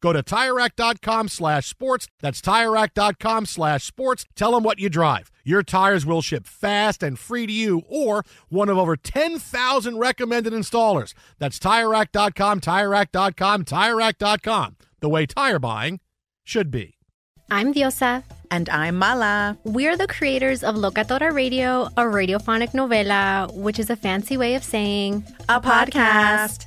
Go to TireRack.com slash sports. That's TireRack.com slash sports. Tell them what you drive. Your tires will ship fast and free to you or one of over 10,000 recommended installers. That's TireRack.com, TireRack.com, TireRack.com. The way tire buying should be. I'm Diosa. And I'm Mala. We're the creators of Locatora Radio, a radiophonic novela, which is a fancy way of saying A podcast.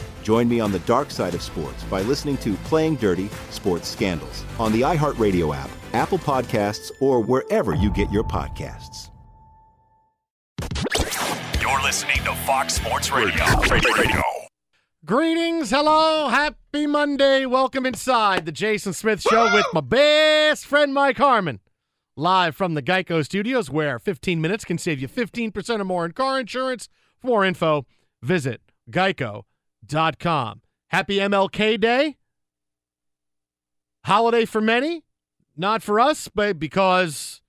Join me on the dark side of sports by listening to Playing Dirty Sports Scandals on the iHeartRadio app, Apple Podcasts, or wherever you get your podcasts. You're listening to Fox Sports Radio. Radio. Greetings, hello, happy Monday. Welcome inside the Jason Smith Show with my best friend Mike Harmon. Live from the Geico Studios, where 15 minutes can save you 15% or more in car insurance. For more info, visit geico.com. Happy MLK Day. Holiday for many, not for us, but because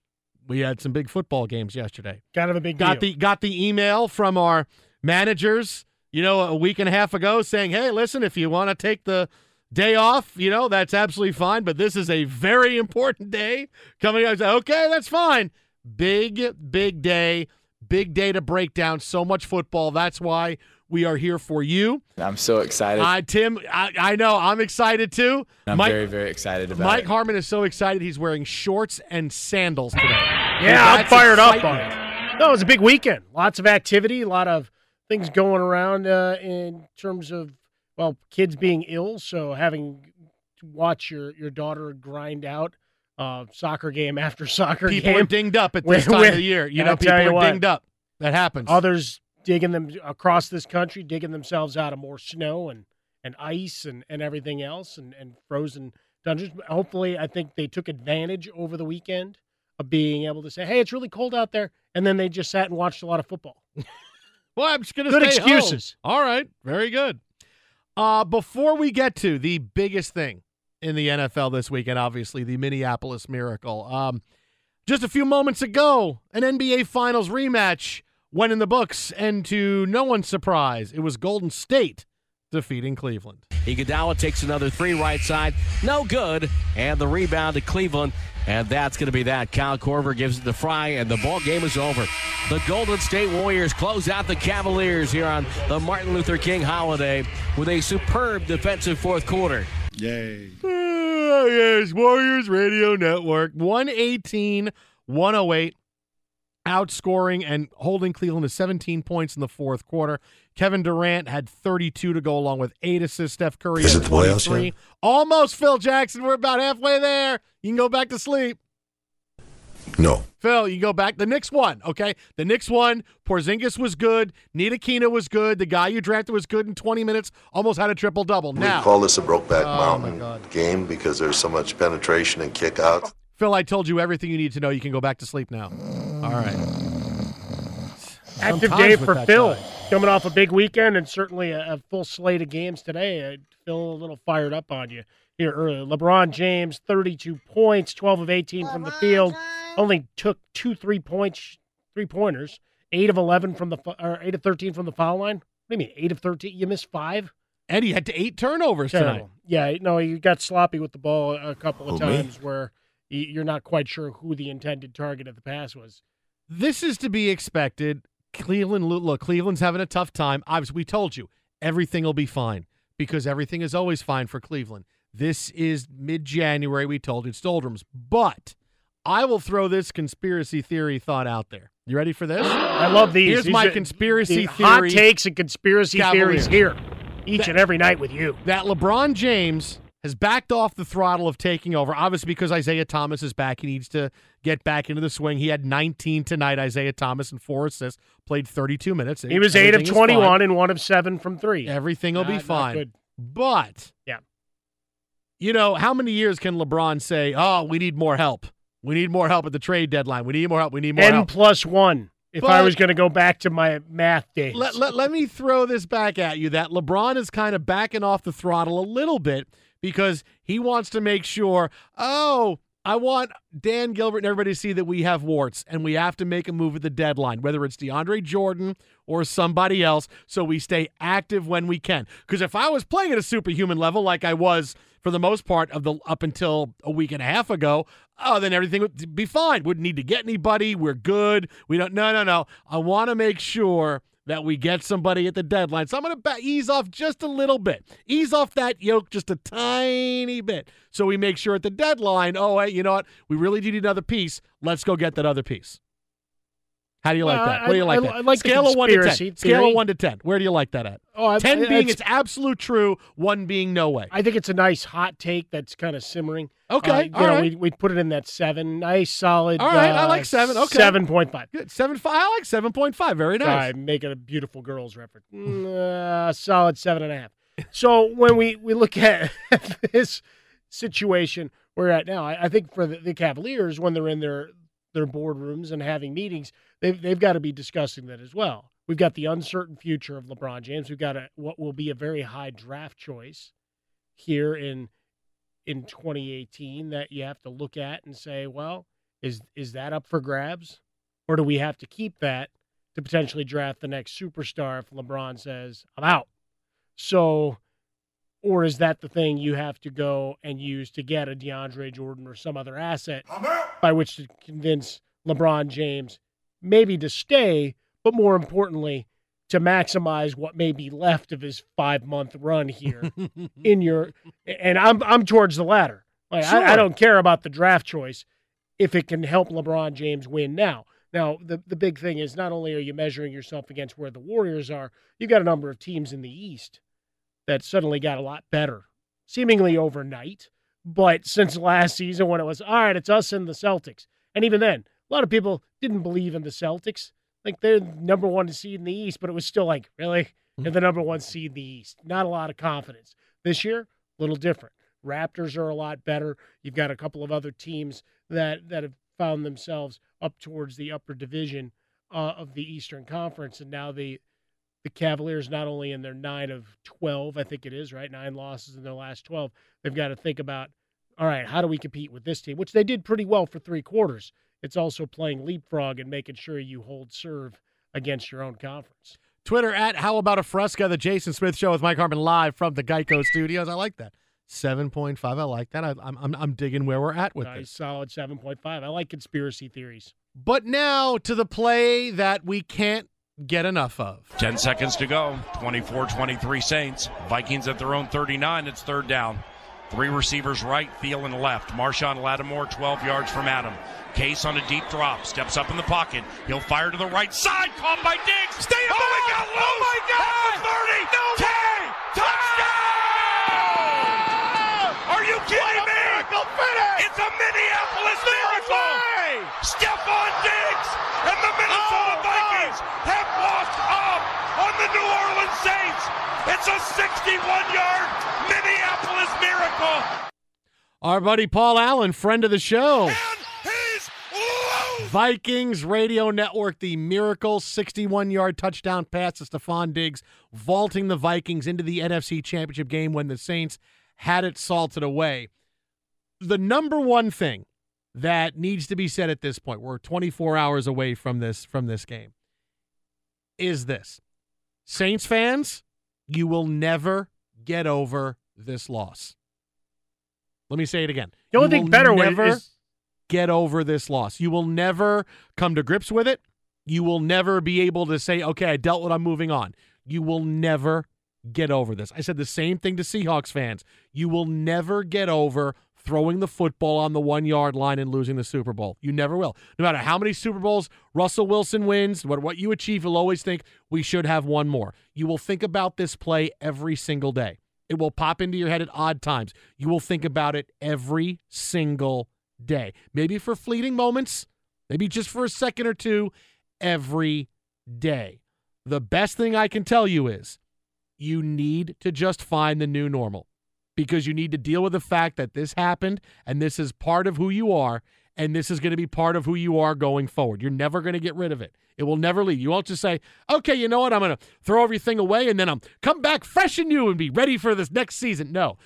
we had some big football games yesterday. Kind of a big got deal. the got the email from our managers you know a week and a half ago saying hey listen if you want to take the day off you know that's absolutely fine but this is a very important day coming up. Okay that's fine. Big big day. Big day to break down. So much football. That's why we are here for you I'm so excited. uh, tim I, I know i'm excited too I'm Mike, very, very excited about Mike it. Mike Harmon is so excited he's wearing shorts and sandals today. Yeah, I'm That's fired up on it. No, it was a big weekend. Lots of activity, a lot of things going around uh, in terms of well, kids being ill. So having to watch your your daughter grind out uh, soccer game after soccer People game. People are dinged up at this Where- time where- of the year. You know, people you are what, dinged up. That happens. Others digging them across this country, digging themselves out of more snow and, and ice and, and everything else and, and frozen dungeons. But hopefully, I think they took advantage over the weekend of being able to say, hey, it's really cold out there. And then they just sat and watched a lot of football. well, I'm just going to Good stay home. excuses. All right, very good. Uh, before we get to the biggest thing in the NFL this weekend, obviously the Minneapolis Miracle. Um, just a few moments ago, an NBA Finals rematch went in the books, and to no one's surprise, it was Golden State defeating Cleveland. Iguodala takes another three right side. No good. And the rebound to Cleveland. And that's going to be that. Kyle Korver gives it to Frye, and the ball game is over. The Golden State Warriors close out the Cavaliers here on the Martin Luther King holiday with a superb defensive fourth quarter. Yay. Oh, yes, Warriors Radio Network. 118 108. Outscoring and holding Cleveland to 17 points in the fourth quarter. Kevin Durant had 32 to go along with eight assists. Steph Curry Is it the playoffs yet? Almost, Phil Jackson. We're about halfway there. You can go back to sleep. No. Phil, you go back. The Knicks won, okay? The Knicks won. Porzingis was good. Ntilikina was good. The guy you drafted was good in 20 minutes. Almost had a triple double. We Now, call this a Brokeback Oh, Mountain game because there's so much penetration and kick outs. Phil, I told you everything you need to know. You can go back to sleep now. All right. Active Sometimes day for Phil. guy. Coming off a big weekend and certainly a, a full slate of games today. I feel a little fired up on you here earlier. LeBron James, 32 points, 12 of 18 from the field. Only took two three points, three pointers. Eight of 11 from the or eight of 13 from the foul line. What do you mean? Eight of 13? You missed five. And he had to eight turnovers Terrible. tonight. Yeah, no, he got sloppy with the ball a couple of Who, me? times where y- you're not quite sure who the intended target of the pass was. This is to be expected. Cleveland, look, Cleveland's having a tough time. Obviously, we told you everything will be fine because everything is always fine for Cleveland. This is mid January. We told you it's doldrums. But I will throw this conspiracy theory thought out there. You ready for this? I love these. Here's These my are- conspiracy the Hot takes and conspiracy Cavaliers. theories here, each That- and every night with you. that LeBron James has backed off the throttle of taking over. Obviously, because Isaiah Thomas is back, he needs to get back into the swing. He had 19 tonight, Isaiah Thomas, and four assists, played 32 minutes. He was eight of 21 fine. and one of seven from three. Everything will Not- be fine. But, Yeah. you know, how many years can LeBron say, oh, we need more help? We need more help at the trade deadline. We need more help. We need more N help. plus one. If I was going to go back to my math days, let, let, let me throw this back at you that LeBron is kind of backing off the throttle a little bit because he wants to make sure, oh, I want Dan Gilbert and everybody to see that we have warts and we have to make a move at the deadline, whether it's DeAndre Jordan or somebody else, so we stay active when we can. Because if I was playing at a superhuman level like I was for the most part of the up until a week and a half ago, oh, then everything would be fine. Wouldn't need to get anybody. We're good. We don't. No, no, no. I want to make sure that we get somebody at the deadline. So I'm going to ease off just a little bit, ease off that yoke just a tiny bit, so we make sure at the deadline. Oh, hey, you know what? We really do need another piece. Let's go get that other piece. How do you like that? I- What do you like I- that? I like Scale of one to ten. conspiracy Scale of one to ten. Where do you like that at? Oh, I- ten I- being it's- absolute true, one being no way. I think it's a nice hot take that's kind of simmering. Okay, Uh, you all know, right. we we put it in that seven, nice solid. All right, I uh, like seven. Okay. seven point five. Good. Seven five. I like seven point five. Very nice. Sorry, I'm making a beautiful girls reference. Mm, uh, solid seven and a half. So when we, we look at this situation we're at now, I, I think for the, the Cavaliers, when they're in their their boardrooms and having meetings, they've they've got to be discussing that as well. We've got the uncertain future of LeBron James. We've got a, what will be a very high draft choice here in in 2018 that you have to look at and say, well, is is that up for grabs, or do we have to keep that to potentially draft the next superstar if LeBron says I'm out? So, or is that the thing you have to go and use to get a DeAndre Jordan or some other asset by which to convince LeBron James maybe to stay, but more importantly, to maximize what may be left of his five month run here in your and I'm I'm towards the latter. Like I, I don't care about the draft choice if it can help LeBron James win now. Now the the big thing is not only are you measuring yourself against where the Warriors are, you've got a number of teams in the East that suddenly got a lot better, seemingly overnight. But since last season when it was all right, it's us and the Celtics, and even then, a lot of people didn't believe in the Celtics. Like they're number one seed in the East, but it was still like, really? They're the number one seed in the East. Not a lot of confidence. This year, a little different. Raptors are a lot better. You've got a couple of other teams that that have found themselves up towards the upper division uh, of the Eastern Conference, and now the the Cavaliers not only in their nine of twelve, I think it is right, nine losses in their last twelve. They've got to think about, all right, how do we compete with this team, which they did pretty well for three quarters. It's also playing leapfrog and making sure you hold serve against your own conference. Twitter at How About a Fresca, the Jason Smith Show with Mike Harmon live from the Geico Studios. I like that. 7.5. I like that. I, I'm, I'm, I'm digging where we're at with Nice, this. solid seven point five. I like conspiracy theories. But now to the play that we can't get enough of. 10 seconds to go. 24 23 Saints. Vikings at their own 39. It's third down. Three receivers right, Thielen left. Marshon Lattimore 12 yards from Adam. Case on a deep drop. Steps up in the pocket. He'll fire to the right side. Caught by Diggs. Stay oh, he got loose. Oh, my God. 30. No Touchdown. Are you kidding me? It's a Minneapolis miracle. Stefon Diggs and the Minnesota oh Vikings have walked off on the New Orleans Saints. It's a 61-yard Minneapolis miracle. Our buddy Paul Allen, friend of the show. Vikings Radio Network, the miracle 61 yard touchdown pass to Stefon Diggs, vaulting the Vikings into the NFC Championship game when the Saints had it salted away. The number one thing that needs to be said at this point, we're 24 hours away from this from this game, is this. Saints fans, you will never get over this loss. Let me say it again. The only You thing will better never is- get over this loss. You will never come to grips with it. You will never be able to say, okay, I dealt with it, I'm moving on. You will never get over this. I said the same thing to Seahawks fans. You will never get over throwing the football on the one yard line and losing the Super Bowl. You never will. No matter how many Super Bowls Russell Wilson wins, what, what you achieve, you'll always think we should have one more. You will think about this play every single day. It will pop into your head at odd times. You will think about it every single day. Maybe for fleeting moments, maybe just for a second or two, every day. The best thing I can tell you is you need to just find the new normal because you need to deal with the fact that this happened and this is part of who you are and this is going to be part of who you are going forward. You're never going to get rid of it. It will never leave. You won't just say, "Okay, you know what? I'm going to throw everything away and then I'm come back fresh and new and be ready for this next season." No.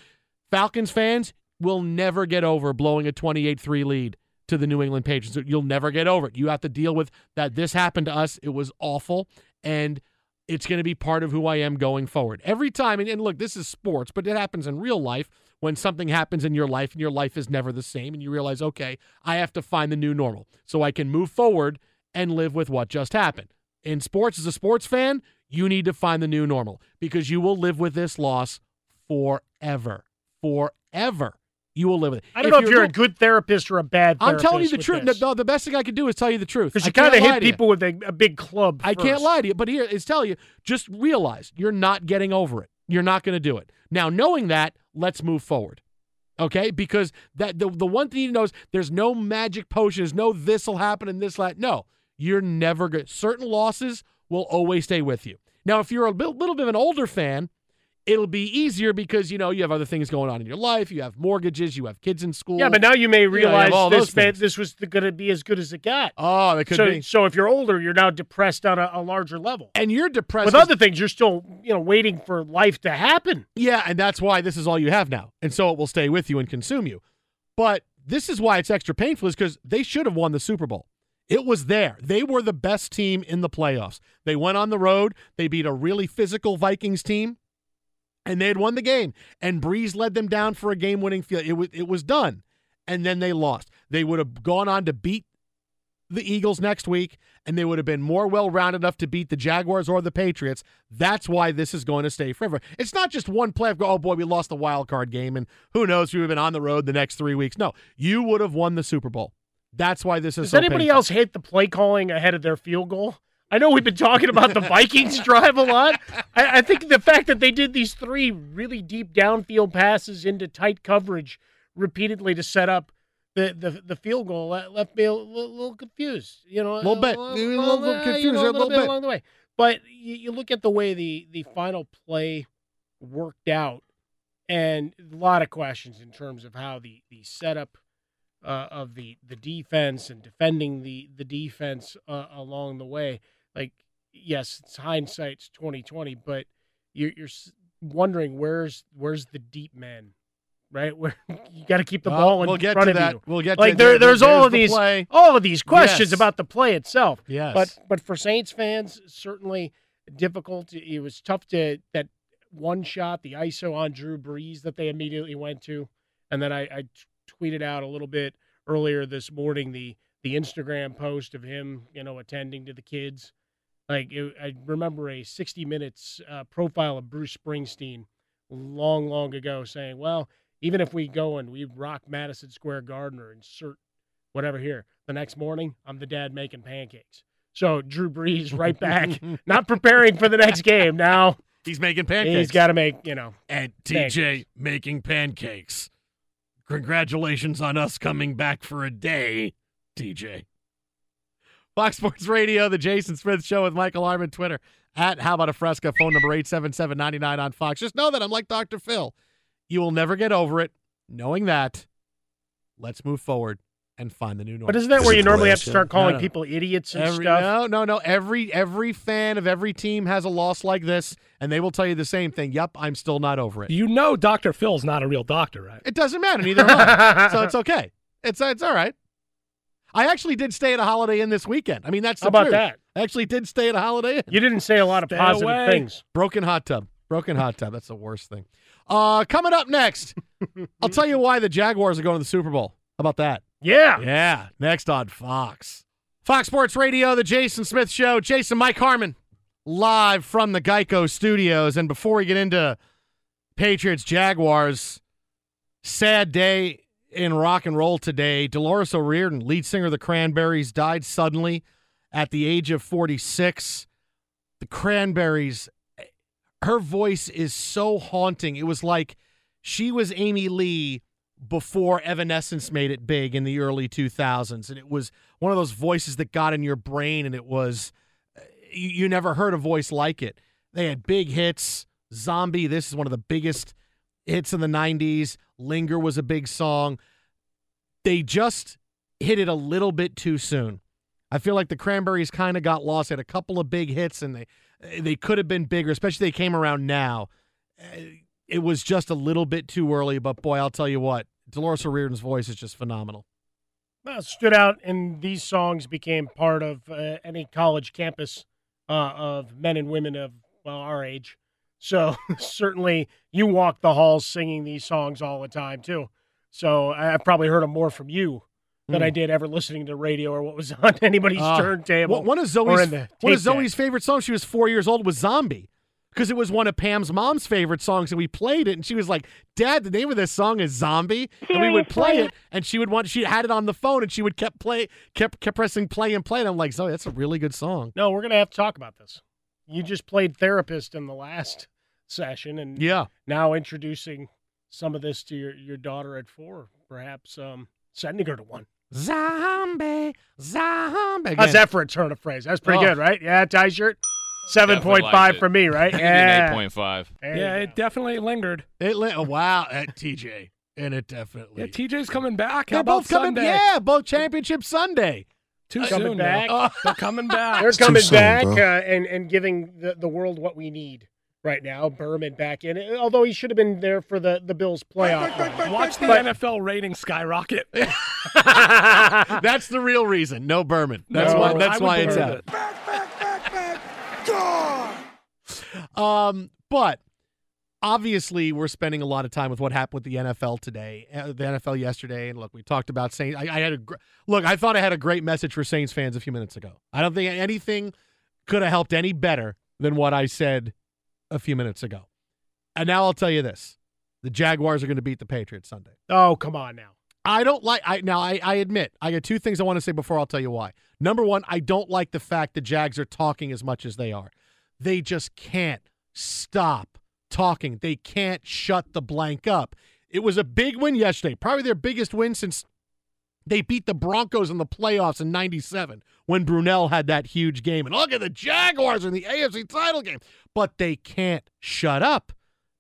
Falcons fans will never get over blowing a 28-3 lead to the New England Patriots. You'll never get over it. You have to deal with that this happened to us. It was awful and it's going to be part of who I am going forward. Every time, and, and look, this is sports, but it happens in real life when something happens in your life and your life is never the same, and you realize, okay, I have to find the new normal so I can move forward and live with what just happened. In sports, as a sports fan, you need to find the new normal because you will live with this loss forever. Forever. You will live with it. I don't know if you're a good therapist or a bad therapist. I'm telling you the truth. No, the best thing I can do is tell you the truth. Because you kind of hit you. people with a, a big club. I can't lie to you, but here is tell you, just realize you're not getting over it. You're not going to do it. Now, knowing that, let's move forward. Okay? Because that the, the one thing you know is there's no magic potion, there's no this will happen and this that. No, you're never good. Certain losses will always stay with you. Now, if you're a little bit of an older fan, it'll be easier because you know you have other things going on in your life. You have mortgages, you have kids in school. Yeah, but now you may you realize have all those this man, this was going to be as good as it got. Oh, that could so, be. So if you're older, you're now depressed on a, a larger level. And you're depressed with other things, you're still you know waiting for life to happen. Yeah, and that's why this is all you have now. And so it will stay with you and consume you. But this is why it's extra painful is because they should have won the Super Bowl. It was there. They were the best team in the playoffs. They went on the road. They beat a really physical Vikings team, and they had won the game. And Brees led them down for a game-winning field. It was it was done, and then they lost. They would have gone on to beat the Eagles next week, and they would have been more well rounded enough to beat the Jaguars or the Patriots. That's why this is going to stay forever. It's not just one play of, oh boy, we lost the wild card game, and who knows, we would have been on the road the next three weeks. No, you would have won the Super Bowl. That's why this is Does so anybody painful. else hate the play calling ahead of their field goal? I know we've been talking about the Vikings drive a lot. I, I think the fact that they did these three really deep downfield passes into tight coverage repeatedly to set up the, the, the field goal left me a little, little confused. You know, A little bit. a You're a little confused you know, a little little bit bit. along the way. But you, you look at the way the the final play worked out, and a lot of questions in terms of how the the setup uh, of the the defense and defending the the defense uh, along the way. Like, yes, it's hindsight's twenty twenty, but you're you're wondering where's where's the deep men, right? Where you got to keep the ball in we'll get front to of that. you. We'll get to like it. there, There- there's there's all of the these play. all of these questions Yes. about the play itself. Yes. but but for Saints fans, certainly difficult. It was tough to that one shot, the ISO on Drew Brees that they immediately went to, and then I, I t- tweeted out a little bit earlier this morning the the Instagram post of him, you know, attending to the kids. Like it, I remember a 60 minutes uh, profile of Bruce Springsteen long, long ago saying, "Well, even if we go and we rock Madison Square Garden or insert whatever here, the next morning I'm the dad making pancakes." So Drew Brees right back, not preparing for the next game. Now he's making pancakes. He's got to make, you know, and pancakes. TJ making pancakes. Congratulations on us coming back for a day, TJ. Fox Sports Radio, the Jason Smith Show with Michael Harmon, Twitter at How About a Fresca, phone number 877-99 on Fox. Just know that I'm like Dr. Phil. You will never get over it. Knowing that, let's move forward and find the new normal. But isn't that where you normally have to start calling No, no. people idiots and Every, stuff? No, no, no. Every every fan of every team has a loss like this, and they will tell you the same thing. Yep, I'm still not over it. You know, Dr. Phil's not a real doctor, right? It doesn't matter. Neither am I. so it's okay. It's it's all right. I actually did stay at a Holiday Inn this weekend. I mean, that's the How about truth. that? I actually did stay at a Holiday Inn. You didn't say a lot of Stay positive away. things. Broken hot tub. Broken hot tub. That's the worst thing. Uh, coming up next, I'll tell you why the Jaguars are going to the Super Bowl. How about that? Yeah. Yeah. Next on Fox. Fox Sports Radio, the Jason Smith Show. Jason Mike Harmon, live from the Geico Studios. And before we get into Patriots Jaguars, sad day in rock and roll today. Dolores O'Riordan, lead singer of the Cranberries, died suddenly at the age of 46. The Cranberries, her voice is so haunting. It was like she was Amy Lee before Evanescence made it big in the early 2000s. And it was one of those voices that got in your brain, and it was, uh, you, you never heard a voice like it. They had big hits. Zombie, this is one of the biggest hits in the 90s. Linger was a big song. They just hit it a little bit too soon. I feel like the Cranberries kind of got lost. Had a couple of big hits, and they they could have been bigger, especially they came around now. Uh, It was just a little bit too early, but boy, I'll tell you what, Dolores O'Riordan's voice is just phenomenal. Well, stood out, and these songs became part of uh, any college campus uh, of men and women of well our age. So certainly, you walk the halls singing these songs all the time too. So I- I've probably heard them more from you than I Hmm. did ever listening to radio or what was on anybody's Uh, turntable. One of Zoe's one of Zoe's favorite songs. She was four years old. Was "Zombie" because it was one of Pam's mom's favorite songs, and we played it, and she was like, "Dad, the name of this song is Zombie," and we would play it, and she would want. She had it on the phone, and she would kept play, kept kept pressing play and play. And I'm like, Zoe, that's a really good song. No, we're gonna have to talk about this. You just played therapist in the last session, and Yeah. now introducing some of this to your, your daughter at four, perhaps um, sending her to one. Zombie, zombie. How's Again. that for a turn of phrase? That's pretty Oh. good, right? Yeah, tie shirt. Seven point Definitely five liked for me, right? Give you an Yeah. 8.5. Yeah, it definitely lingered. It li- oh, wow, at TJ, and it definitely. Yeah, TJ's coming back. How They're about both coming. Sunday? Yeah, both championship Sunday. Too Coming soon. back. though. They're coming back. They're coming soon, back uh, and and giving the, the world what we need right now. Berman back in, although he should have been there for the the Bills playoff. run. Watch the But- NFL rating skyrocket. That's the real reason. No Berman. That's No, why. That's why it's believe out. it. Um, but obviously, we're spending a lot of time with what happened with the NFL today, uh, the NFL yesterday, and look, we talked about Saints. I, I had a gr- look. I thought I had a great message for Saints fans a few minutes ago. I don't think anything could have helped any better than what I said a few minutes ago. And now I'll tell you this: the Jaguars are going to beat the Patriots Sunday. Oh, come on now. I don't like I now I, I admit I got two things I want to say before I'll tell you why. Number one, I don't like the fact the Jags are talking as much as they are. They just can't stop talking. They can't shut the blank up. It was a big win yesterday, probably their biggest win since they beat the Broncos in the playoffs in 97 when Brunell had that huge game. And look at the Jaguars in the AFC title game. But they can't shut up.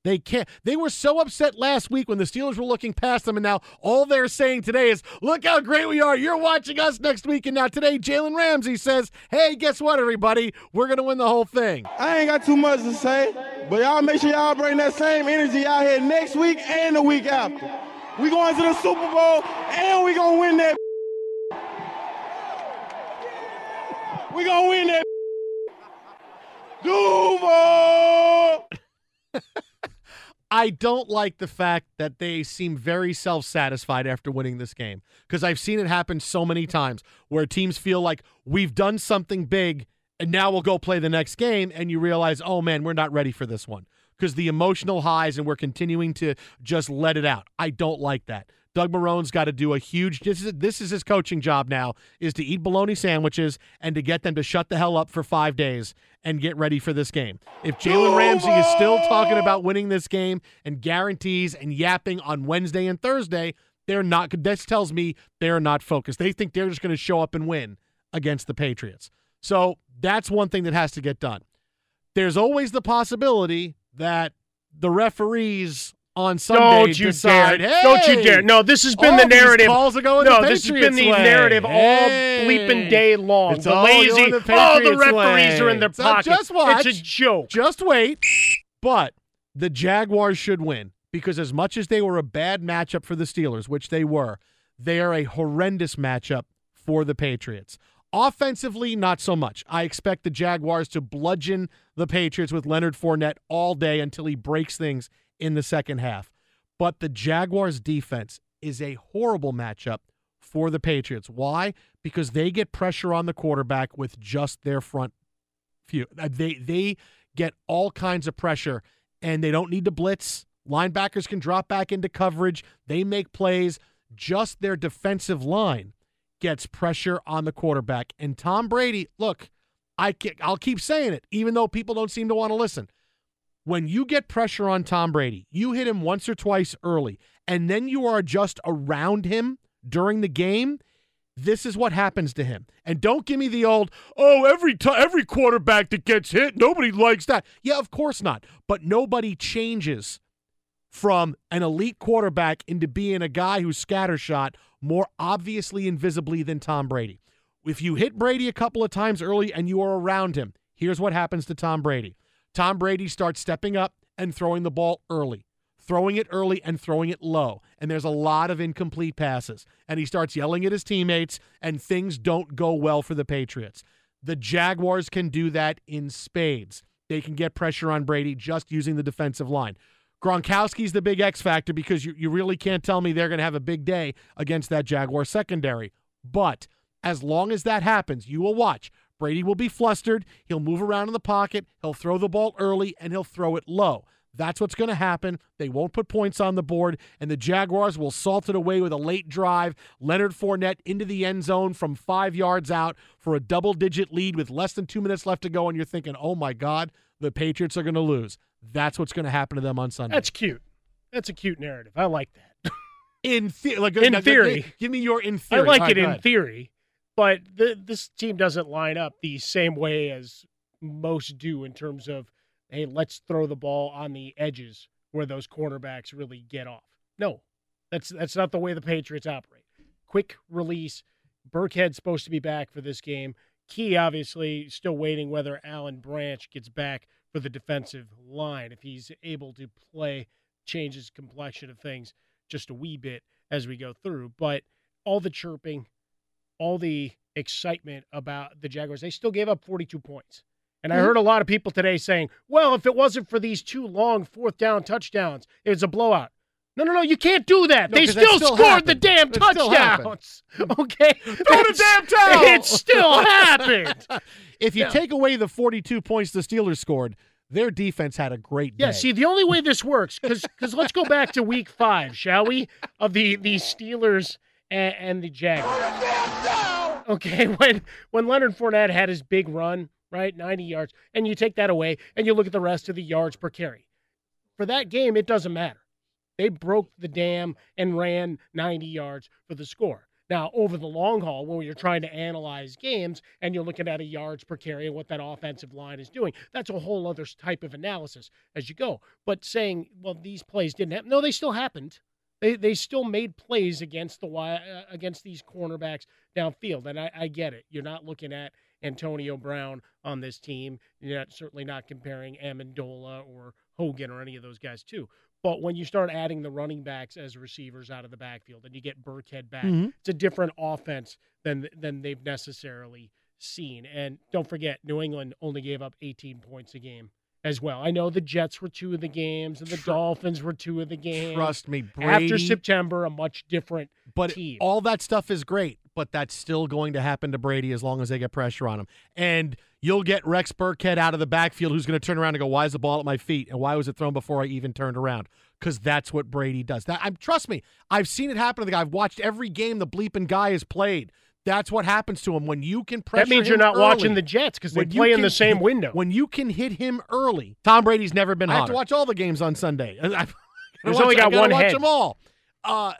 They can't. They were so upset last week when the Steelers were looking past them, and now all they're saying today is, "Look how great we are! You're watching us next week." And now today, Jalen Ramsey says, "Hey, guess what, everybody? We're gonna win the whole thing." I ain't got too much to say, but y'all make sure y'all bring that same energy out here next week and the week after. We going to the Super Bowl and we gonna win that. We gonna win that. Duval. I don't like the fact that they seem very self satisfied after winning this game because I've seen it happen so many times where teams feel like we've done something big and now we'll go play the next game, and you realize, oh man, we're not ready for this one because the emotional highs and we're continuing to just let it out. I don't like that. Doug Marrone's got to do a huge. This is, this is his coaching job now: is to eat bologna sandwiches and to get them to shut the hell up for five days and get ready for this game. If Jalen Ramsey is still talking about winning this game and guarantees and yapping on Wednesday and Thursday, they're not. This tells me they're not focused. They think they're just going to show up and win against the Patriots. So that's one thing that has to get done. There's always the possibility that the referees on Sunday Don't you decide, dare! Don't you "Hey, dare! No, this has been the narrative. calls are going no, the this has been the way. narrative all bleeping day long. It's the all lazy. the oh, the referees are in their So pocket. just watch. It's a joke. Just wait. But the Jaguars should win because as much as they were a bad matchup for the Steelers, which they were, they are a horrendous matchup for the Patriots. Offensively, not so much. I expect the Jaguars to bludgeon the Patriots with Leonard Fournette all day until he breaks things in the second half. But the Jaguars' defense is a horrible matchup for the Patriots. Why? Because they get pressure on the quarterback with just their front few. Uh, They they get all kinds of pressure and they don't need to blitz. Linebackers can drop back into coverage. They make plays. Just their defensive line gets pressure on the quarterback. And Tom Brady, look, I I'll keep saying it, even though people don't seem to want to listen. When you get pressure on Tom Brady, you hit him once or twice early, and then you are just around him during the game. This is what happens to him. And don't give me the old, oh, every time every quarterback that gets hit, nobody likes that. Yeah, of course not. But nobody changes from an elite quarterback into being a guy who's scattershot more obviously and visibly than Tom Brady. If you hit Brady a couple of times early and you are around him, here's what happens to Tom Brady. Tom Brady starts stepping up and throwing the ball early, throwing it early and throwing it low. And there's a lot of incomplete passes. And he starts yelling at his teammates, and things don't go well for the Patriots. The Jaguars can do that in spades. They can get pressure on Brady just using the defensive line. Gronkowski's the big X factor because you, you really can't tell me they're going to have a big day against that Jaguar secondary. But as long as that happens, you will watch. Brady will be flustered. He'll move around in the pocket. He'll throw the ball early and he'll throw it low. That's what's going to happen. They won't put points on the board, and the Jaguars will salt it away with a late drive. Leonard Fournette into the end zone from five yards out for a double digit lead with less than two minutes left to go, and you're thinking, oh my God, the Patriots are going to lose. That's what's going to happen to them on Sunday. That's cute. That's a cute narrative. I like that. in, the- like, In now, theory. Give, give me your in theory. I like All it in ahead. theory, but the, this team doesn't line up the same way as most do in terms of, hey, let's throw the ball on the edges where those cornerbacks really get off. No, that's that's not the way the Patriots operate. Quick release. Burkhead's supposed to be back for this game. Key, obviously, still waiting whether Alan Branch gets back for the defensive line. If he's able to play, changes complexion of things just a wee bit as we go through. But all the chirping, all the excitement about the Jaguars, they still gave up 42 points. And I Mhm. heard a lot of people today saying, well, if it wasn't for these two long fourth down touchdowns, it was a blowout. No, no, no, you can't do that. No, they 'cause that still, still scored the damn It touchdowns. Okay? Throw the damn towel. It still happened. If you Yeah. take away the 42 points the Steelers scored, their defense had a great day. Yeah, see, the only way this works, because let's go back to week five, shall we? Of the, the Steelers and, and the Jaguars. Okay, when when Leonard Fournette had his big run, right, 90 yards, and you take that away and you look at the rest of the yards per carry. For that game, it doesn't matter. They broke the dam and ran 90 yards for the score. Now, over the long haul, when you're trying to analyze games and you're looking at a yards per carry and what that offensive line is doing, that's a whole other type of analysis as you go. But saying, well, these plays didn't happen, no, they still happened. They, they still made plays against the uh, against these cornerbacks downfield, and I, I get it. You're not looking at Antonio Brown on this team. You're not, certainly not comparing Amendola or Hogan or any of those guys too. But when you start adding the running backs as receivers out of the backfield and you get Burkhead back, Mhm. it's a different offense than than they've necessarily seen. And don't forget, New England only gave up 18 points a game as well. I know the Jets were two of the games and the Dolphins were two of the games. Trust me, After September, a much different But team. all that stuff is great, but that's still going to happen to Brady as long as they get pressure on him. And you'll get Rex Burkhead out of the backfield who's going to turn around and go, "Why is the ball at my feet? And why was it thrown before I even turned around?" Because that's what Brady does. That I'm trust me, I've seen it happen to the guy. I've watched every game the bleeping guy has played. That's what happens to him when you can pressure. That means you're not watching the Jets because they play in the same window. When you can hit him early, Tom Brady's never been. I I have to watch all the games on Sunday. I've, He's only got I one watch head. them all. Uh,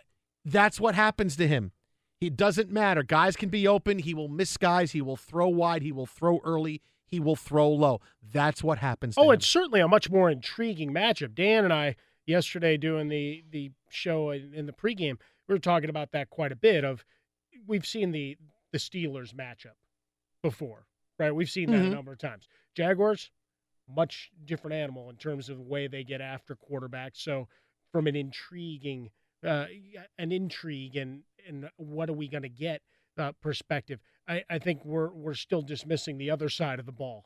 that's what happens to him. He doesn't matter. Guys can be open. He will miss guys. He will throw wide. He will throw early. He will throw low. That's what happens. Oh, him. it's certainly a much more intriguing matchup. Dan and I yesterday doing the the show in, the pregame, we were talking about that quite a bit. Of we've seen the the Steelers matchup before, right? We've seen that Mhm. a number of times. Jaguars, much different animal in terms of the way they get after quarterbacks. So, from an intriguing, uh, an intrigue and and what are we going to get uh, perspective, I, I think we're we're still dismissing the other side of the ball.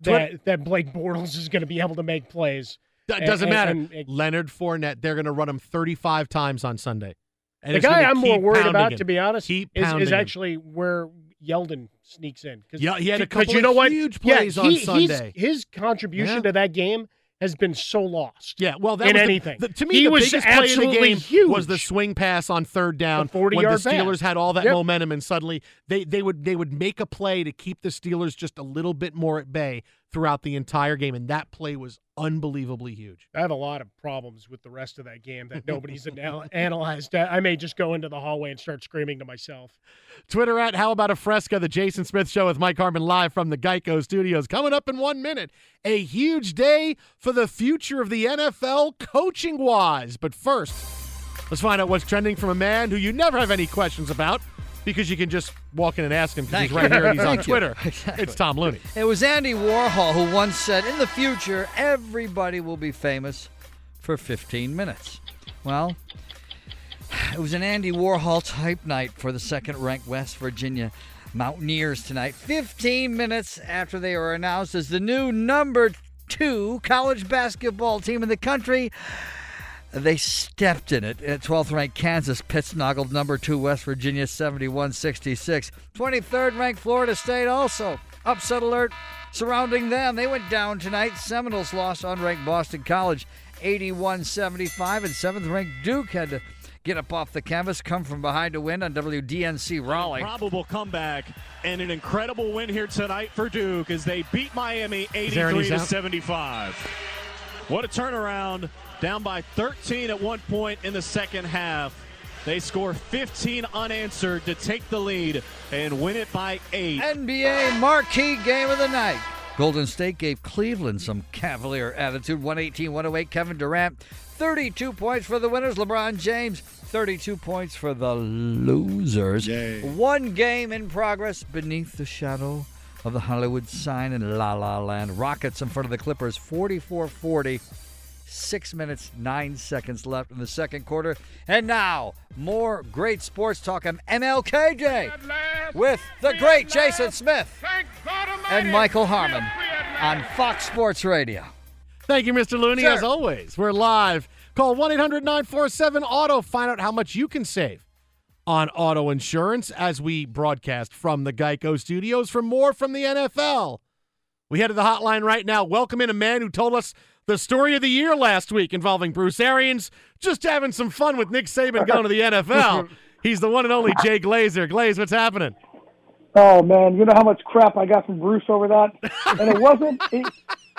That that Blake Bortles is going to be able to make plays. It And- doesn't and- matter. and- and Leonard Fournette, they're going to run him 35 times on Sunday. And the guy I'm more worried about, him. to be honest, is, is actually where Yeldon sneaks in. Cause, Yeah, he had a couple you know what? huge Yeah, plays on he- he's- Sunday. His contribution Yeah. to that game has been so lost. Yeah, well, that in was anything. the- to me, he the was biggest play in the game huge. was the swing pass on third down The 40 when the yard. Steelers had all that Yep. momentum, and suddenly they they would they would make a play to keep the Steelers just a little bit more at bay throughout the entire game, and that play was unbelievably huge. I have a lot of problems with the rest of that game that nobody's anal- analyzed. I may just go into the hallway and start screaming to myself. Twitter at How About a Fresca, the Jason Smith Show with Mike Harmon live from the Geico Studios. Coming up in one minute, a huge day for the future of the NFL coaching wise. But first, let's find out what's trending from a man who you never have any questions about because you can just walk in and ask him because he's right you. here and he's on Twitter. Exactly. It's Tom Looney. It was Andy Warhol who once said, In the future, everybody will be famous for 15 minutes. Well, it was an Andy Warhol type night for the second ranked West Virginia Mountaineers tonight. 15 minutes after they were announced as the new number two college basketball team in the country. They stepped in it. At 12th ranked Kansas Pittsnoggled number two West Virginia 71 66. 23rd ranked Florida State also. Upset alert surrounding them. They went down tonight. Seminoles lost unranked Boston College 81 75. And 7th ranked Duke had to get up off the canvas, come from behind to win on WDNC Raleigh. Probable comeback and an incredible win here tonight for Duke as they beat Miami 83 to 75. What a turnaround. Down by 13 at one point in the second half. They score 15 unanswered to take the lead and win it by eight. NBA marquee game of the night. Golden State gave Cleveland some cavalier attitude. 118 108. Kevin Durant, 32 points for the winners. LeBron James, 32 points for the losers. One game in progress beneath the shadow of the Hollywood sign in La La Land. Rockets in front of the Clippers, 44 40. Six minutes, nine seconds left in the second quarter. And now, more great sports talk. I'm MLKJ with the great Jason Smith and Michael Harmon on Fox Sports Radio. Thank you, Mr. Looney. Sure. As always, we're live. Call 1 800 947 Auto. Find out how much you can save on auto insurance as we broadcast from the Geico studios for more from the NFL. We head to the hotline right now. Welcome in a man who told us the story of the year last week involving Bruce Arians, just having some fun with Nick Saban going to the NFL. He's the one and only Jay Glazer. Glaze, what's happening? Oh man, you know how much crap I got from Bruce over that, and it wasn't. He,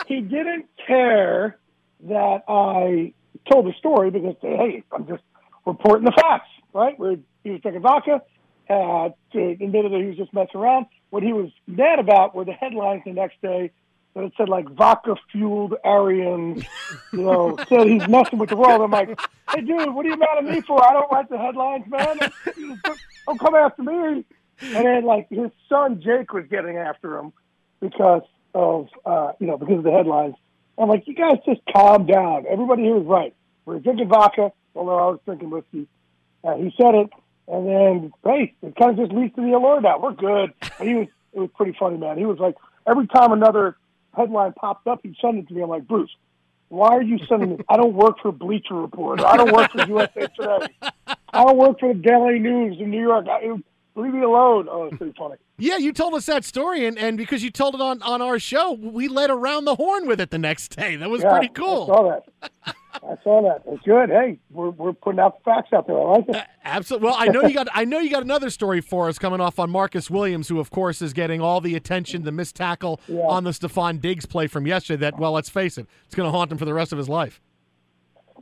he didn't care that I told the story because hey, I'm just reporting the facts, right? Where he was drinking vodka, uh, admitted that he was just messing around. What he was mad about were the headlines the next day that it said like vodka fueled Arians, you know, said he's messing with the world. I'm like, hey dude, what are you mad at me for? I don't write the headlines, man. Don't come after me. And then like his son Jake was getting after him because of uh, you know, because of the headlines. I'm like, you guys just calm down. Everybody here is right. We're drinking vodka, although I was drinking whiskey. Uh, he said it, and then hey, it kind of just leads to the alert now. We're good. But he was it was pretty funny, man. He was like every time another headline popped up, he sent it to me. I'm like, Bruce, why are you sending this? I don't work for Bleacher Report. I don't work for USA Today. I don't work for the Daily News in New York. I, leave me alone. Oh, it's pretty funny. Yeah, you told us that story, and, and because you told it on, on our show, we led around the horn with it the next day. That was Yeah, pretty cool. I saw that. I saw that. It's good. Hey, we're we're putting out the facts out there. I like it. Absolutely. Well, I know you got I know you got another story for us coming off on Marcus Williams, who of course is getting all the attention, the missed tackle Yeah. on the Stefon Diggs play from yesterday. That well, let's face it, it's going to haunt him for the rest of his life.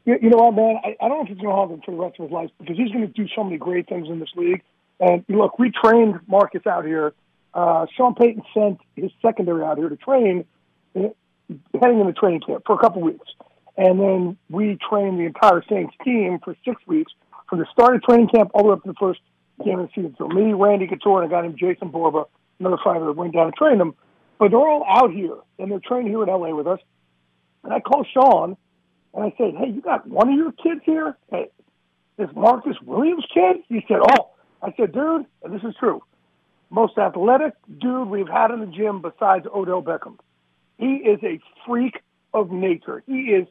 You, you know what, man? I, I don't know if it's going to haunt him for the rest of his life because he's going to do so many great things in this league. And look, we trained Marcus out here. Uh, Sean Payton sent his secondary out here to train, heading into training camp for a couple weeks. And then we trained the entire Saints team for six weeks from the start of training camp all the way up to the first game of the season. So me, Randy Couture, and a guy named Jason Borba, another fighter, went down and trained them. But they're all out here, and they're trained here in LA with us. And I called Sean, and I said, hey, you got one of your kids here? Hey, this Marcus Williams kid? He said, oh. I said, dude, and this is true, most athletic dude we've had in the gym besides Odell Beckham. He is a freak of nature. He is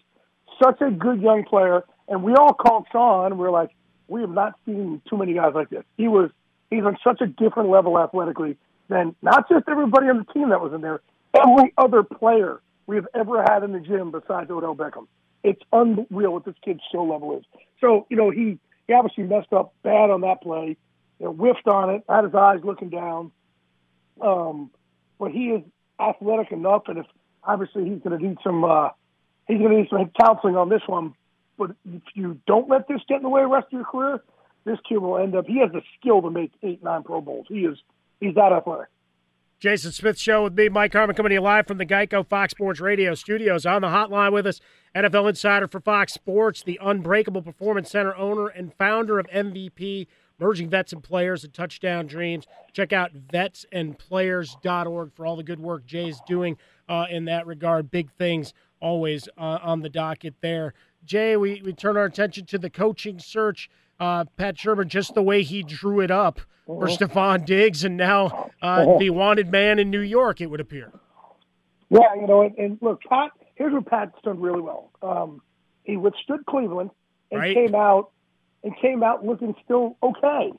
such a good young player. And we all called Sean. We are like, we have not seen too many guys like this. He was he's on such a different level athletically than not just everybody on the team that was in there, every other player we have ever had in the gym besides Odell Beckham. It's unreal what this kid's skill level is. So, you know, he, he obviously messed up bad on that play, you know, whiffed on it, had his eyes looking down. Um, but he is athletic enough, and if obviously he's going to need some, uh, he's going to need some counseling on this one. But if you don't let this get in the way of the rest of your career, this kid will end up. He has the skill to make eight, nine Pro Bowls. He is, he's that athletic. Jason Smith Show with me, Mike Harmon, coming to you live from the Geico Fox Sports Radio studios. On the hotline with us, NFL insider for Fox Sports, the Unbreakable Performance Center owner and founder of MVP, merging vets and players and touchdown dreams. Check out vetsandplayers.org for all the good work Jay's doing uh, in that regard. Big things always uh, on the docket there. Jay, we, we turn our attention to the coaching search. Uh, Pat Shurmur, just the way he drew it up for Mhm. Stefon Diggs, and now uh, Mhm. the wanted man in New York, it would appear. Yeah, you know, and, and look, Pat. Here's what Pat's done really well. Um, he withstood Cleveland and Right. came out and came out looking still okay.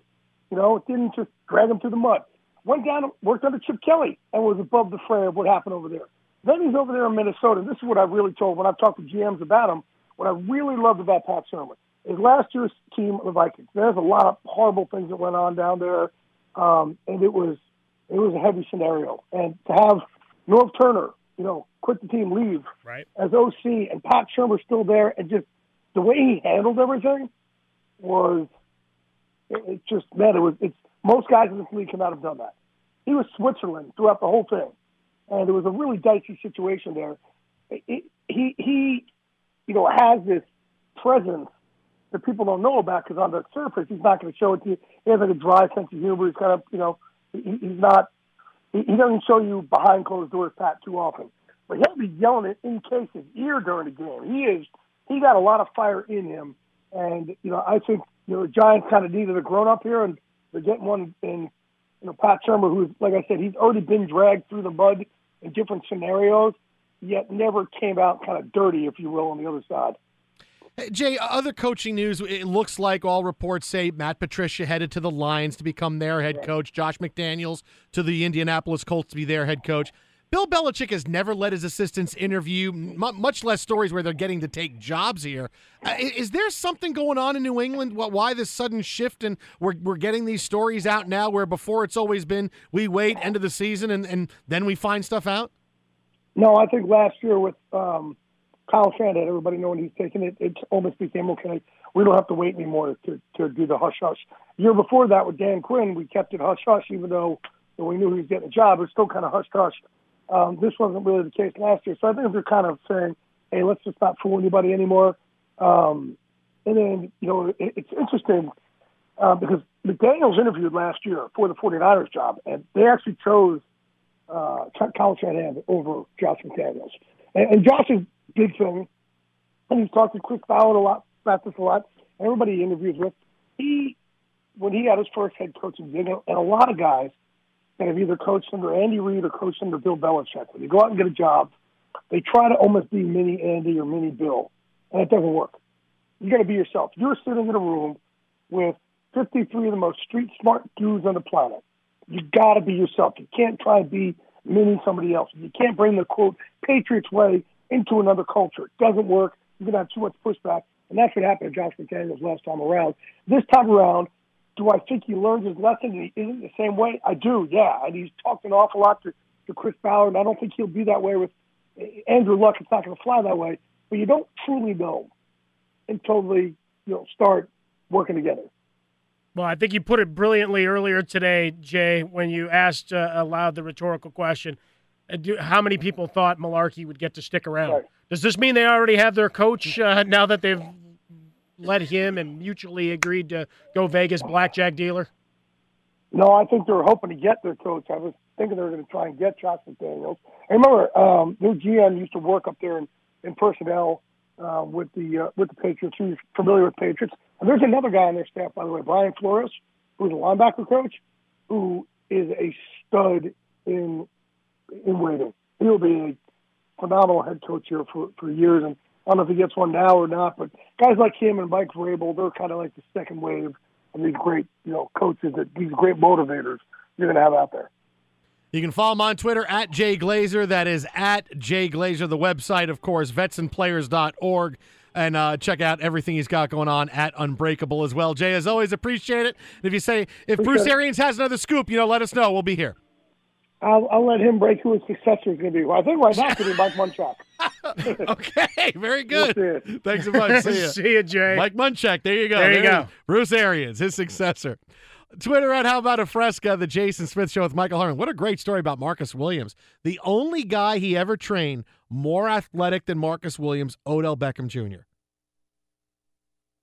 You know, it didn't just drag him through the mud. Went down, worked under Chip Kelly, and was above the fray of what happened over there. Then he's over there in Minnesota. This is what I really told when I've talked to GMs about him. What I really loved about Pat Shurmur is last year's team, the Vikings. There's a lot of horrible things that went on down there, um, and it was it was a heavy scenario. And to have Norv Turner, you know, quit the team, leave Right. as OC, and Pat Shurmur still there, and just the way he handled everything was it, it just man, it was it's most guys in this league cannot have done that. He was Switzerland throughout the whole thing, and it was a really dicey situation there. It, it, he he, you know, has this presence that people don't know about because on the surface he's not going to show it to you. He has like a dry sense of humor. He's kind of you know he, he's not he, he doesn't show you behind closed doors Pat too often, but he'll be yelling it in Case's ear during the game. He is he got a lot of fire in him, and you know I think you know the Giants kind of needed a grown up here, and they're getting one in you know Pat Shurmur, who's like I said, he's already been dragged through the mud in different scenarios, yet never came out kind of dirty, if you will, on the other side. Hey, Jay, other coaching news. It looks like all reports say Matt Patricia headed to the Lions to become their head coach. Josh McDaniels to the Indianapolis Colts to be their head coach. Bill Belichick has never let his assistants interview, much less stories where they're getting to take jobs here. Uh, is there something going on in New England? Why this sudden shift and we're, we're getting these stories out now where before it's always been we wait end of the season and, and then we find stuff out? No, I think last year with um, Kyle Shanahan, everybody knowing he's taking it, it almost became okay. We don't have to wait anymore to, to do the hush hush. Year before that with Dan Quinn, we kept it hush hush, even though we knew he was getting a job. It was still kind of hush hush. Um, this wasn't really the case last year, so I think they're kind of saying, "Hey, let's just not fool anybody anymore." Um, and then you know, it, it's interesting uh, because McDaniel's interviewed last year for the 49ers job, and they actually chose uh, Kyle Shanahan over Josh McDaniels. And, and Josh's big thing, and he's talked to Chris Ballard a lot about this a lot. Everybody he interviews with, he when he had his first head coaching gig, and a lot of guys that have either coached under Andy Reid or coached under Bill Belichick, when you go out and get a job, they try to almost be mini Andy or mini Bill, and it doesn't work. You got to be yourself. You're sitting in a room with 53 of the most street smart dudes on the planet. You got to be yourself. You can't try to be mini somebody else. You can't bring the quote Patriots way into another culture. It doesn't work. You're gonna have too much pushback, and that's what happened to Josh McDaniels last time around. This time around, do I think he learned his lesson and he isn't the same way? I do, yeah. And he's talked an awful lot to, to Chris Ballard, and I don't think he'll be that way with Andrew Luck. It's not going to fly that way. But you don't truly know until they you know start working together. Well, I think you put it brilliantly earlier today, Jay, when you asked uh, aloud the rhetorical question: uh, do, How many people thought Mularkey would get to stick around? Right. Does this mean they already have their coach uh, now that they've let him and mutually agreed to go Vegas blackjack dealer? No, I think they were hoping to get their coach. I was thinking they were going to try and get Josh McDaniels. I remember um, their GM used to work up there in, in personnel uh, with the uh, with the Patriots. He's familiar with Patriots. And there's another guy on their staff, by the way, Brian Flores, who's a linebacker coach, who is a stud in in waiting. He'll be a phenomenal head coach here for, for years. And I don't know if he gets one now or not, but guys like him and Mike Vrabel, they're kind of like the second wave of these great, you know, coaches that these great motivators you're going to have out there. You can follow him on Twitter at Jay Glazer. That is at Jay Glazer. The website, of course, vetsandplayers.org. And uh, check out everything he's got going on at Unbreakable as well. Jay, as always, appreciate it. And if you say, if Bruce Appreciate it. Arians has another scoop, you know, let us know. We'll be here. I'll, I'll let him break who his successor is going to be. Well, I think right now it's going to be Mike Munchak. okay, very good. We'll. Thanks so much. See ya. See you, Jay. Mike Munchak. There you go. There you it go. Bruce Arians, his successor. Twitter at How About a Fresca, the Jason Smith Show with Michael Harmon. What a great story about Marcus Williams. The only guy he ever trained more athletic than Marcus Williams, Odell Beckham Jr.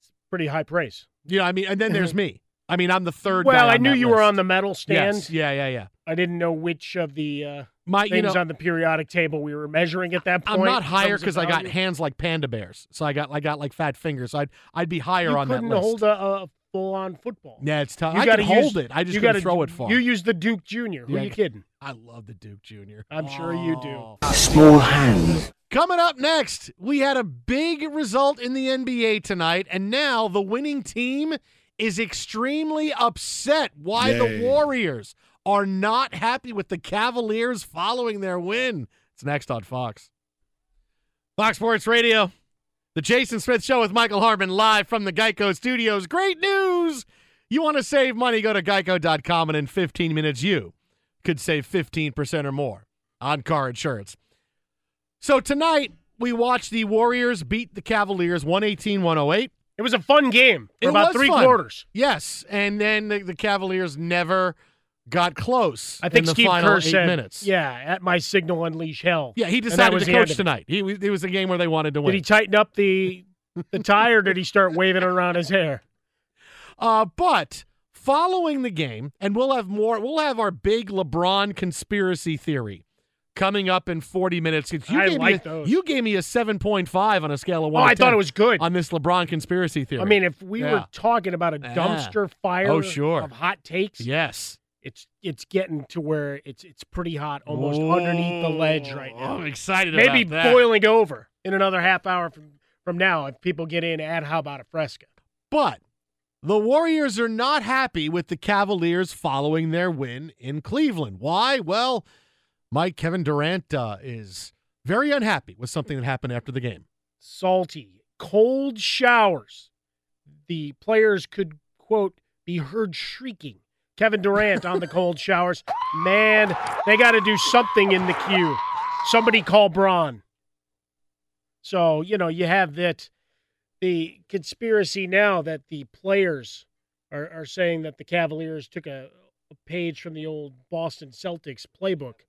It's Pretty high praise. You know, I mean, and then there's me. I mean, I'm the third. Well, guy I knew that you were on the medal stand. Yes. Yeah, yeah, yeah. I didn't know which of the uh, My, you things know, on the periodic table we were measuring at that point. I'm not higher because I got hands like panda bears. So I got I got like fat fingers. So I'd I'd be higher You on that couldn't list. hold a, a full-on football. yeah, it's tough. You I gotta can hold it. I just you gotta- throw it far. You use the Duke Jr. Who Yeah, are you kidding? I love the Duke Jr. I'm sure you do. Small hands. Coming up next, we had a big result in the NBA tonight, and now the winning team is extremely upset why the Warriors are not happy with the Cavaliers following their win. It's next on Fox. Fox Sports Radio, the Jason Smith Show with Michael Harmon live from the Geico Studios. Great news! You want to save money, go to geico.com, and in 15 minutes, you could save 15% or more on car insurance. So tonight, we watched the Warriors beat the Cavaliers 118 108. It was a fun game for It about three fun. quarters. Yes. And then the, the Cavaliers never got close I think in the Steve final Kerr eight said, minutes. "Yeah, at my signal, unleash hell." Yeah, he decided to coach tonight. He, it was a game where they wanted to win. Did he tighten up the the tie, or did he start waving it around his hair? Uh, but following the game, and we'll have more. We'll have our big LeBron conspiracy theory coming up in 40 minutes. You I gave like me a, those. You gave me a 7.5 on a scale of Oh, one. to I thought it was good. on this LeBron conspiracy theory. I mean, if we Yeah. were talking about a dumpster oh, fire Oh, sure. of hot takes, yes, it's it's getting to where it's it's pretty hot, almost underneath the ledge right now. I'm excited Maybe about that. boiling over in another half hour from from now if people get in at how about a fresca. But the Warriors are not happy with the Cavaliers following their win in Cleveland. Why? Well, Mike Kevin Durant uh, is very unhappy with something that happened after the game. Salty, cold showers. The players could quote be heard shrieking. Kevin Durant on the cold showers. Man, they got to do something in the queue. Somebody call Braun. So, you know, you have that the conspiracy now that the players are, are saying that the Cavaliers took a, a page from the old Boston Celtics playbook,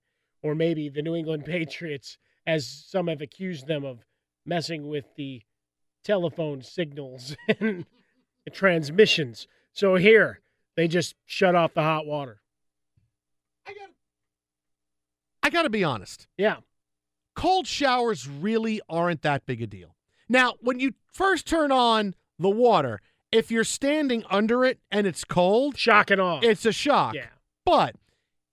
or maybe the New England Patriots, as some have accused them of messing with the telephone signals and transmissions. So here, they just shut off the hot water. I got to be honest. Yeah. Cold showers really aren't that big a deal. Now, when you first turn on the water, if you're standing under it and it's cold, shock and awe. It's a shock. Yeah. But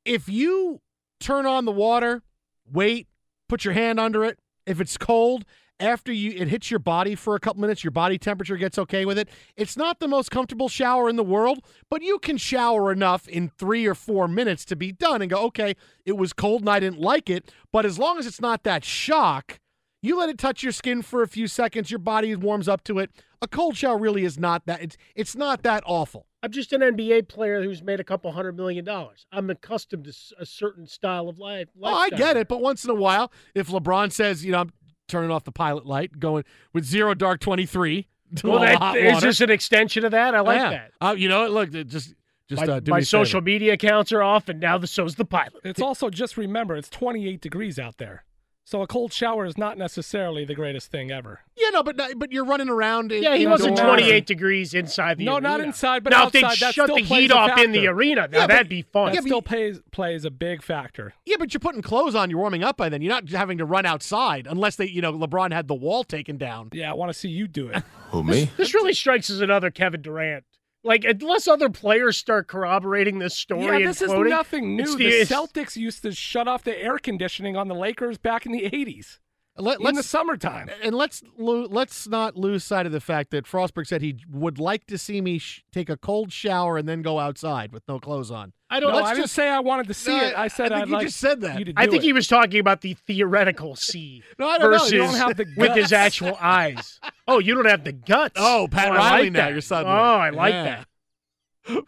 if you turn on the water, wait, put your hand under it, if it's cold, after you it hits your body for a couple minutes, your body temperature gets okay with it. It's not the most comfortable shower in the world, but you can shower enough in 3 or 4 minutes to be done and go, "Okay, it was cold and I didn't like it, but as long as it's not that shock, you let it touch your skin for a few seconds, your body warms up to it. A cold shower really is not that it's it's not that awful. I'm just an NBA player who's made a couple hundred million dollars. I'm accustomed to a certain style of life. Oh, I get it, but once in a while, if LeBron says, you know, I'm turning off the pilot light, going with zero dark 23, Well, a that, is this an extension of that? I like Yeah. that. Uh, you know, look, just just my uh, do my me favor. social media accounts are off, and now the so's the pilot. It's also just remember it's 28 degrees out there, so a cold shower is not necessarily the greatest thing ever. Yeah, no, but no- but you're running around. in- Yeah, he wasn't 28 degrees inside the No, arena. not inside, but now outside. if they shut still the heat a off in the arena, now Yeah, that'd be fun. That still plays plays a big factor. Yeah, but you're putting clothes on. You're warming up by then. You're not having to run outside unless they, you know, LeBron had the wall taken down. Yeah, I want to see you do it. Who me? This really strikes as another Kevin Durant. Like unless other players start corroborating this story yeah, this is nothing new. the- The Celtics used to shut off the air conditioning on the Lakers back in the 80s. Let, in the summertime. and let's lo- let's not lose sight of the fact that Frostberg said he would like to see me sh- take a cold shower and then go outside with no clothes on. I don't. No, let's I didn't just say I wanted to see No, it. I said I think would you like just said that. I think it. he was talking about the theoretical C No, I don't know. versus You don't have the with his actual eyes. Oh, you don't have the guts. Oh, Pat I Riley like now, that. you're suddenly. Oh, I like Yeah. that.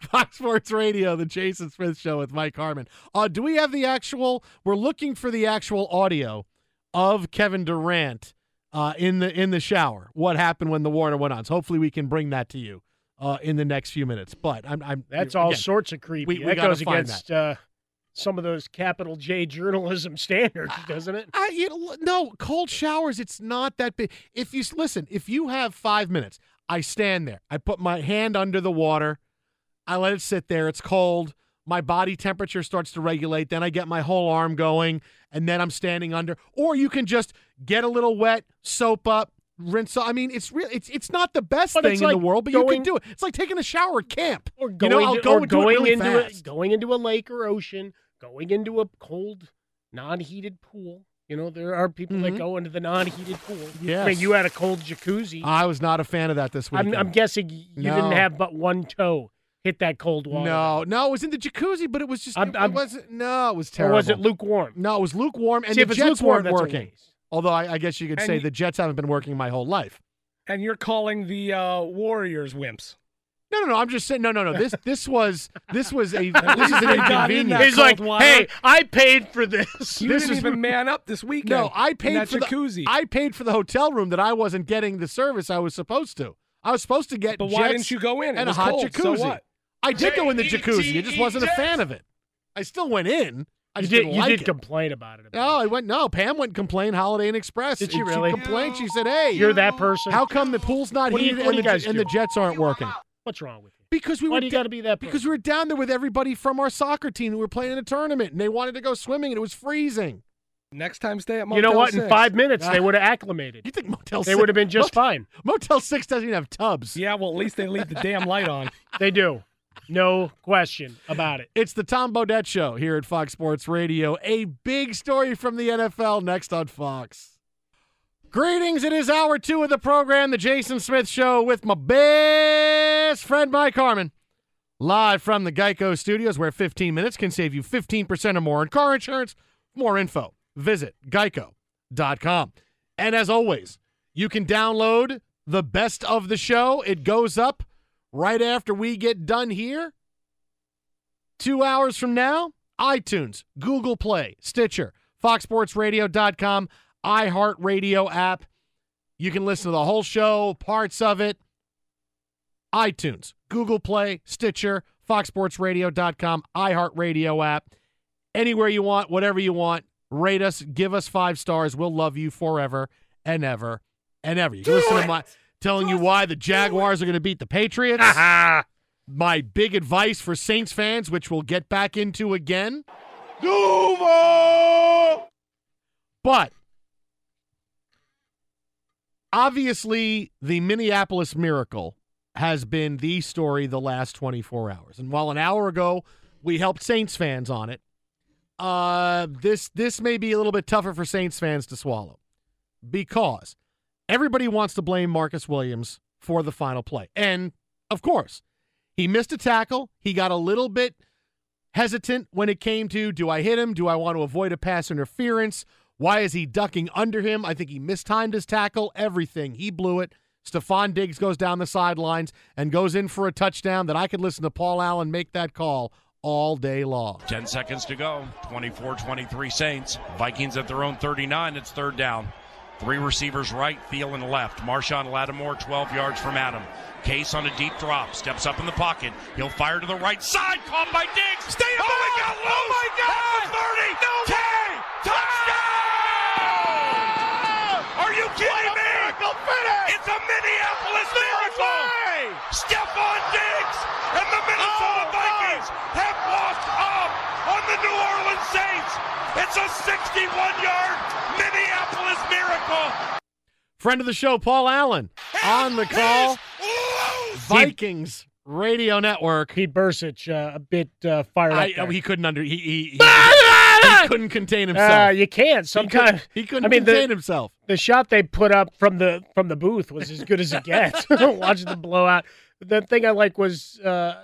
Fox Sports Radio, the Jason Smith Show with Mike Harmon. Uh, do we have the actual? We're looking for the actual audio of Kevin Durant uh, in the in the shower. What happened when the Warner went on? So hopefully we can bring that to you uh, in the next few minutes. But I'm, I'm That's all again, sorts of creepy. we- we that goes find against uh, some of those capital J journalism standards, doesn't it? I, you know, no, cold showers. It's not that big. If you listen, if you have five minutes, I stand there. I put my hand under the water. I let it sit there. It's cold. My body temperature starts to regulate. Then I get my whole arm going, and then I'm standing under. Or you can just get a little wet, soap up, rinse. off. I mean, it's real. It's it's not the best But thing it's in the world, but you can do it. It's like taking a shower at camp. Or You going, know, I'll to- go or going really into fast. a, going into a lake or ocean, going into a cold, non-heated pool. You know, there are people Mhm. that go into the non-heated pool. I mean, you had a cold jacuzzi. I was not a fan of that this I'm. I'm guessing you No. didn't have but one toe hit that cold water. No, no, it was in the jacuzzi, but it was just I'm- it, I'm- wasn't. No, it was Or terrible. was it lukewarm? No, it was lukewarm, and See, the if it's jets lukewarm, weren't working. Although I, I guess you could And say you- the Jets haven't been working my whole life. and you're calling the uh, Warriors wimps. No, no, no. I'm just saying. No, no, no. This this was this was a this is an they got in inconvenience. He's like, water. hey, I paid for this. You This didn't is- even man up this weekend. No, I paid for jacuzzi. the I paid for the hotel room that I wasn't getting the service I was supposed to. I was supposed to get. But why Jets didn't you go in? It And a was hot cold, jacuzzi. so what? I did go in the jacuzzi. I just wasn't a fan of it. I still went in. I You just did. didn't You like did it. complain about it. No, I went. No, Pam went and complained. Holiday Inn Express. Did she And really? She complained. She said, "Hey, You're that person. How come the pool's not What do you- heated and, the, and the? Jets aren't working?" What's wrong with you? Because we Why were do you da- got to be that person? because we were down there with everybody from our soccer team who were playing in a tournament, and they wanted to go swimming, and it was freezing. Next time, stay at Motel you know what? In five minutes, they would have acclimated. You think Motel They Six- would have been just Motel- fine. Motel Six doesn't even have tubs. Yeah, well, at least they leave the damn light on. They do. No question about it. It's the Tom Bodett Show here at Fox Sports Radio. A big story from the NFL next on Fox. Greetings. It is hour two of the program, The Jason Smith Show, with my best friend, Mike Harmon. Live from the Geico Studios, where 15 minutes can save you 15% or more in car insurance. More info, visit geico.com. And as always, you can download the best of the show. It goes up right after we get done here. Two hours from now, iTunes, Google Play, Stitcher, FoxSportsRadio.com, iHeartRadio app. You can listen to the whole show, parts of it. iTunes, Google Play, Stitcher, FoxSportsRadio.com, iHeartRadio app. Anywhere you want, whatever you want, rate us, give us five stars. We'll love you forever and ever and ever. You can listen to my telling you why the Jaguars are going to beat the Patriots. my big advice for Saints fans, which we'll get back into again. Duval! But obviously, the Minneapolis Miracle has been the story the last 24 hours. And while an hour ago we helped Saints fans on it, uh, this this may be a little bit tougher for Saints fans to swallow because everybody wants to blame Marcus Williams for the final play. And of course, he missed a tackle. He got a little bit hesitant when it came to do I hit him? Do I want to avoid a pass interference? Why is he ducking under him? I think he mistimed his tackle, everything. He blew it. Stefon Diggs goes down the sidelines and goes in for a touchdown that I could listen to Paul Allen make that call all day long. 10 seconds to go. 24 23 Saints. Vikings at their own 39. It's third down. Three receivers right, Thielen left. Marshon Lattimore 12 yards from Adam. Case on a deep drop, steps up in the pocket. He'll fire to the right side, caught by Diggs. Stay oh, he got oh, loose! Oh my God! At the 30! No! 10! Touchdown! Are you kidding me? Miracle finish! It's a Minneapolis miracle! Stefon Diggs and the Minnesota Oh, Vikings have up on the New Orleans Saints. It's a 61-yard Minneapolis miracle. Friend of the show, Paul Allen, on the call. Vikings Radio Network. Pete Bercich, uh, a bit uh, fired I, up. there. he couldn't under he he, he, he couldn't contain himself. Uh, you can't. He couldn't- Sometimes he couldn't I mean, contain the, himself. The shot they put up from the from the booth was as good as it gets. Watching the blowout. The thing I like was uh,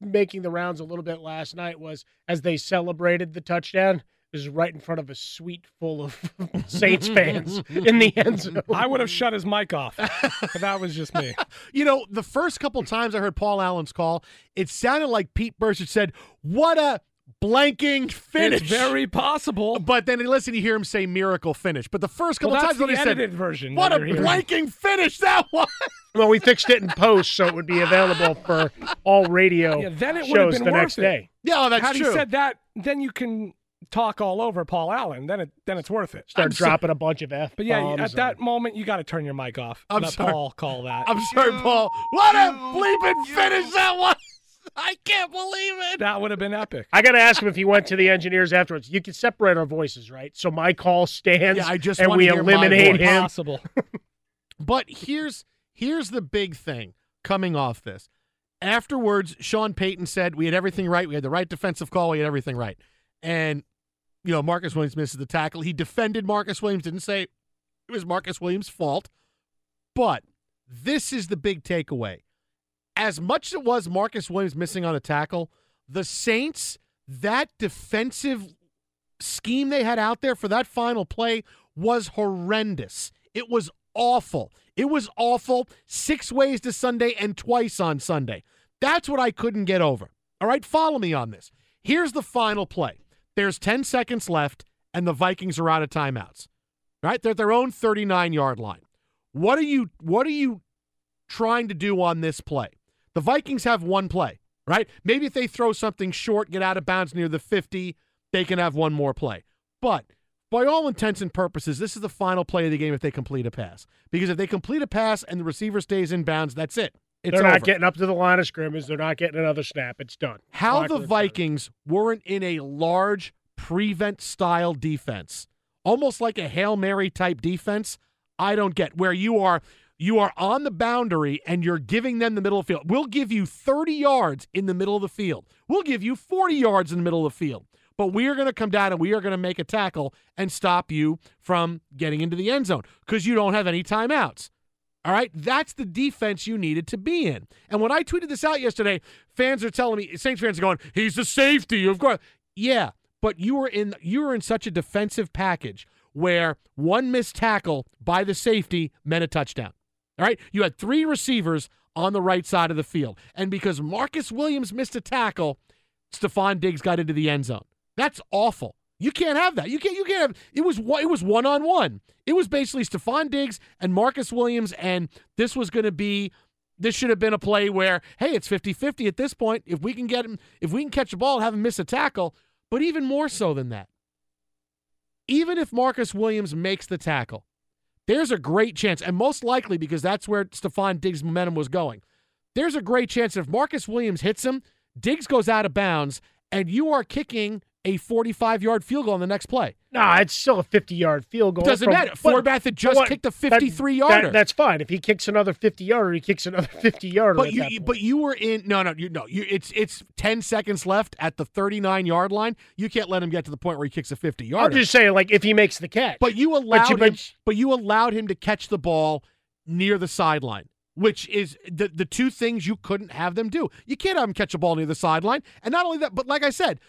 making the rounds a little bit last night was as they celebrated the touchdown. It was right in front of a suite full of Saints fans in the end zone. I would have shut his mic off. but that was just me. You know, the first couple times I heard Paul Allen's call, it sounded like Pete Bercich said, "What a blanking finish!" It's very possible. But then, listen, you hear him say "miracle finish." But the first couple Well, that's times when the he said, edited version "What a you're hearing. blanking finish that was!" Well, we fixed it in post, so it would be available for all radio Yeah, then it would have shows been the next it. day. Yeah, oh, that's Had true. he said that, then you can talk all over Paul Allen. Then it then it's worth it. Start dropping a bunch of f. But yeah, at that moment, you got to turn your mic off. I'm Let sorry. Paul call that. I'm sorry, Paul. What a bleeping finish that was! I can't believe it. That would have been epic. I got to ask him if he went to the engineers afterwards. You can separate our voices, right? So my call stands, Yeah, I just and we hear eliminate voice. him. Possible. But here's here's the big thing coming off this. Afterwards, Sean Payton said we had everything right. We had the right defensive call. We had everything right. And you know, Marcus Williams misses the tackle. He defended Marcus Williams. Didn't say it was Marcus Williams' fault. But this is the big takeaway. As much as it was Marcus Williams missing on a tackle, the Saints, that defensive scheme they had out there for that final play was horrendous. It was awful. It was awful six ways to Sunday and twice on Sunday. That's what I couldn't get over. All right, follow me on this. Here's the final play. There's 10 seconds left, and the Vikings are out of timeouts. Right, they're at their own 39 yard line. What are you what are you trying to do on this play? The Vikings have one play, right? Maybe if they throw something short, get out of bounds near the 50, they can have one more play. But by all intents and purposes, this is the final play of the game if they complete a pass. Because if they complete a pass and the receiver stays in bounds, that's it. It's They're not over. getting up to the line of scrimmage. They're not getting another snap. It's done. How the Vikings weren't in a large prevent style defense, almost like a Hail Mary type defense, I don't get. Where you are you are on the boundary and you're giving them the middle of the field. We'll give you 30 yards in the middle of the field. We'll give you 40 yards in the middle of the field. But we are going to come down and we are going to make a tackle and stop you from getting into the end zone because you don't have any timeouts. All right, that's the defense you needed to be in. And when I tweeted this out yesterday, fans are telling me, Saints fans are going, "He's the safety, of course." Yeah, but you were in you were in such a defensive package where one missed tackle by the safety meant a touchdown. All right, you had three receivers on the right side of the field, and because Marcus Williams missed a tackle, Stefon Diggs got into the end zone. That's awful. You can't have that. You can't. You can't have. It was it was one on one. It was basically Stefon Diggs and Marcus Williams, and this was going to be. This should have been a play where, hey, it's 50-50 at this point. If we can get him, if we can catch the ball have him miss a tackle, but even more so than that, even if Marcus Williams makes the tackle, there's a great chance, and most likely because that's where Stefon Diggs' momentum was going. There's a great chance if Marcus Williams hits him, Diggs goes out of bounds, and you are kicking a 45 yard field goal on the next play. No, it's still a 50 yard field goal. Doesn't from- matter. but- Forbath had just what- kicked a that- 53 yarder. that- that's fine. If he kicks another 50 yarder, he kicks another 50 yarder. But you, that you- point. but you were in no no you no you it's it's ten seconds left at the thirty nine yard line. You can't let him get to the point where he kicks a 50 yarder. I'm just saying, like, if he makes the catch. But you allowed you- him. But you allowed him to catch the ball near the sideline, which is the the two things you couldn't have them do. You can't have him catch a ball near the sideline, and not only that, but like I said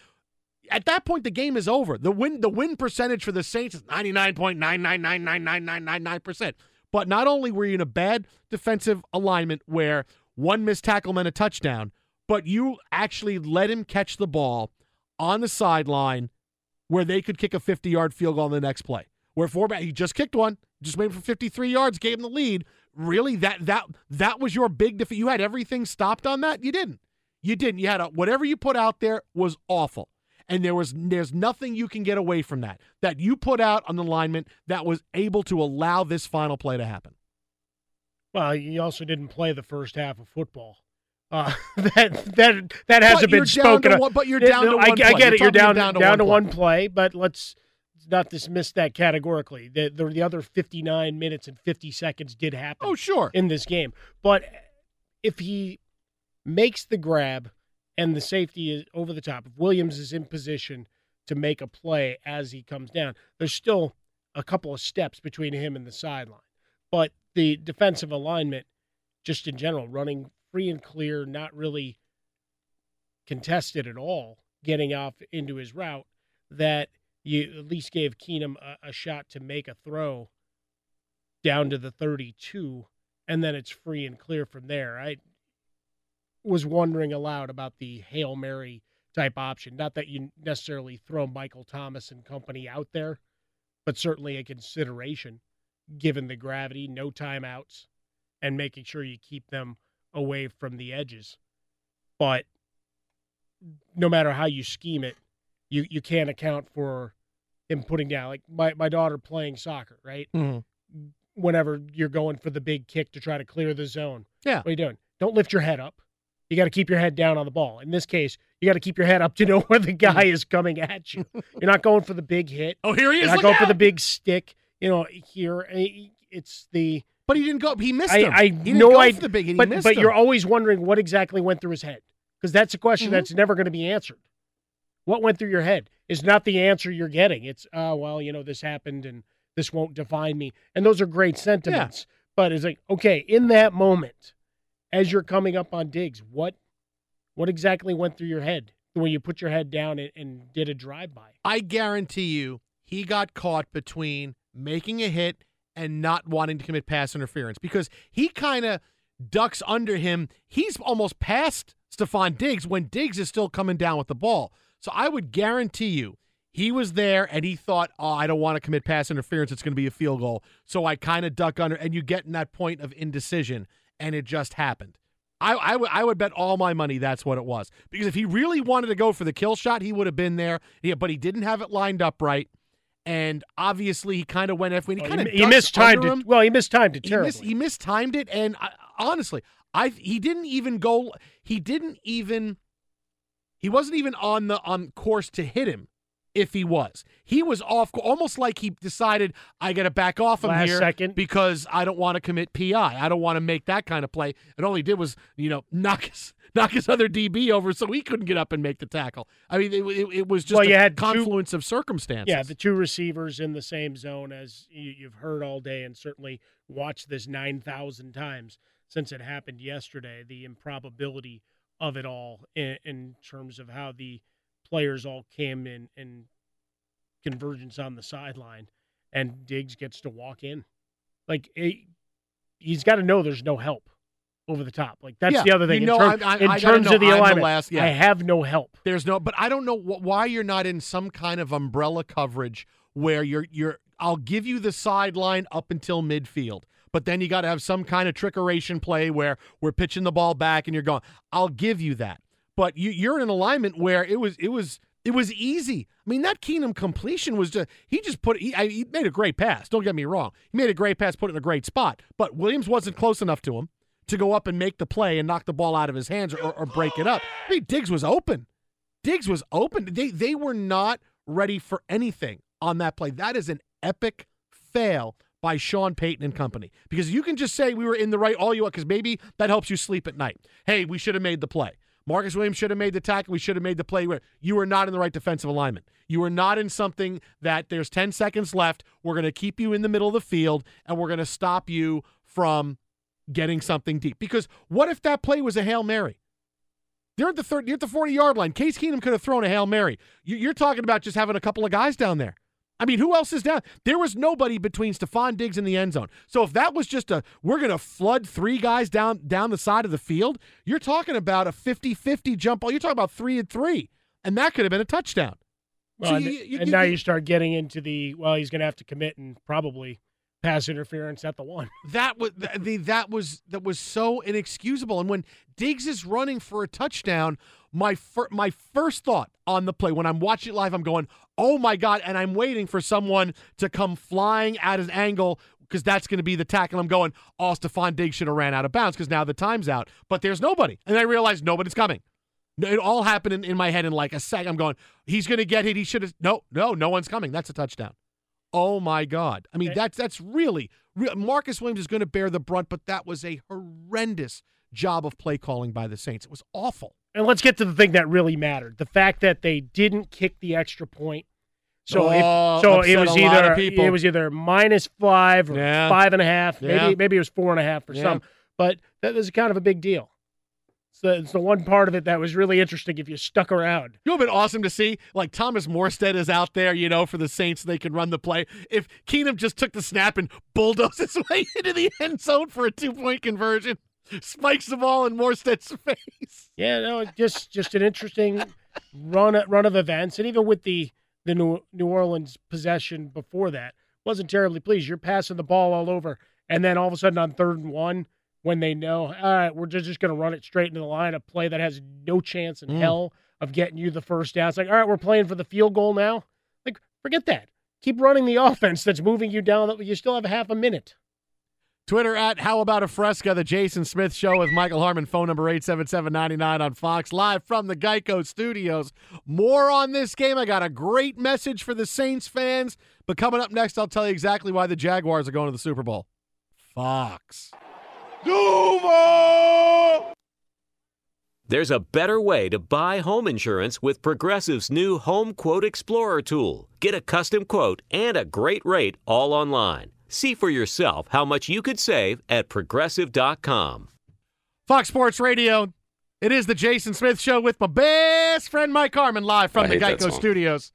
at that point the game is over. The win the win percentage for the Saints is 99.9999999%. But not only were you in a bad defensive alignment where one missed tackle meant a touchdown, but you actually let him catch the ball on the sideline where they could kick a 50-yard field goal on the next play. Where Forbath, he just kicked one, just made it for 53 yards, gave him the lead. Really, that that that was your big defeat. You had everything stopped on that. You didn't. You didn't. You had a, whatever you put out there was awful and there was there's nothing you can get away from that. That you put out on the lineman that was able to allow this final play to happen. Well, you also didn't play the first half of football. Uh, that that that hasn't been you're spoken. of. one- but you're down to I, one I play. get You're it. You're down down to down one to play. one play, but let's not dismiss that categorically. The, the the other 59 minutes and 50 seconds did happen. Oh, sure. in this game, but if he makes the grab and the safety is over the top, if Williams is in position to make a play as he comes down, there's still a couple of steps between him and the sideline. But the defensive alignment, just in general, running free and clear, not really contested at all, getting off into his route, that you at least gave Keenum a, a shot to make a throw down to the 32, and then it's free and clear from there. I was wondering aloud about the Hail Mary type option. Not that you necessarily throw Michael Thomas and company out there, but certainly a consideration given the gravity, no timeouts, and making sure you keep them away from the edges. But no matter how you scheme it, you, you can't account for him putting down like my, my daughter playing soccer, right? Mm-hmm. Whenever you're going for the big kick to try to clear the zone. Yeah. What are you doing? Don't lift your head up. You got to keep your head down on the ball. In this case, you got to keep your head up to know where the guy is coming at you. You're not going for the big hit. Oh, here he You're is. not Look going for the big stick. You know, here it's the. But he didn't go. He missed I, him. I he didn't know I. the big hit. But but you're always wondering what exactly went through his head because that's a question Mhm. that's never going to be answered. What went through your head is not the answer you're getting. It's uh well, you know, this happened and this won't define me. And those are great sentiments. But it's like, okay, in that moment, as you're coming up on Diggs, what what exactly went through your head when you put your head down and, and did a drive by? I guarantee you, he got caught between making a hit and not wanting to commit pass interference because he kind of ducks under him. He's almost past Stefon Diggs when Diggs is still coming down with the ball. So I would guarantee you he was there and he thought, oh, I don't want to commit pass interference. It's going to be a field goal. So I kind of duck under, and you get in that point of indecision, and it just happened. I, I, would, bet all my money that's what it was. Because if he really wanted to go for the kill shot, he would have been there. Yeah, but he didn't have it lined up right. And obviously, he kind of went F. When he Oh, kind of he, he mistimed it. Well, he mistimed it he, terribly. mis- he mistimed it, and I, honestly, I he didn't even go. He didn't even. He wasn't even on the on course to hit him. If he was, he was off, almost like he decided I got to back off him Last here second. because I don't want to commit PI. I don't want to make that kind of play. And all he did was, you know, knock his knock his other DB over so he couldn't get up and make the tackle. I mean, it, it, it was just Well, a you had two- confluence of circumstances. Yeah, the two receivers in the same zone, as you, you've heard all day, and certainly watched this 9,000 times since it happened yesterday. The improbability of it all in, in terms of how the players all came in and convergence on the sideline, and Diggs gets to walk in. Like, it, he's got to know there's no help over the top. Like, that's Yeah, the other thing. you in, know, term- I- I- in I terms of the I'm the alignment, last- yeah. I have no help. There's no, but I don't know wh- why you're not in some kind of umbrella coverage where you're you're. I'll give you the sideline up until midfield, but then you got to have some kind of trickeration play where we're pitching the ball back and you're going. I'll give you that, but you, you're in an alignment where it was it was it was easy. I mean, that Keenum completion was just he just put he, I, he made a great pass. Don't get me wrong, he made a great pass, put it in a great spot, but Williams wasn't close enough to him to go up and make the play and knock the ball out of his hands or, or break it up. I mean, Diggs was open. Diggs was open. They they were not ready for anything on that play. That is an epic fail by Sean Payton and company. Because you can just say we were in the right all you want, because maybe that helps you sleep at night. Hey, we should have made the play. Marcus Williams should have made the tackle. We should have made the play where you were not in the right defensive alignment. You were not in something that there's 10 seconds left. We're going to keep you in the middle of the field and we're going to stop you from getting something deep. Because what if that play was a Hail Mary? They're at the third, you're at the 40 yard line. Case Keenum could have thrown a Hail Mary. You're talking about just having a couple of guys down there. I mean, who else is down? There was nobody between Stefon Diggs and the end zone. So if that was just a we're going to flood three guys down down the side of the field, you're talking about a 50-50 jump ball. You're talking about 3 and 3. And that could have been a touchdown. Well, So and, you- you- and you- now you- start getting into the well, he's going to have to commit and probably pass interference at the one. That was the that was that was so inexcusable. And when Diggs is running for a touchdown, my fir- my first thought on the play when I'm watching it live, I'm going, "Oh my god!" And I'm waiting for someone to come flying at an angle because that's going to be the tackle. I'm going, "Oh, Stefon Diggs should have ran out of bounds because now the time's out." But there's nobody, and I realize nobody's coming. It all happened in, in my head in like a second. I'm going, "He's going to get hit. He should have." No, no, no one's coming. That's a touchdown. Oh my God! I mean, that's that's really re- Marcus Williams is going to bear the brunt, but that was a horrendous job of play calling by the Saints. It was awful. And let's get to the thing that really mattered: the fact that they didn't kick the extra point. So, Oh, if, so it was a lot of either it was either minus five or Yeah. five and a half. Yeah. Maybe maybe it was four and a half for Yeah. some. But that was kind of a big deal. So it's the one part of it that was really interesting if you stuck around. You know, been awesome to see. Like Thomas Morstead is out there, you know, for the Saints, they can run the play. If Keenum just took the snap and bulldozed his way into the end zone for a two point conversion, spikes the ball in Morstead's face. Yeah, no, just just an interesting run run of events, and even with the the New New Orleans possession before that, wasn't terribly pleased. You're passing the ball all over, and then all of a sudden on third and one, when they know, all right, we're just, just going to run it straight into the line, a play that has no chance in Mm. hell of getting you the first down. It's like, all right, we're playing for the field goal now. Like, forget that. Keep running the offense that's moving you down. You still have half a minute. Twitter at How About a Fresca, the Jason Smith Show with Michael Harmon, phone number 877-99 on Fox, live from the Geico Studios. More on this game. I got a great message for the Saints fans, but coming up next, I'll tell you exactly why the Jaguars are going to the Super Bowl. Fox. Duval! There's a better way to buy home insurance with Progressive's new Home Quote Explorer tool. Get a custom quote and a great rate all online. See for yourself how much you could save at progressive.com. Fox Sports Radio. It is the Jason Smith Show with my best friend Mike Harmon live from I the Geico. Studios.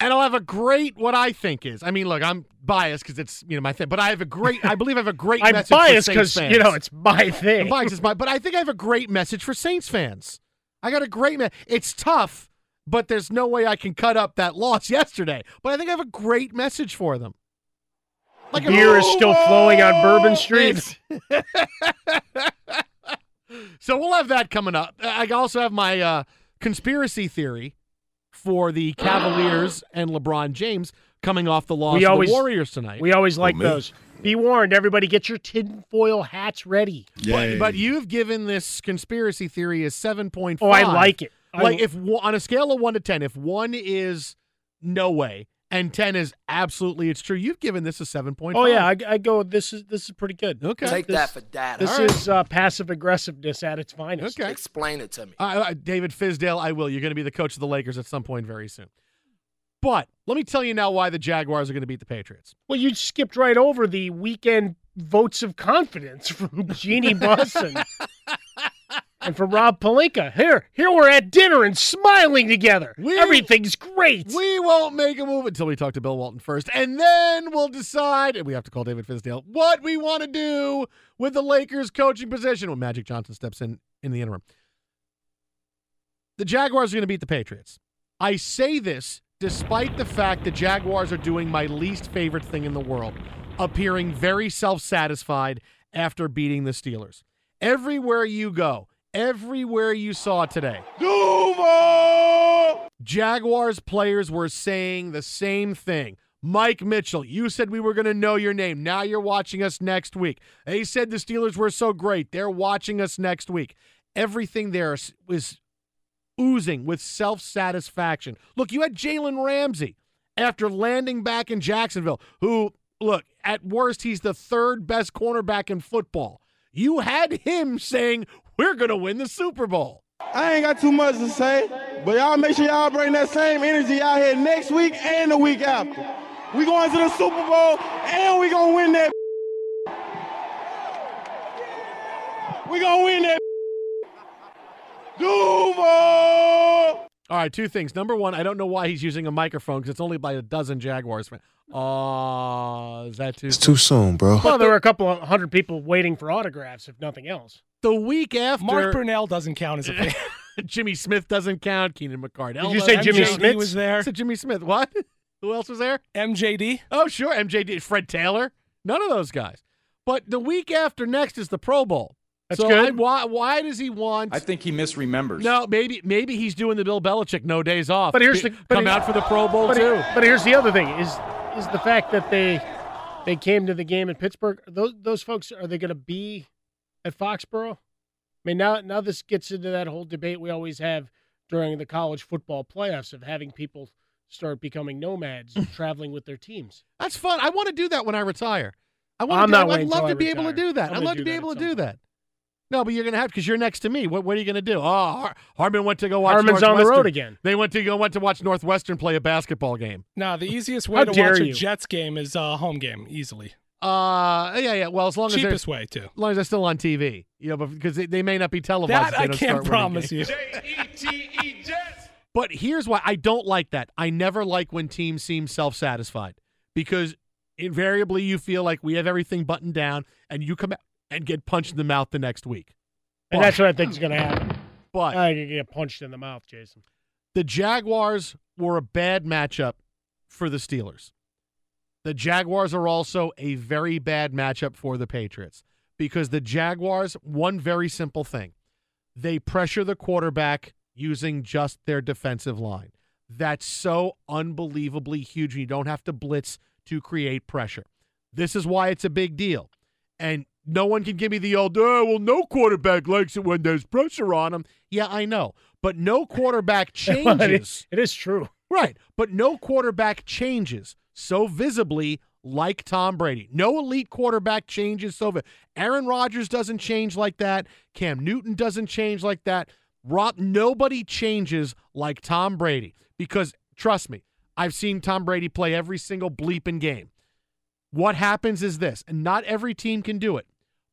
And I'll have a great what I think is. I mean, look, I'm biased because it's you know my thing, but I have a great. I believe I have a great I'm message. for biased Saints 'cause, fans. you know, it's my thing. I'm biased, it's my, but I think I have a great message for Saints fans. I got a great me- It's tough, but there's no way I can cut up that loss yesterday. But I think I have a great message for them. The beer is still flowing on Bourbon Street. so we'll have that coming up. I also have my uh, conspiracy theory for the Cavaliers and LeBron James coming off the loss we of always the Warriors tonight. We always like me? those. Be warned, everybody, get your tinfoil hats ready. But, but you've given this conspiracy theory a oh I like it. I- Like if on a scale of one to ten, if one is no way and ten is absolutely it's true, you've given this a seven point. Oh yeah, I, I go. This is this is pretty good. Okay. Take This- that for data. This All right. is uh, passive aggressiveness at its finest. Okay. Explain it to me. Uh, uh, David Fizdale, I will. You're going to be the coach of the Lakers at some point very soon. But let me tell you now why the Jaguars are going to beat the Patriots. Well, you skipped right over the weekend votes of confidence from Jeannie Buss and, from Rob Pelinka. Here, here we're at dinner and smiling together. Everything's great. We won't make a move until we talk to Bill Walton first, and then we'll decide. And we have to call David Fizdale what we want to do with the Lakers coaching position when Magic Johnson steps in in the interim. The Jaguars are going to beat the Patriots. I say this despite the fact the Jaguars are doing my least favorite thing in the world, appearing very self-satisfied after beating the Steelers. Everywhere you go, everywhere you saw today, Duval! Jaguars players were saying the same thing. Mike Mitchell, you said we were going to know your name. Now you're watching us next week. They said the Steelers were so great. They're watching us next week. Everything there was oozing with self satisfaction. Look, you had Jalen Ramsey after landing back in Jacksonville, who, look, at worst, he's the third best cornerback in football. You had him saying, We're going to win the Super Bowl. I ain't got too much to say, but y'all make sure y'all bring that same energy out here next week and the week after. We going to the Super Bowl and we gonna win that. We gonna win that. Duval! All right, two things. Number one, I don't know why he's using a microphone because it's only by a dozen Jaguars fans. Uh, is that too? It's too soon, bro. Well, there were a couple of hundred people waiting for autographs, if nothing else. The week after, Mark Brunell doesn't count as a fan. Jimmy Smith doesn't count. Keenan McCardell. Did you say doesn't Jimmy count. Smith? Was there. I said Jimmy Smith. What? Who else was there? MJD. Oh, sure. MJD. Fred Taylor. None of those guys. But the week after next is the Pro Bowl. That's so good. I- why, why does he want? I think he misremembers. no, maybe maybe he's doing the Bill Belichick no days off. But here's the but come he- out for the Pro Bowl but he- too. but here's the other thing: is is the fact that they they came to the game in Pittsburgh. Those those folks are they going to be at Foxborough? I mean, now now this gets into that whole debate we always have during the college football playoffs of having people start becoming nomads, traveling with their teams. That's fun. I want to do that when I retire. I want I'm to. not I'd love to I be able to do that. I'd love to do be able to do that. No, but you're gonna have because you're next to me. What, what are you gonna do? Oh, Har- Harmon went to go watch. Harmon's on the road again. They went to go went to watch Northwestern play a basketball game. Nah, the easiest way How to dare watch a. Jets game is a home game, easily. Uh, yeah, yeah. Well, as long as they're, Cheapest way, too. as long as they're still on TV, you know, because they, they may not be televised. That I can't start winning promise games. you. But here's why I don't like that. I never like when teams seem self satisfied because invariably you feel like we have everything buttoned down and you come out and get punched in the mouth the next week. And that's what I think is going to happen. But I could get punched in the mouth, Jason. the Jaguars were a bad matchup for the Steelers. The Jaguars are also a very bad matchup for the Patriots because the Jaguars, one very simple thing, they pressure the quarterback using just their defensive line. That's so unbelievably huge. You don't have to blitz to create pressure. This is why it's a big deal. And no one can give me the old, oh, well, no quarterback likes it when there's pressure on him. Yeah, I know. But no quarterback Well, it changes. is- it is true. Right. But no quarterback changes so visibly like Tom Brady. No elite quarterback changes so vi- Aaron Rodgers doesn't change like that. Cam Newton doesn't change like that. Rob nobody changes like Tom Brady because trust me, I've seen Tom Brady play every single bleeping game. What happens is this, and not every team can do it,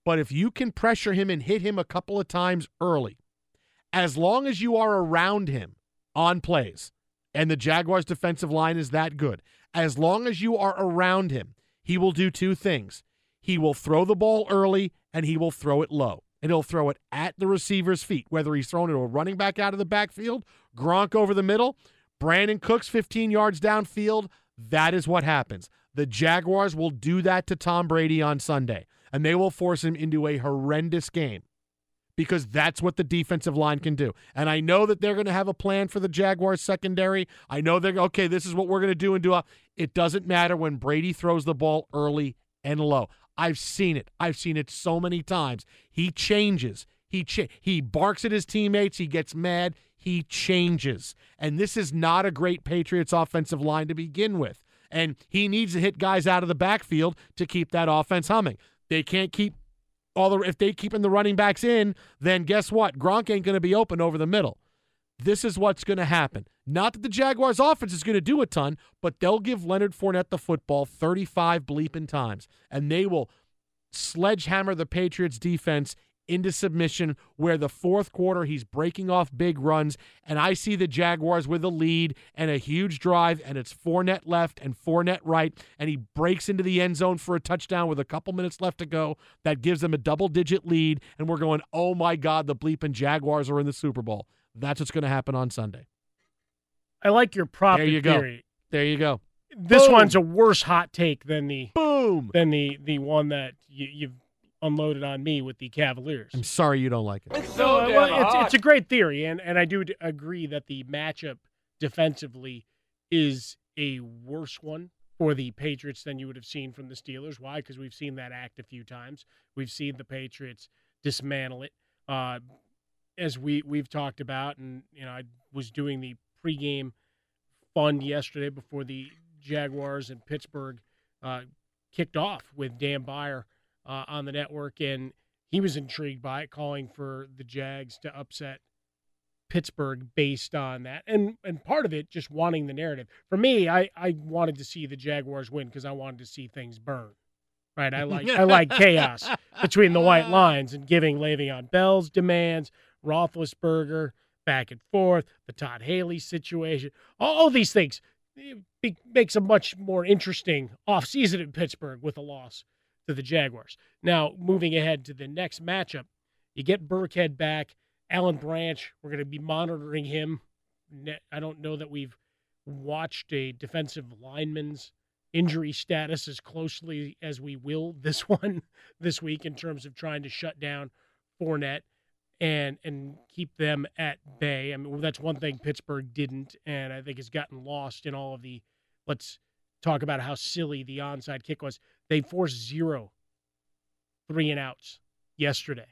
but if you can pressure him and hit him a couple of times early, as long as you are around him on plays, and the Jaguars' defensive line is that good, as long as you are around him, he will do two things. He will throw the ball early and he will throw it low. And he'll throw it at the receiver's feet, whether he's throwing it to a running back out of the backfield, Gronk over the middle, Brandin Cooks 15 yards downfield. That is what happens. The Jaguars will do that to Tom Brady on Sunday, and they will force him into a horrendous game because that's what the defensive line can do. And I know that they're going to have a plan for the Jaguars secondary. I know they're okay, this is what we're going to do and do. It doesn't matter when Brady throws the ball early and low. I've seen it. I've seen it so many times. He changes. He he barks at his teammates, he gets mad, he changes. And this is not a great Patriots offensive line to begin with. And he needs to hit guys out of the backfield to keep that offense humming. They can't keep all the if they keeping the running backs in, then guess what? Gronk ain't going to be open over the middle. This is what's going to happen. Not that the Jaguars' offense is going to do a ton, but they'll give Leonard Fournette the football 35 bleeping times, and they will sledgehammer the Patriots' defense into submission where the fourth quarter he's breaking off big runs. And I see the Jaguars with a lead and a huge drive and it's Fournette left and Fournette right. And he breaks into the end zone for a touchdown with a couple minutes left to go. That gives them a double digit lead. And we're going oh my god the bleeping Jaguars are in the Super Bowl. That's what's going to happen on Sunday. I like your prop there you go. there you go. This Boom. one's a worse hot take than the boom. than the the one that you, you've unloaded on me with the Cavaliers. I'm sorry you don't like it It's So uh, well, it's, it's a great theory, and, and I do agree that the matchup defensively is a worse one for the Patriots than you would have seen from the Steelers. Why? Because we've seen that act a few times. We've seen the Patriots dismantle it, uh, as we we've talked about, and you know I was doing the pregame fund yesterday before the Jaguars and Pittsburgh uh, kicked off with Dan Beyer uh, on the network, and he was intrigued by it, calling for the Jags to upset Pittsburgh based on that, and and part of it just wanting the narrative. For me, I I wanted to see the Jaguars win because I wanted to see things burn. Right, I like I like chaos between the white lines and giving Le'Veon Bell's demands, Roethlisberger back and forth, the Todd Haley situation, all, all these things. It makes a much more interesting offseason in Pittsburgh with a loss to the Jaguars. Now, moving ahead to the next matchup, you get Burkhead back. Alan Branch, we're going to be monitoring him. I don't know that we've watched a defensive lineman's injury status as closely as we will this one this week in terms of trying to shut down Fournette and and keep them at bay. I mean, that's one thing Pittsburgh didn't, and I think has gotten lost in all of the. Let's talk about how silly the onside kick was. They forced zero three and outs yesterday.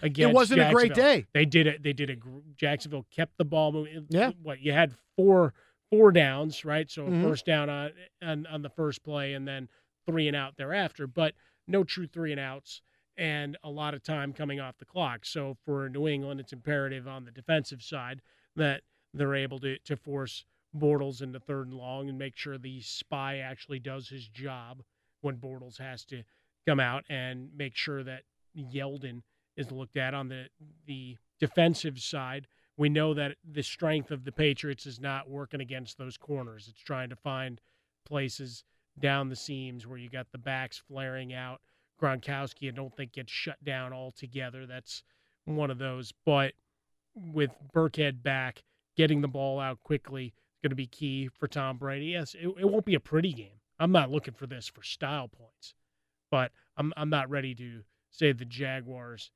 Against It wasn't a great day. They did it. They did it. Jacksonville kept the ball moving. Yeah. What you had four four downs, right? So a Mhm. first down on, on on the first play, and then three and out thereafter. But no true three and outs, and a lot of time coming off the clock. So for New England, it's imperative on the defensive side that they're able to to force Bortles into third and long and make sure the spy actually does his job when Bortles has to come out and make sure that Yeldon is looked at on the the defensive side. We know that the strength of the Patriots is not working against those corners. It's trying to find places down the seams where you got the backs flaring out. Gronkowski, I don't think gets shut down altogether. That's one of those. But with Burkhead back, getting the ball out quickly is going to be key for Tom Brady. Yes, it, it won't be a pretty game. I'm not looking for this for style points, but I'm I'm not ready to say the Jaguars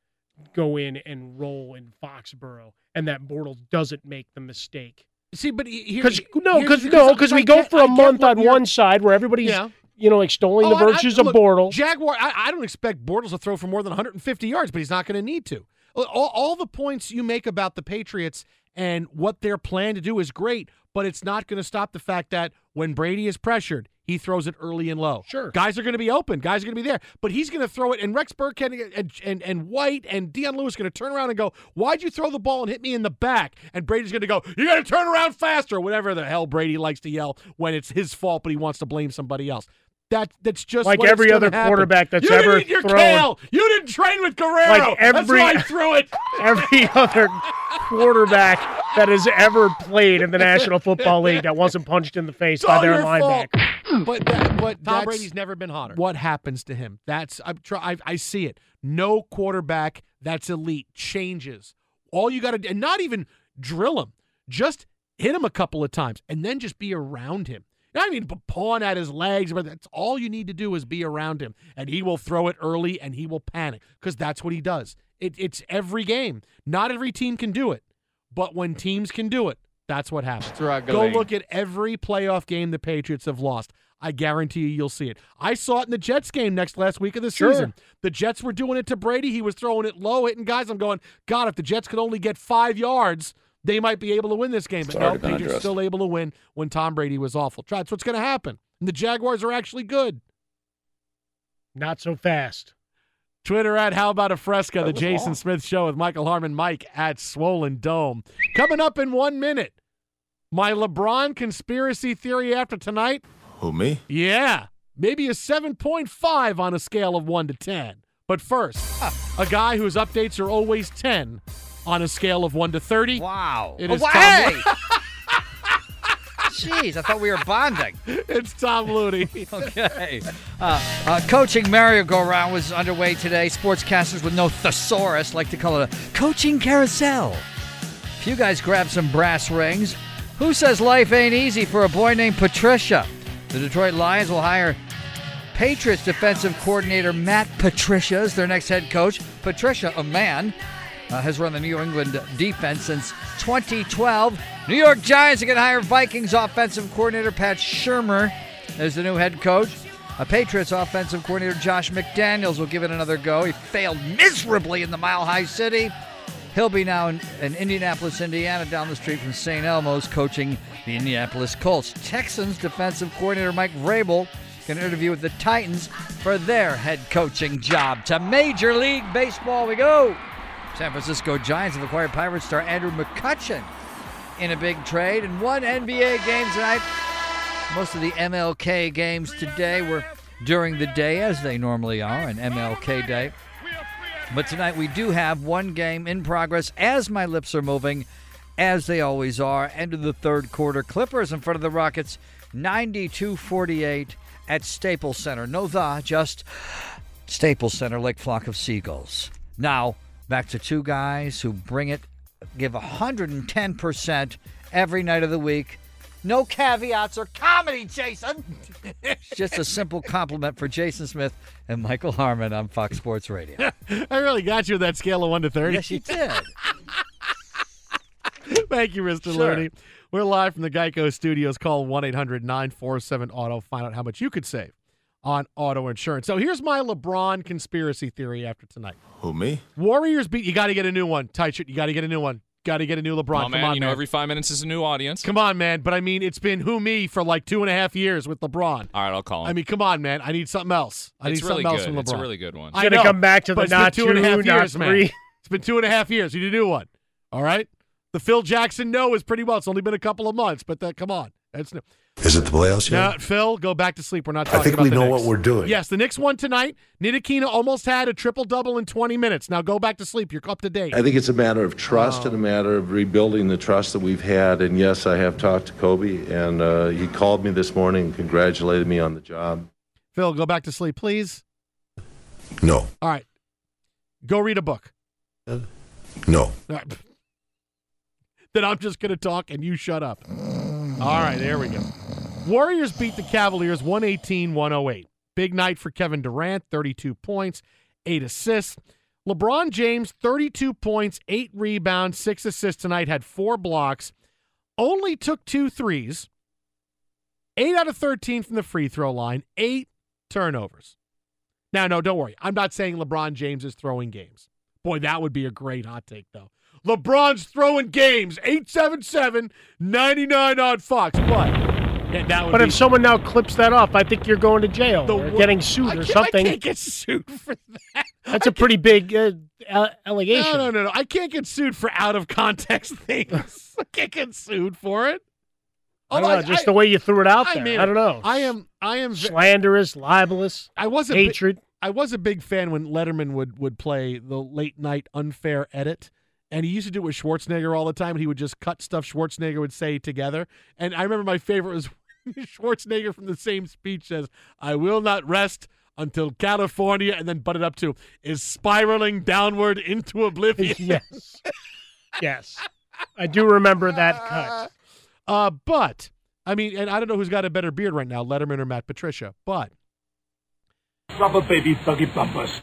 go in and roll in Foxborough and that Bortles doesn't make the mistake. See, but here, Because no, because no, because we go get- for a month on one side where everybody's Yeah. you know extolling the Oh, I- I- virtues look, of Bortles. Jaguar, I, I don't expect Bortles to throw for more than 150 yards, but he's not going to need to. All, all the points you make about the Patriots and what their plan to do is great, but it's not going to stop the fact that when Brady is pressured, he throws it early and low. Sure. Guys are going to be open. Guys are going to be there. But he's going to throw it, and Rex Burkhead and, and, and White and Dion Lewis are going to turn around and go, Why'd you throw the ball and hit me in the back? And Brady's going to go, You got to turn around faster, whatever the hell Brady likes to yell when it's his fault, but he wants to blame somebody else. That That's just Like what every other happen. quarterback that's you ever didn't eat your thrown- kale. You didn't train with Guerrero. Like every- That's why I threw it. every other quarterback that has ever played in the National Football League that wasn't punched in the face It's by their your fault. linebacker. But that, but Tom that's Brady's never been hotter. What happens to him? That's I'm try, I, I see it. No quarterback that's elite changes. All you got to do, and not even drill him, just hit him a couple of times, and then just be around him. I mean, pawing at his legs, but that's all you need to do is be around him, and he will throw it early, and he will panic because that's what he does. It, it's every game. Not every team can do it, but when teams can do it, that's what happens. Go look at every playoff game the Patriots have lost. I guarantee you, you'll see it. I saw it in the Jets game next last week of the Sure. season. The Jets were doing it to Brady. He was throwing it low, hitting guys. I'm going, God, if the Jets could only get five yards, they might be able to win this game. But Sorry no, Patriots undressed. still able to win when Tom Brady was awful. That's what's going to happen. And the Jaguars are actually good. Not so fast. Twitter at How About a Fresca, the Jason long. Smith Show with Michael Harmon, Mike at Swollen Dome. Coming up in one minute, my LeBron conspiracy theory after tonight. Who, me? Yeah, maybe a 7.5 on a scale of 1 to 10. But first, a guy whose updates are always 10 on a scale of 1 to 30. Wow. It Oh, is wow, Tom- Jeez, I thought we were bonding. it's Tom Looney. okay. Uh, uh, coaching merry-go-round was underway today. Sportscasters with no thesaurus like to call it a coaching carousel. If you guys grab some brass rings. Who says life ain't easy for a boy named Patricia? The Detroit Lions will hire Patriots defensive coordinator Matt Patricia as their next head coach. Patricia, a man, uh, has run the New England defense since 2012. New York Giants are going to hire Vikings offensive coordinator Pat Shurmur as the new head coach. A Patriots offensive coordinator Josh McDaniels will give it another go. He failed miserably in the Mile High City. He'll be now in, in Indianapolis, Indiana, down the street from St. Elmo's, coaching the Indianapolis Colts. Texans defensive coordinator Mike Vrabel can interview with the Titans for their head coaching job. To Major League Baseball we go. San Francisco Giants have acquired Pirates star Andrew McCutchen in a big trade and one NBA game tonight. Most of the MLK games today were during the day, as they normally are, an MLK day. But tonight we do have one game in progress as my lips are moving, as they always are. End of the third quarter. Clippers in front of the Rockets, 92 48 at Staples Center. No the, just Staples Center, like flock of seagulls. Now, back to two guys who bring it, give 110% every night of the week. No caveats or comedy, Jason. It's just a simple compliment for Jason Smith and Michael Harmon on Fox Sports Radio. I really got you with that scale of 1 to 30. Yes, you did. Thank you, Mr. Sure. Looney. We're live from the Geico Studios. Call 1 800 947 Auto. Find out how much you could save on auto insurance. So here's my LeBron conspiracy theory after tonight. Who, me? Warriors beat. You got to get a new one. Tight shirt. You got to get a new one. Got to get a new LeBron. Come on, Come man. on, you know, every five minutes is a new audience. Come on, man. But I mean, it's been who me for like two and a half years with LeBron. All right, I'll call him. I mean, come on, man. I need something else. I It's need really something else from LeBron. It's a really good one. I'm Gonna know, come back to the but not two and a half two, not years, man. three. It's been two and a half years. You need a new one. All right. The Phil Jackson no is pretty well. It's only been a couple of months, but that come on. That's no. Is it the playoffs yet? Now, Phil, go back to sleep. We're not talking I think about we the know Knicks. what we're doing. Yes, the Knicks won tonight. Ntilikina almost had a triple double in 20 minutes. Now go back to sleep. You're up to date. I think it's a matter of trust and a matter of rebuilding the trust that we've had. And yes, I have talked to Kobe, and uh, he called me this morning and congratulated me on the job. Phil, go back to sleep, please. No. All right. Go read a book. No. All right. Then I'm just going to talk and you shut up. All right, there we go. Warriors beat the Cavaliers 118 108. Big night for Kevin Durant, 32 points, 8 assists. LeBron James, 32 points, 8 rebounds, 6 assists tonight, had 4 blocks, only took two threes, 8 out of 13 from the free throw line, 8 turnovers. Now, no, don't worry. I'm not saying LeBron James is throwing games. Boy, that would be a great hot take, though. LeBron's throwing games. 877 99 on Fox. But that But be, if someone now clips that off, I think you're going to jail or wo- getting sued or something. I can't get sued for that. That's a pretty big uh, allegation. No, no, no, no. I can't get sued for out of context things. I can't get sued for it. I don't know, just the way you threw it out I there. mean I don't know. I am. I am. Slanderous, libelous. I was a bi- hatred. I was a big fan when Letterman would would play the late night unfair edit. And he used to do it with Schwarzenegger all the time. And he would just cut stuff Schwarzenegger would say together. And I remember my favorite was Schwarzenegger from the same speech says, I will not rest until California, and then butted up to, is spiraling downward into oblivion. yes. Yes. I do remember that cut. Uh, but, I mean, and I don't know who's got a better beard right now, Letterman or Matt Patricia, but Rubber baby doggy bumpers.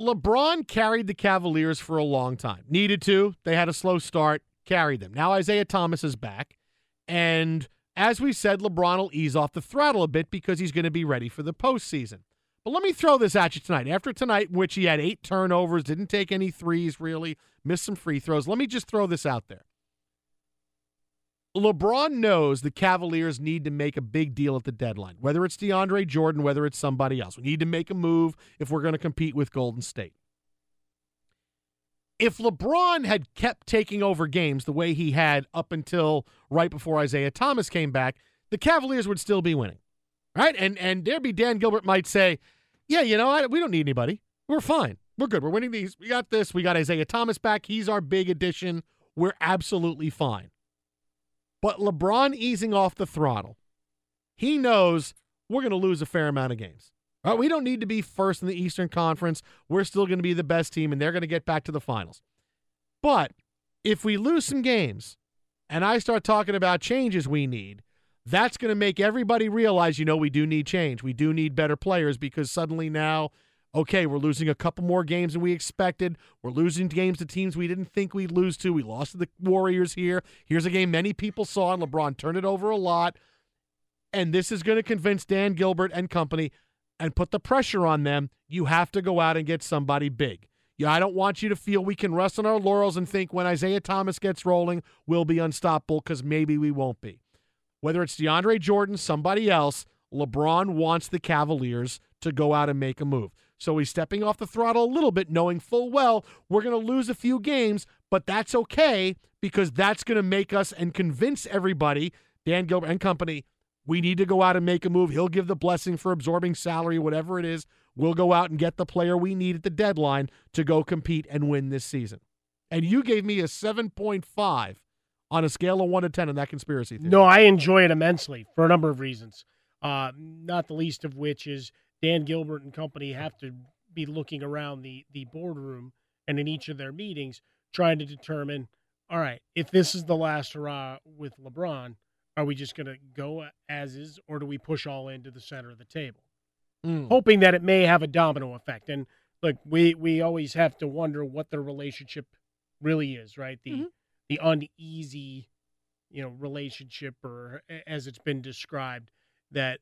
LeBron carried the Cavaliers for a long time. Needed to. They had a slow start, carried them. Now Isaiah Thomas is back. And as we said, LeBron will ease off the throttle a bit because he's going to be ready for the postseason. But let me throw this at you tonight. After tonight, in which he had eight turnovers, didn't take any threes really, missed some free throws, let me just throw this out there. LeBron knows the Cavaliers need to make a big deal at the deadline, whether it's DeAndre Jordan, whether it's somebody else. We need to make a move if we're going to compete with Golden State. If LeBron had kept taking over games the way he had up until right before Isaiah Thomas came back, the Cavaliers would still be winning. Right? And and there be Dan Gilbert might say, "Yeah, you know, I, we don't need anybody. We're fine. We're good. We're winning these. We got this. We got Isaiah Thomas back. He's our big addition. We're absolutely fine." But LeBron easing off the throttle, he knows we're going to lose a fair amount of games. Right, we don't need to be first in the Eastern Conference. We're still going to be the best team, and they're going to get back to the finals. But if we lose some games and I start talking about changes we need, that's going to make everybody realize, you know, we do need change. We do need better players because suddenly now, okay, we're losing a couple more games than we expected. We're losing games to teams we didn't think we'd lose to. We lost to the Warriors here. Here's a game many people saw, and LeBron turned it over a lot. And this is going to convince Dan Gilbert and company and put the pressure on them. You have to go out and get somebody big. Yeah, I don't want you to feel we can rest on our laurels and think when Isaiah Thomas gets rolling, we'll be unstoppable because maybe we won't be. Whether it's DeAndre Jordan, somebody else, LeBron wants the Cavaliers to go out and make a move. So he's stepping off the throttle a little bit, knowing full well we're going to lose a few games, but that's okay because that's going to make us and convince everybody, Dan Gilbert and company, we need to go out and make a move. He'll give the blessing for absorbing salary, whatever it is. We'll go out and get the player we need at the deadline to go compete and win this season. And you gave me a 7.5 on a scale of 1 to 10 in that conspiracy theory. No, I enjoy it immensely for a number of reasons. Uh, not the least of which is Dan Gilbert and company have to be looking around the the boardroom and in each of their meetings trying to determine, all right, if this is the last hurrah with LeBron, are we just going to go as is, or do we push all into the center of the table, Mm. hoping that it may have a domino effect? And look, we we always have to wonder what the relationship really is, right? The the uneasy, you know, relationship, or as it's been described, that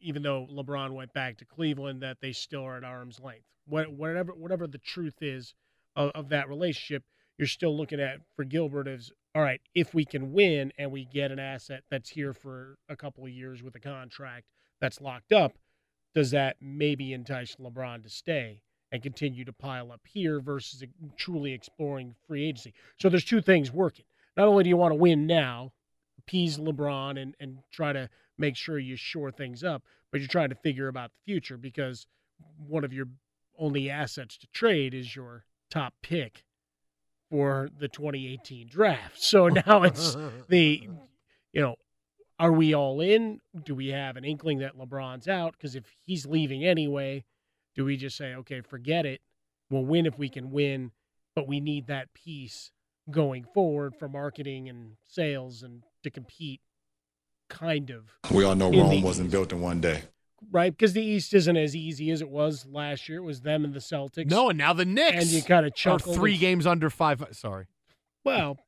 even though LeBron went back to Cleveland, that they still are at arm's length. What, whatever whatever the truth is of, of that relationship, you're still looking at for Gilbert as all right. If we can win and we get an asset that's here for a couple of years with a contract that's locked up, does that maybe entice LeBron to stay and continue to pile up here versus truly exploring free agency? So there's two things working. Not only do you want to win now, appease LeBron and, and try to make sure you shore things up, but you're trying to figure about the future because one of your only assets to trade is your top pick for the 2018 draft. So now it's the, you know, are we all in? Do we have an inkling that LeBron's out? Because if he's leaving anyway, do we just say, okay, forget it? We'll win if we can win, but we need that piece going forward for marketing and sales and to compete, kind of. We all know Rome wasn't built in one day. Right? Because the East isn't as easy as it was last year. It was them and the Celtics. No, and now the Knicks. And you kind of chuckle. three games under five. Sorry. Well,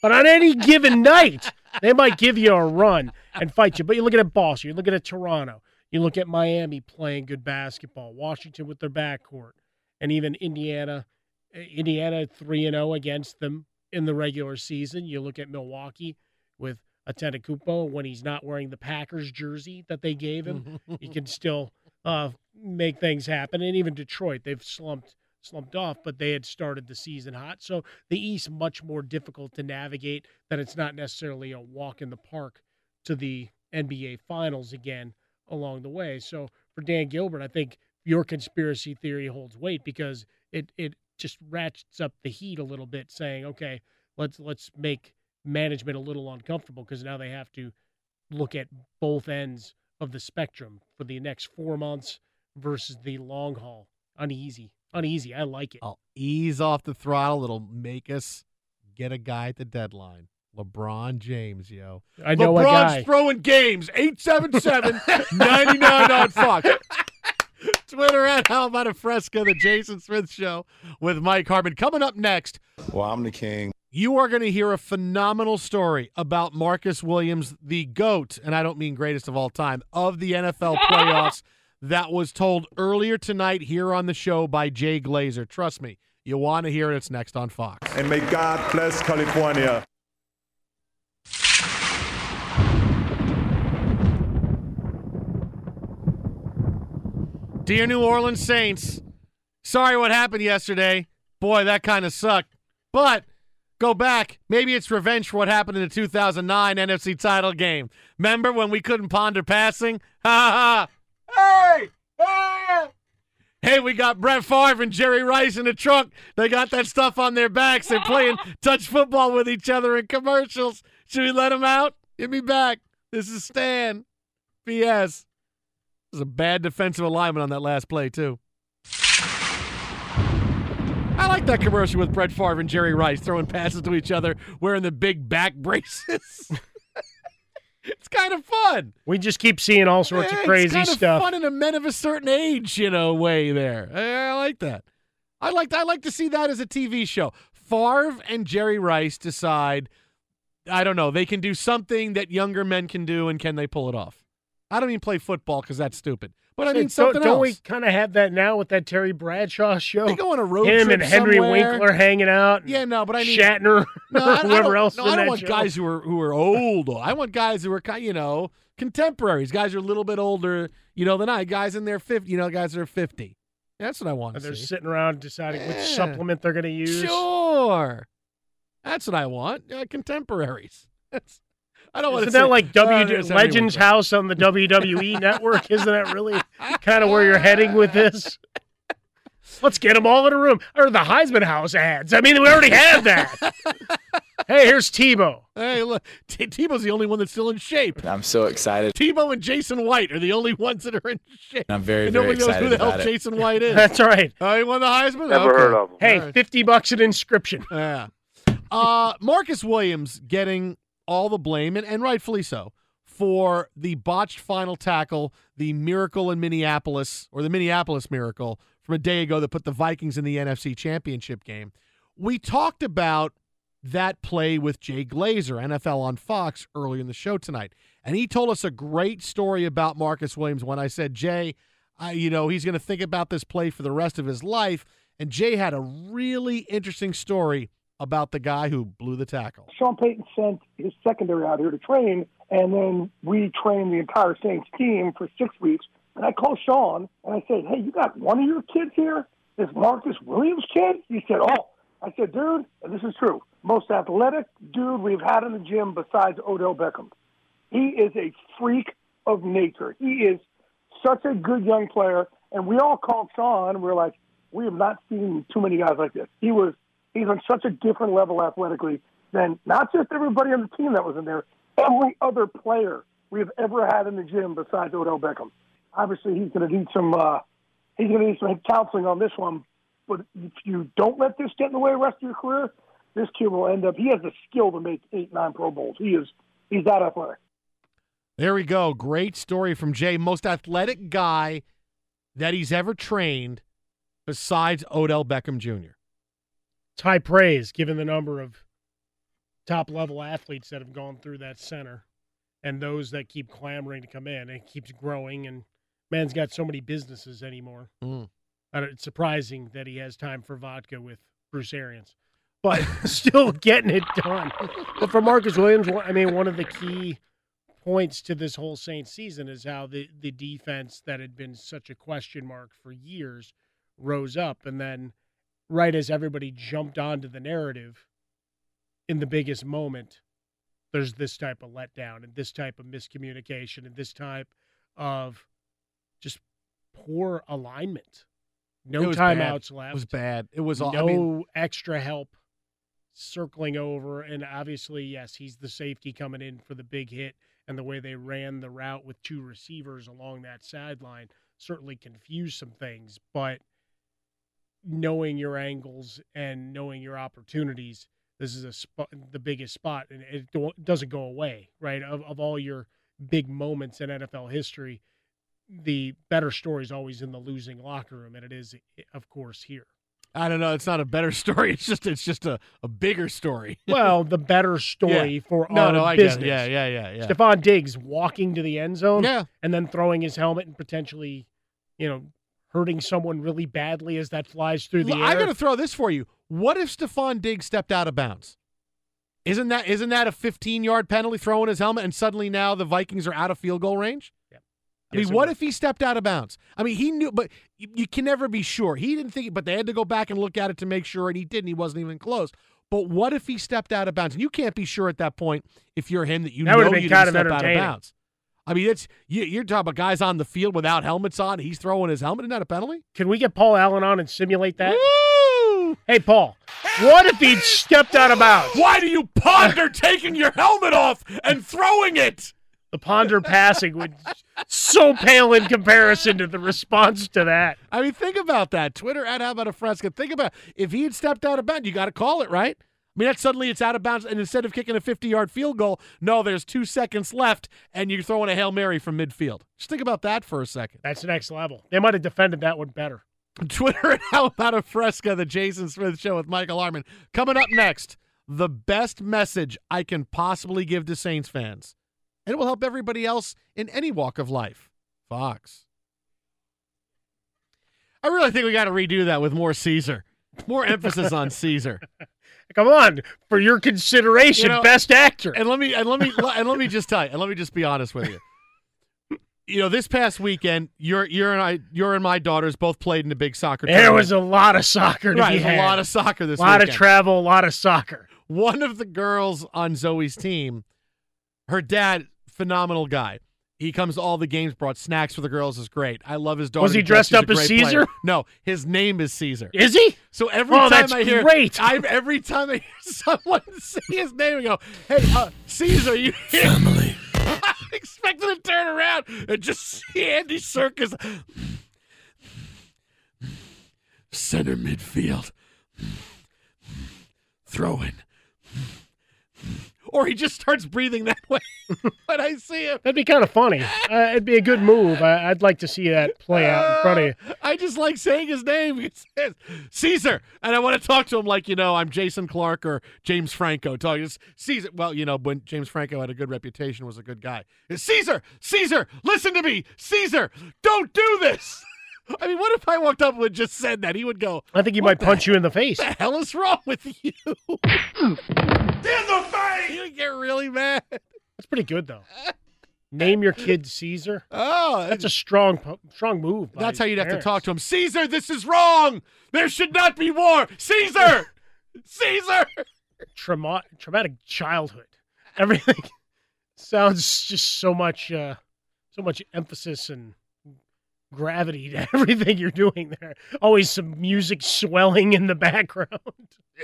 but on any given night, they might give you a run and fight you. But you look at Boston, You look at Toronto, you look at Miami playing good basketball, Washington with their backcourt, and even Indiana. uh, Indiana three and zero against them in the regular season. You look at Milwaukee with Antetokounmpo when he's not wearing the Packers jersey that they gave him. he can still uh, make things happen. And even Detroit, they've slumped slumped off, but they had started the season hot. So the East much more difficult to navigate. That it's not necessarily a walk in the park to the NBA Finals again along the way. So for Dan Gilbert, I think your conspiracy theory holds weight because it it just ratchets up the heat a little bit, saying, okay, let's let's make management a little uncomfortable because now they have to look at both ends of the spectrum for the next four months versus the long haul. Uneasy. Uneasy. I like it. I'll ease off the throttle. It'll make us get a guy at the deadline. LeBron James, yo. I know a LeBron's guy. throwing games. 877 99 on Fox. Twitter at How About a Fresca, the Jason Smith Show with Mike Harmon. Coming up next, Well, I'm the king. You are going to hear a phenomenal story about Marcus Williams, the GOAT, and I don't mean greatest of all time, of the NFL playoffs that was told earlier tonight here on the show by Jay Glazer. Trust me, you want to hear it. It's next on Fox. And may God bless California. Dear New Orleans Saints, sorry what happened yesterday. Boy, that kind of sucked. But go back. Maybe it's revenge for what happened in the 2009 NFC title game. Remember when we couldn't ponder passing? Ha ha. Hey! Hey! Hey, we got Brett Favre and Jerry Rice in the trunk. They got that stuff on their backs. They're playing touch football with each other in commercials. Should we let them out? Give me back. This is Stan. BS. There's a bad defensive alignment on that last play, too. I like that commercial with Brett Favre and Jerry Rice throwing passes to each other, wearing the big back braces. it's kind of fun. We just keep seeing all sorts Yeah, of crazy it's kind stuff. Of fun in a men of a certain age, you know, way there. I, I like that. I like. I like to see that as a TV show. Favre and Jerry Rice decide. I don't know. They can do something that younger men can do, and can they pull it off? I don't even play football because that's stupid. But I mean Don't- something don't, else. we kind of have that now with that Terry Bradshaw show? They go on a road Him trip and Henry somewhere. Winkler hanging out. Yeah, no, but I need Shatner, No, I, I whoever don't, else. no, in I don't want show. guys who are who are old. I want guys who are you know contemporaries. Guys who are a little bit older, you know, than I. Guys in their fifty, you know, guys that are fifty. That's what I want they're see. sitting around deciding which supplement they're going to use. Sure, that's what I want. Uh, contemporaries. That's, I don't want Isn't to. that like Uh, W it's Legends. House on the WWE network? Isn't that really kind of where you're heading with this? Let's get them all in a room. Or the Heisman House ads. I mean, we already have that. hey, here's Tebow. Hey, look, T- Tebow's the only one that's still in shape. I'm so excited. Tebow and Jason White are the only ones that are in shape. I'm very, and very nobody knows who the hell it. Jason White is. That's right. Oh, he won the Heisman. Never Okay. heard of him. Hey, All right. 50 bucks an inscription. Yeah. Uh, Marcus Williams getting all the blame, and, and rightfully so, for the botched final tackle, the miracle in Minneapolis, or the Minneapolis miracle from a day ago that put the Vikings in the NFC Championship game. We talked about that play with Jay Glazer, NFL on Fox, earlier in the show tonight. And he told us a great story about Marcus Williams when I said, Jay, I, you know, he's going to think about this play for the rest of his life. And Jay had a really interesting story about the guy who blew the tackle. Sean Payton sent his secondary out here to train, and then we trained the entire Saints team for six weeks. And I called Sean and I said, Hey, you got one of your kids here? This Marcus Williams kid? He said, Oh, I said, dude, and this is true, most athletic dude we've had in the gym besides Odell Beckham. He is a freak of nature. He is such a good young player. And we all called Sean. We are like, we have not seen too many guys like this. He was he's on such a different level athletically than not just everybody on the team that was in there, every other player we have ever had in the gym besides Odell Beckham. Obviously, he's going to need some uh, he's going to need some counseling on this one. But if you don't let this get in the way of the rest of your career, this kid will end up. He has the skill to make eight, nine Pro Bowls. He is he's that athletic. There we go. Great story from Jay. Most athletic guy that he's ever trained besides Odell Beckham Jr. It's high praise given the number of top level athletes that have gone through that center and those that keep clamoring to come in. It keeps growing, and man's got so many businesses anymore. Mm. It's surprising that he has time for vodka with Bruce Arians, but still getting it done. But for Marcus Williams, I mean, one of the key points to this whole Saints season is how the, the defense that had been such a question mark for years rose up. And then, right as everybody jumped onto the narrative in the biggest moment, there's this type of letdown and this type of miscommunication and this type of just poor alignment. No timeouts bad. left. It was bad. It was all, no I mean, extra help circling over. And obviously, yes, he's the safety coming in for the big hit. And the way they ran the route with two receivers along that sideline certainly confused some things. But knowing your angles and knowing your opportunities, this is a spot, the biggest spot, and it doesn't go away, right? Of, of all your big moments in NFL history, the better story is always in the losing locker room, and it is, of course, here. I don't know. It's not a better story. It's just it's just a, a bigger story. well, the better story Yeah. for No, our no, I get it. business. Yeah, yeah, yeah, yeah. Stefon Diggs walking to the end zone, Yeah. and then throwing his helmet and potentially, you know, hurting someone really badly as that flies through the air. I got to throw this for you. What if Stefon Diggs stepped out of bounds? Isn't that isn't that a 15 yard penalty throwing his helmet and suddenly now the Vikings are out of field goal range? I mean, it what if he stepped out of bounds? I mean, he knew, but you, you can never be sure. He didn't think, but they had to go back and look at it to make sure, and he didn't. He wasn't even close. But what if he stepped out of bounds? And you can't be sure at that point if you're him that you That know you didn't step out of bounds. I mean, it's you, you're talking about guys on the field without helmets on. He's throwing his helmet. Isn't that a penalty? Can we get Paul Allen on and simulate that? Hey, Paul, what if he'd stepped out of bounds? Why do you ponder taking your helmet off and throwing it? The ponder passing would so pale in comparison to the response to that. I mean, think about that. Twitter at How About a Fresca. Think about if he had stepped out of bounds, you got to call it, right? I mean, that suddenly it's out of bounds, and instead of kicking a 50 yard field goal, no, there's two seconds left, and you're throwing a Hail Mary from midfield. Just think about that for a second. That's next level. They might have defended that one better. Twitter at How About a Fresca, the Jason Smith Show with Michael Harmon. Coming up next, the best message I can possibly give to Saints fans. And it will help everybody else in any walk of life. Fox. I really think we got to redo that with more Caesar. More emphasis on Caesar. Come on, for your consideration, You know, best actor. And let me and let me and let me just tell you, and let me just be honest with you. You know, this past weekend, you're you're and I, you're and my daughters both played in a big soccer. There tournament. was a lot of soccer to right, be had. a lot of soccer this A lot weekend. of travel, a lot of soccer. One of the girls on Zoe's team, her dad, phenomenal guy. He comes to all the games, brought snacks for the girls. is great. I love his daughter. Was he dressed up as Caesar? player. No, his name is Caesar. Is he? So every Oh, time that's I hear, great. I every time I hear someone say his name, I go, "Hey, uh, Caesar, you here?" family." I expected to turn around and just see Andy Serkis center midfield throwing, or he just starts breathing that way when I see him. That'd be kind of funny. Uh, it'd be a good move. I, I'd like to see that play out in front of you. I just like saying his name. Says Caesar, and I want to talk to him like you know I'm Jason Clarke or James Franco. Talking it's Caesar. Well, you know when James Franco had a good reputation, was a good guy. It's Caesar, Caesar, listen to me, Caesar, don't do this. I mean, what if I walked up and just said that? He would go. I think he might punch you in the face. What the hell is wrong with you? in the face! You would get really mad. That's pretty good though. Name your kid Caesar. Oh, That's a strong, strong move. by That's how you'd have to talk to him. Caesar, this is wrong. There should not be war. Caesar, Caesar. Trauma- traumatic childhood. Everything sounds just so much, uh, so much emphasis and gravity to everything you're doing there. Always some music swelling in the background.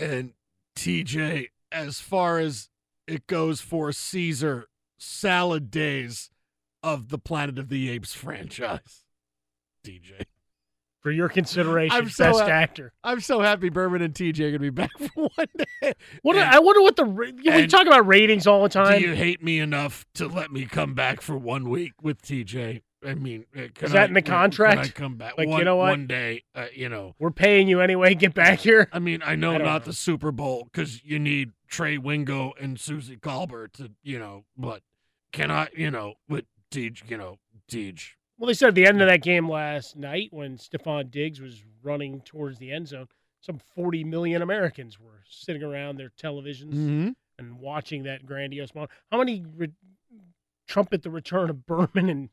And TJ, as far as it goes for Caesar, salad days of the Planet of the Apes franchise. DJ. For your consideration, I'm so best ha- actor. I'm so happy Berman and TJ are going to be back for one day. What And I wonder what the we talk about ratings all the time. Do you hate me enough to let me come back for one week with TJ? I mean, uh, can Is that I- in the can contract? I come back? Like, you know what? One day, uh, you know. We're paying you anyway. Get back here. I mean, I know I don't know. the Super Bowl because you need Trey Wingo and Suzy Kolber to, you know, but can I, you know, with Deej, you know, Deej. Well, they said at the end of that game last night when Stefon Diggs was running towards the end zone, some 40 million Americans were sitting around their televisions Mhm. and watching that grandiose moment. How many re- trumpet the return of Berman and,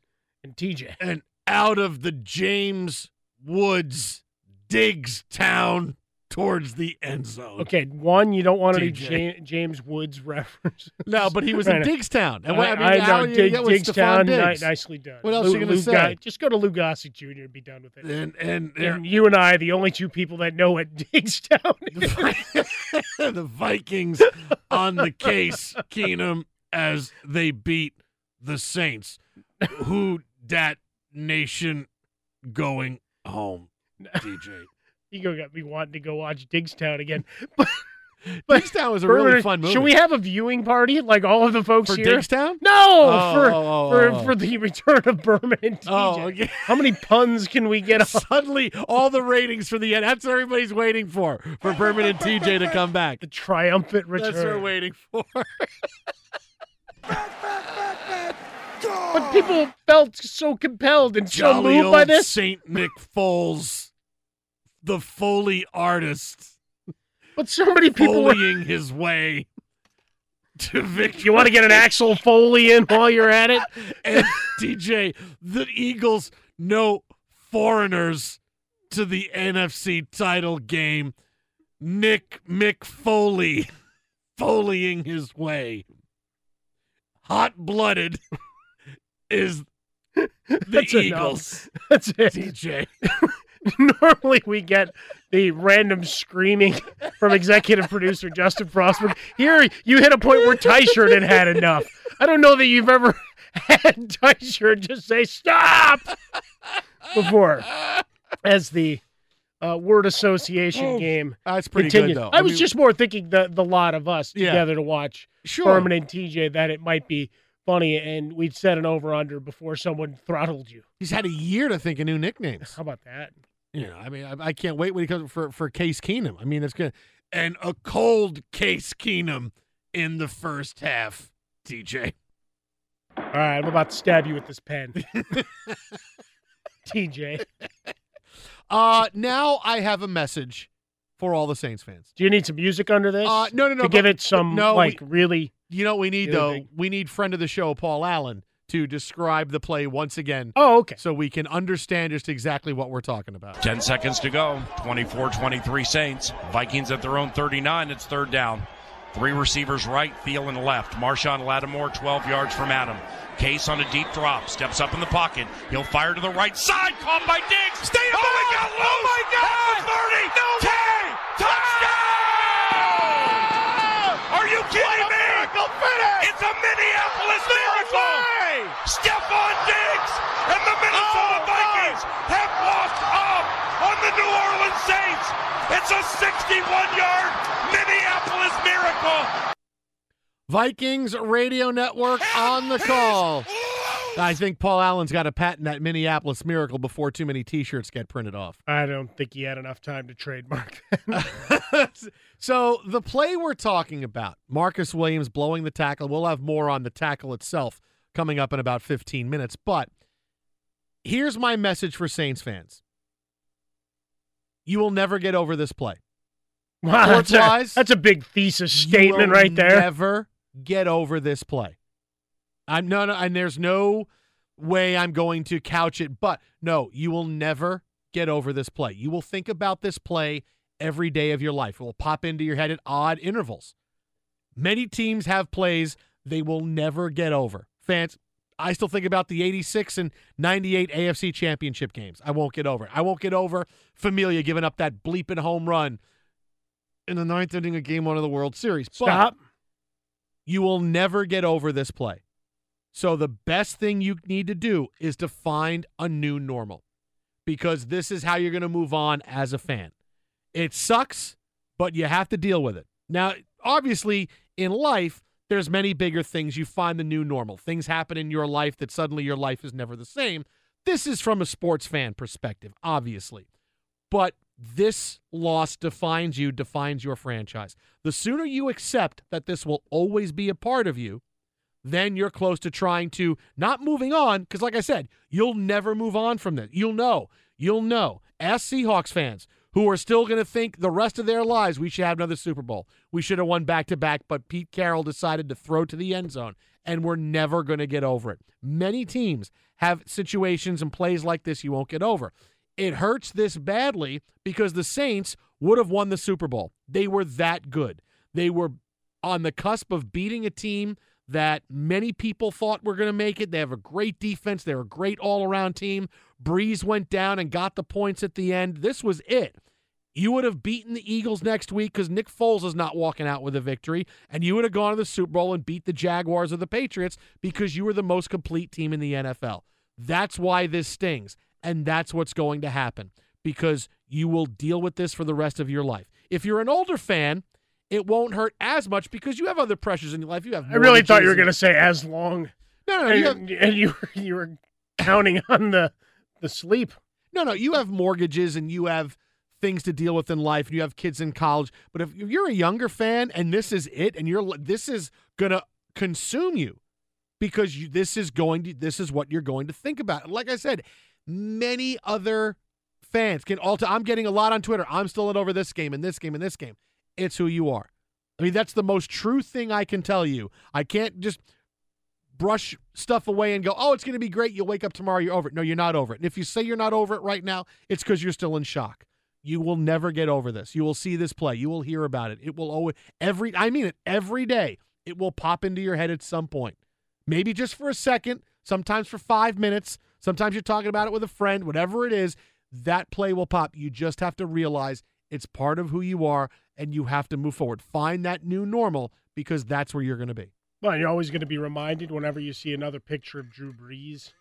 and TJ? And out of the James Woods Diggs town towards the end zone. Okay, one, you don't want any. Ja- James Woods reference. No, but he was in Diggstown. And And what- I mean, how know, Dig, Diggstown, ni- nicely done. What else Lou, are you gonna say? Ga- just go to Lou Gossett Jr. and be done with it. And and, And you and I, the only two people that know what Diggstown is. the Vikings on the case, Keenum, as they beat the Saints. Who dat nation going home, DJ? You go got me wanting to go watch Diggstown again. Diggstown was a really Berman, fun movie. Should we have a viewing party like all of the folks For here? Diggstown? No, Oh, for oh, oh, for oh. for the return of Berman and TJ. Oh, okay. How many puns can we get on? Suddenly, all the ratings for the end. That's what everybody's waiting for, for Berman and TJ to come back. The triumphant return. That's what we're waiting for. But people felt so compelled and so Jolly moved by old this. Saint Nick Foles, the Foley artist, But so many people were. foleying his way to victory. You want to get an Axel Foley in while you're at it? and DJ, the Eagles, no foreigners to the NFC title game. Nick McFoley foleying his way. Hot blooded is the That's enough. Eagles. That's it. DJ. Normally we get the random screaming from executive producer Justin Frostberg. Here you hit a point where Tyshirt had had enough. I don't know that you've ever had Tyshirt just say stop before as the uh, word association Oh, game that's pretty good, continues. though. I I was just more thinking the the lot of us Yeah. together to watch Sure. And TJ that it might be funny and we'd set an over under before someone throttled you. He's had a year to think of new nicknames. How about that? You know, I mean, I, I can't wait when he comes for for Case Keenum. I mean, it's good. And a cold Case Keenum in the first half. TJ. All right, I'm about to stab you with this pen. TJ. Uh, now I have a message for all the Saints fans. Do you need some music under this? Uh, no, no, no. To give it some no, like we- really. You know what we need though? big. We need friend of the show Paul Allen to describe the play once again. Oh, okay. So we can understand just exactly what we're talking about. 10 seconds to go. 24 23 Saints. Vikings at their own 39. It's third down. Three receivers right, Thielen left. Marshon Lattimore 12 yards from Adam. Case on a deep drop. Steps up in the pocket. He'll fire to the right side. Caught by Diggs. Stay oh, it got loose. Oh, my God. At the 30. No 10. Touchdown. Are you kidding me? It's a Minneapolis miracle. Stefon Diggs and the Minnesota Vikings have walked up on the New Orleans Saints. It's a 61 yard Minneapolis miracle. Vikings Radio Network on the call. I think Paul Allen's got to patent that Minneapolis miracle before too many T-shirts get printed off. I don't think he had enough time to trademark. so the play we're talking about, Marcus Williams blowing the tackle. We'll have more on the tackle itself coming up in about 15 minutes. But here's my message for Saints fans: You will never get over this play. Wow, that's a, that's a big thesis statement right there. Never get over this play. I'm no, no, and there's no way I'm going to couch it, but no, you will never get over this play. You will think about this play every day of your life. It will pop into your head at odd intervals. Many teams have plays they will never get over. Fans, I still think about the 86 and 98 AFC championship games. I won't get over it. I won't get over Familia giving up that bleeping home run in the ninth inning of game one of the World Series. But Stop. you will never get over this play. So the best thing you need to do is to find a new normal because this is how you're going to move on as a fan. It sucks, but you have to deal with it. Now, obviously, in life, there's many bigger things. You find the new normal. Things happen in your life that suddenly your life is never the same. This is from a sports fan perspective, obviously. But this loss defines you, defines your franchise. The sooner you accept that this will always be a part of you, then you're close to trying to not moving on because like i said you'll never move on from this. You'll know. You'll know. Ask seahawks fans who are still going to think the rest of their lives we should have another super bowl. We should have won back to back but pete carroll decided to throw to the end zone and we're never going to get over it. Many teams have situations and plays like this you won't get over. It hurts this badly because the saints would have won the super bowl. They were that good. They were on the cusp of beating a team that many people thought were going to make it. They have a great defense. They're a great all around team. Brees went down and got the points at the end. This was it. You would have beaten the Eagles next week because Nick Foles is not walking out with a victory, and you would have gone to the Super Bowl and beat the Jaguars or the Patriots because you were the most complete team in the NFL. That's why this stings, and that's what's going to happen because you will deal with this for the rest of your life. If you're an older fan, it won't hurt as much because you have other pressures in your life. You have. I really thought you were going to say as long. No, no, and, you have- and you were you were counting on the the sleep. No, no, you have mortgages and you have things to deal with in life and you have kids in college. But if you're a younger fan and this is it and you're this is going to consume you because you, this is going to this is what you're going to think about. Like I said, many other fans can all I'm getting a lot on Twitter. I'm still in over this game and this game and this game. It's who you are. I mean, that's the most true thing I can tell you. I can't just brush stuff away and go, oh, it's going to be great. You'll wake up tomorrow, you're over it. No, you're not over it. And if you say you're not over it right now, it's because you're still in shock. You will never get over this. You will see this play. You will hear about it. It will always, every, I mean it, every day, it will pop into your head at some point. Maybe just for a second, sometimes for five minutes. Sometimes you're talking about it with a friend, whatever it is, that play will pop. You just have to realize it's part of who you are and you have to move forward. Find that new normal because that's where you're going to be. Well, you're always going to be reminded whenever you see another picture of Drew Brees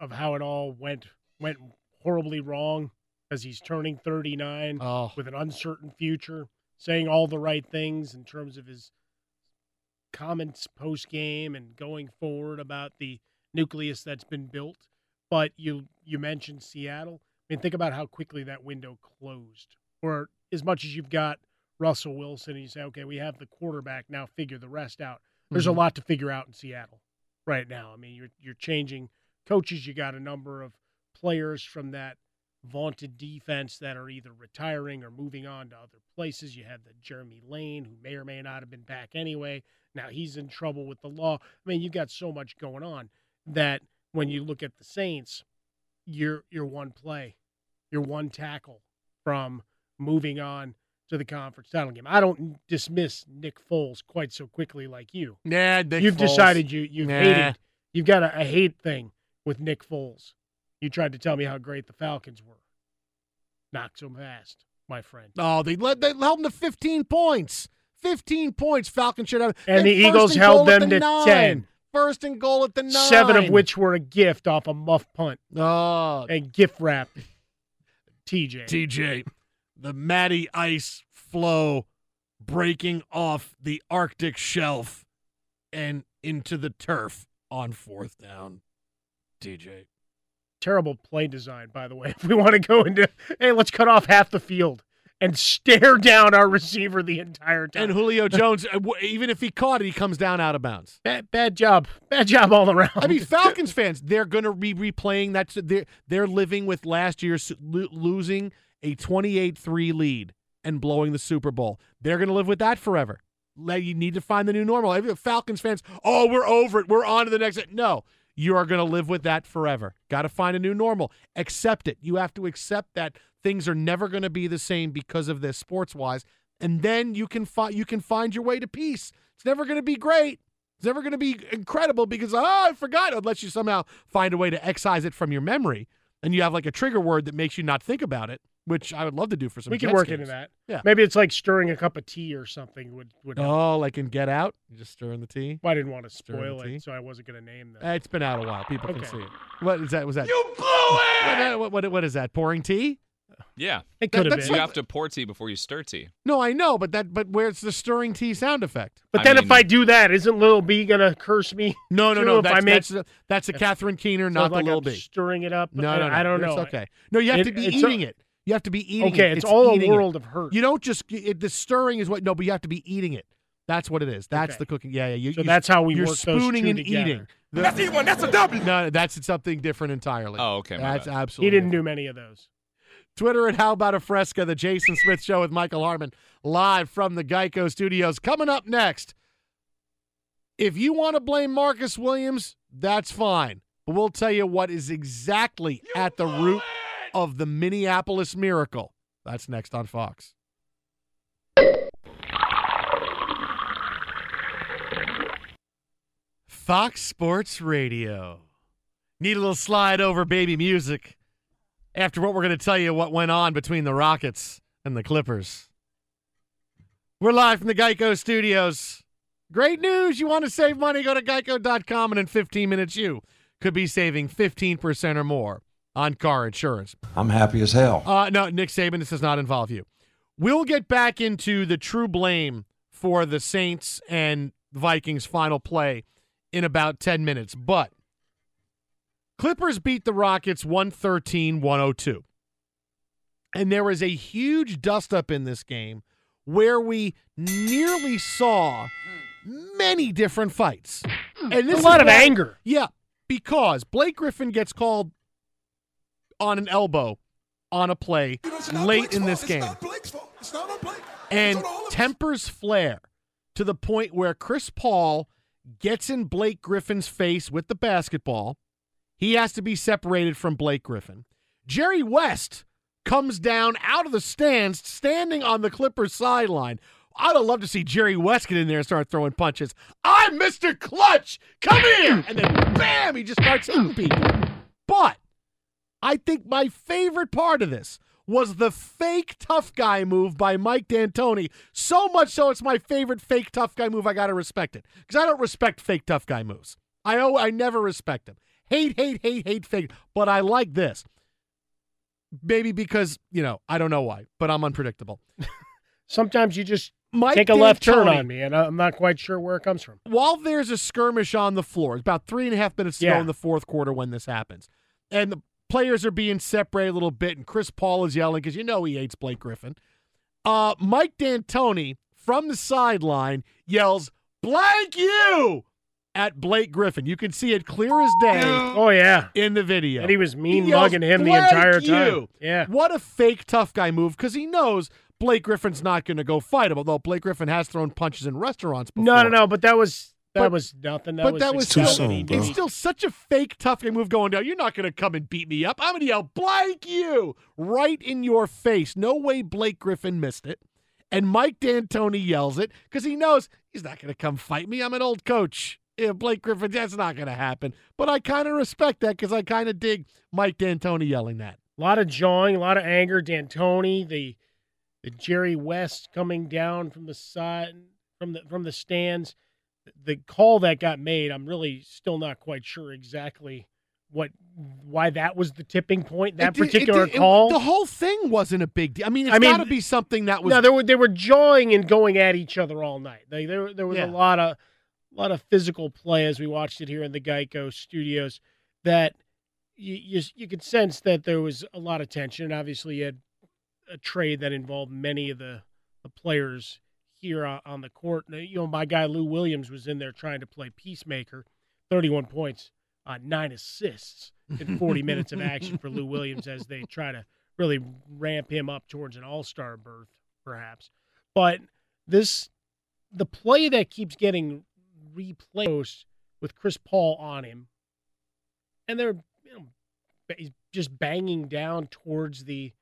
of how it all went went horribly wrong as he's turning 39 oh. with an uncertain future, saying all the right things in terms of his comments post game and going forward about the nucleus that's been built. But you you mentioned Seattle. I mean, think about how quickly that window closed. Or as much as you've got Russell Wilson, and you say, okay, we have the quarterback now. Figure the rest out. There's Mhm. a lot to figure out in Seattle right now. I mean, you're you're changing coaches. You got a number of players from that vaunted defense that are either retiring or moving on to other places. You have the Jeremy Lane, who may or may not have been back anyway. Now he's in trouble with the law. I mean, you've got so much going on that when you look at the Saints, you're you're one play, you're one tackle from moving on to the conference title game. I don't dismiss Nick Foles quite so quickly like you. Nah, Nick you've Foles. decided you you've Nah. hated you've got a, a hate thing with Nick Foles. You tried to tell me how great the Falcons were. Not so fast, my friend. Oh, they led they held them to 15 points. 15 points. Falcons should have. And the Eagles and held them the to nine. 10. First and goal at the nine. Seven of which were a gift off a muff punt. Oh, and gift wrap. TJ. TJ, the Matty Ice flow breaking off the Arctic shelf and into the turf on fourth down. TJ. Terrible play design, by the way. If we want to go into, hey, let's cut off half the field and stare down our receiver the entire time. And Julio Jones, uh, even if he caught it, he comes down out of bounds. Bad, bad job. Bad job all around. I mean, Falcons fans, they're going to be replaying that. They're, they're living with last year's lo- losing a 28 3 lead and blowing the Super Bowl. They're going to live with that forever. You need to find the new normal. Falcons fans, oh, we're over it. We're on to the next. No, you are going to live with that forever. Got to find a new normal. Accept it. You have to accept that things are never going to be the same because of this sports wise. And then you can find you can find your way to peace. It's never going to be great. It's never going to be incredible because oh, I forgot. Unless you somehow find a way to excise it from your memory, and you have like a trigger word that makes you not think about it, which I would love to do for some. we can Jets work games. into that. Yeah. Maybe it's like stirring a cup of tea or something would would. help. Oh, like in Get Out, you just stir in the tea. Well, I didn't want to Stir the spoil tea. it, so I wasn't going to name them. Eh, It's been out a while. People Okay. can see it. What is that? Was that you blew it? What, what, what is that? Pouring tea? Yeah. It could have You been. have to pour tea before you stir tea. No, I know, but that but where's the stirring tea sound effect? But I then if I do that, isn't Little B going to curse me? No, no, too no. If That's, I make that's, a, that's a Catherine Keener, so not like the little I'm B. stirring it up. No, I, no, no. I don't It's know. okay. No, you have It- to be eating a- it. You have to be eating Okay, it. it's all a eating it. world of hurt. You don't just it, the stirring is what. No, but you have to be eating it. That's what it is. That's Okay. the cooking. Yeah, yeah. You, So you- that's how we you're work those spooning two and together. eating. The- one. That's a W. No, that's something different entirely. Oh, okay, That's absolutely. He didn't do many of those. Twitter at How About a Fresca, the Jason Smith Show with Michael Harmon, live from the Geico Studios. Coming up next, if you want to blame Marcus Williams, that's fine. But we'll tell you what is exactly at the root of the Minneapolis miracle. That's next on Fox. Fox Sports Radio. Need a little slide over baby music after what we're going to tell you what went on between the Rockets and the Clippers. We're live from the Geico studios. Great news. You want to save money? Go to geico.com, and in 15 minutes, you could be saving 15% or more on car insurance. I'm happy as hell. Uh, no, Nick Saban, this does not involve you. We'll get back into the true blame for the Saints and Vikings final play in about 10 minutes. But Clippers beat the Rockets 113 102. And there was a huge dust up in this game where we nearly saw many different fights. And this a lot of why- anger. Yeah, because Blake Griffin gets called on an elbow on a play late in this game. And tempers flare to the point where Chris Paul gets in Blake Griffin's face with the basketball. He has to be separated from Blake Griffin. Jerry West comes down out of the stands, standing on the Clippers sideline. I'd have loved to see Jerry West get in there and start throwing punches. I'm Mr. Clutch. Come here. And then bam, he just starts hitting people. But I think my favorite part of this was the fake tough guy move by Mike D'Antoni. So much so, it's my favorite fake tough guy move. I gotta respect it because I don't respect fake tough guy moves. I I never respect them. Hate, hate, hate, hate fake. But I like this. Maybe because you know I don't know why, but I'm unpredictable. Sometimes you just Mike take a left turn on me, and I'm not quite sure where it comes from. while there's a skirmish on the floor, it's about three and a half minutes to go in the fourth quarter when this happens. And the players are being separated a little bit, and Chris Paul is yelling because you know he hates Blake Griffin. Uh, Mike D'Antoni from the sideline yells, Blank you! At Blake Griffin. You can see it clear as day Oh yeah, in the video. and he was mean He yells, mugging him the entire time. you!" Yeah, What a fake tough guy move because he knows Blake Griffin's not going to go fight him, although Blake Griffin has thrown punches in restaurants before. no, no, no. But that was that But- was nothing. That but was that was still, what he It's still such a fake tough guy move going down. You're not going to come and beat me up. I'm going to yell Blake you right in your face. No way Blake Griffin missed it. And Mike D'Antoni yells it because he knows he's not going to come fight me. I'm an old coach. Yeah, Blake Griffin, that's not going to happen. But I kind of respect that because I kind of dig Mike D'Antoni yelling that. A lot of jawing, a lot of anger. D'Antoni, the the Jerry West coming down from the side from the from the stands. The call that got made, I'm really still not quite sure exactly what why that was the tipping point that It it particular did- it- call. the whole thing wasn't a big deal. I mean, it's I mean, got to be something that was. no, they were they were jawing and going at each other all night. They, there there was Yeah. a lot of a lot of physical play as we watched it here in the Geico studios. That you you, you could sense that there was a lot of tension. And obviously, you had a trade that involved many of the, the players here on, the court. You know, my guy Lou Williams was in there trying to play peacemaker. Thirty-one points, uh, nine assists in 40 minutes of action for Lou Williams as they try to really ramp him up towards an all-star berth, perhaps. But this, the play that keeps getting replayed with Chris Paul on him, and they're you know, he's just banging down towards the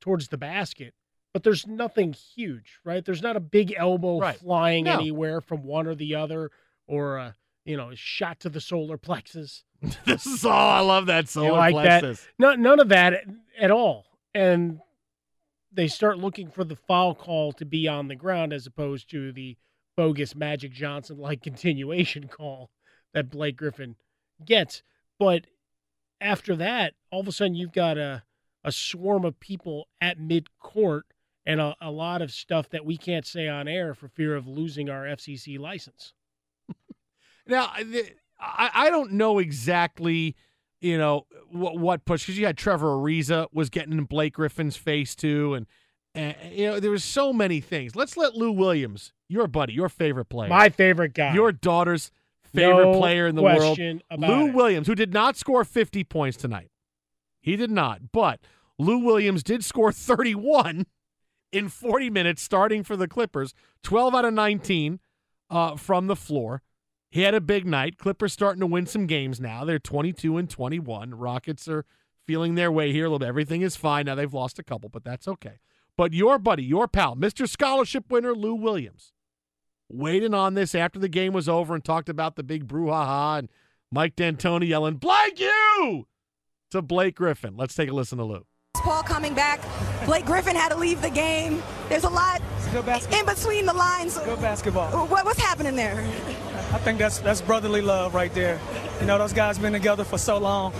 towards the basket. But there's nothing huge, right? There's not a big elbow Right. flying No. anywhere from one or the other, or a you know a shot to the solar plexus. this is all. I love that You solar like plexus. that? No, none of that at, at all. And they start looking for the foul call to be on the ground as opposed to the bogus Magic Johnson like continuation call that Blake Griffin gets. But after that, all of a sudden you've got a a swarm of people at mid court and a, a lot of stuff that we can't say on air for fear of losing our FCC license. Now, I- I, don't know exactly, you know, what, what push because you had Trevor Ariza was getting in Blake Griffin's face too, and, and you know there was so many things. Let's let Lou Williams, your buddy, your favorite player, My favorite guy. your daughter's favorite No player in the world, Lou it. Williams, who did not score 50 points tonight. He did not, but Lou Williams did score 31 in 40 minutes starting for the Clippers, 12 out of 19 uh, from the floor. He had a big night. Clippers starting to win some games now. They're 22 and 21. Rockets are feeling their way here a little bit. Everything is fine. Now they've lost a couple, but that's okay. But your buddy, your pal, Mr. Scholarship winner Lou Williams, waiting on this after the game was over and talked about the big brouhaha and Mike D'Antoni yelling, Blake you! to Blake Griffin. Let's take a listen to Lou. Paul coming back. Blake Griffin had to leave the game. There's a lot in between the lines. Good basketball. What, what's happening there? I think that's that's brotherly love right there. You know, those guys been together for so long.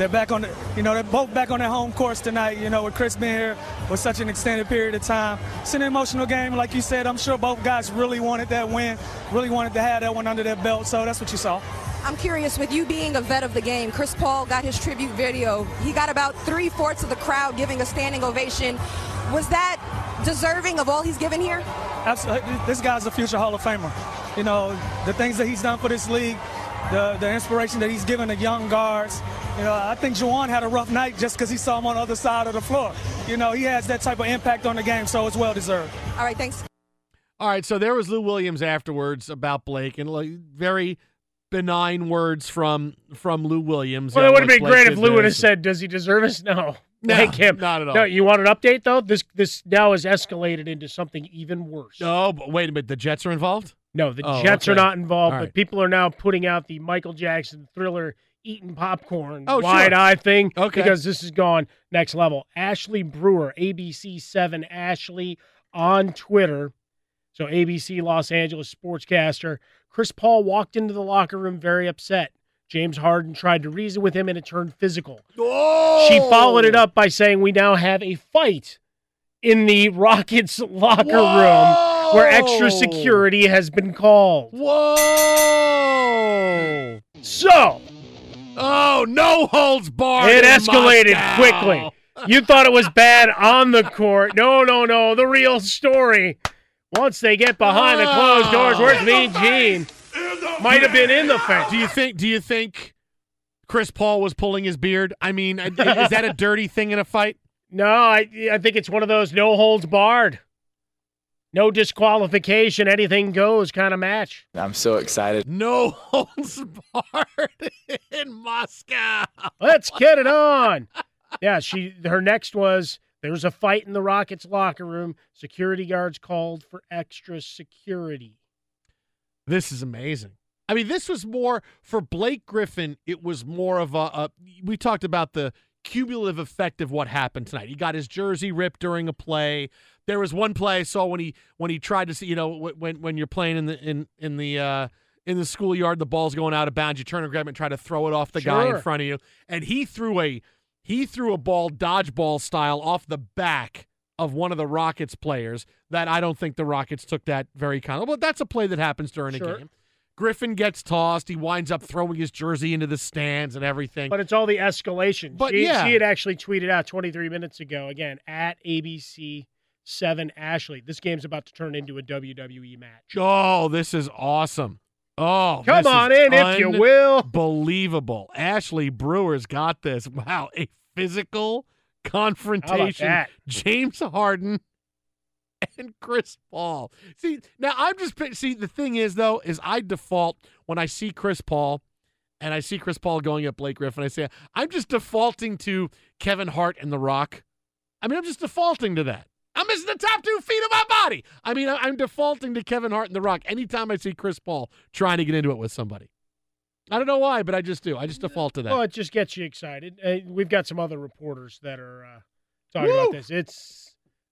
They're back on the, you know, they're both back on their home course tonight. You know, with Chris being here for such an extended period of time. It's an emotional game, like you said. I'm sure both guys really wanted that win, really wanted to have that one under their belt. So that's what you saw. I'm curious, with you being a vet of the game, Chris Paul got his tribute video. He got about three fourths of the crowd giving a standing ovation. Was that deserving of all he's given here? Absolutely. This guy's a future Hall of Famer. You know, the things that he's done for this league, the, the inspiration that he's given the young guards. You know, I think Juwan had a rough night just because he saw him on the other side of the floor. You know, he has that type of impact on the game, so it's well deserved. All right, thanks. All right, so there was Lou Williams afterwards about Blake, and like, very benign words from from Lou Williams. Well, it would have been Blake great if Lou would have said, "Does he deserve us?" No, No, Thank him. not at all. No, you want an update though? This this now has escalated into something even worse. No, but wait a minute. The Jets are involved? No, the Oh, Jets are not involved, All but right. people are now putting out the Michael Jackson thriller eating popcorn Oh, sure. wide eye thing Okay. because this has gone next level. Ashley Brewer, ABC7 Ashley on Twitter. So ABC Los Angeles sportscaster. Chris Paul walked into the locker room very upset. James Harden tried to reason with him and it turned physical. She followed it up by saying, We now have a fight in the Rockets locker room where extra security has been called. Whoa! So, oh, no holds barred. it escalated Moscow. quickly. You thought it was bad on the court. No, no, no. The real story. Once they get behind the closed oh. doors, where's Mean Gene? Might have been in the fence. Do you think? Do you think Chris Paul was pulling his beard? I mean, is that a dirty thing in a fight? No, I I think it's one of those no holds barred, no disqualification, anything goes kind of match. I'm so excited. No holds barred in Moscow. Let's get it on. Yeah, she her next was there was a fight in the Rockets locker room. Security guards called for extra security. This is amazing. I mean, this was more for Blake Griffin. It was more of a, a. We talked about the cumulative effect of what happened tonight. He got his jersey ripped during a play. There was one play I saw when he when he tried to see. You know, when when you're playing in the in in the uh, in the schoolyard, the ball's going out of bounds. You turn and grab it and try to throw it off the guy in front of you. And he threw a he threw a ball dodgeball style off the back of one of the Rockets players that I don't think the Rockets took that very kindly. But that's a play that happens during Sure. a game. Griffin gets tossed. He winds up throwing his jersey into the stands and everything. But it's all the escalation. But she, yeah. she had actually tweeted out 23 minutes ago, again, at ABC 7 Ashley. This game's about to turn into a WWE match. Oh, this is awesome. Oh, Come on in, if you will. Believable. Ashley Brewer's got this. Wow, a physical confrontation. James Harden and Chris Paul. See, now I'm just see the thing is though is I default when I see Chris Paul and I see Chris Paul going at Blake Griffin. I say I'm just defaulting to Kevin Hart and The Rock. I mean, I'm just defaulting to that. I'm missing the top two feet of my body. I mean, I- I'm defaulting to Kevin Hart and The Rock anytime I see Chris Paul trying to get into it with somebody. I don't know why, but I just do. I just default to that. Well, it just gets you excited. Uh, we've got some other reporters that are uh, talking Woo! about this. It's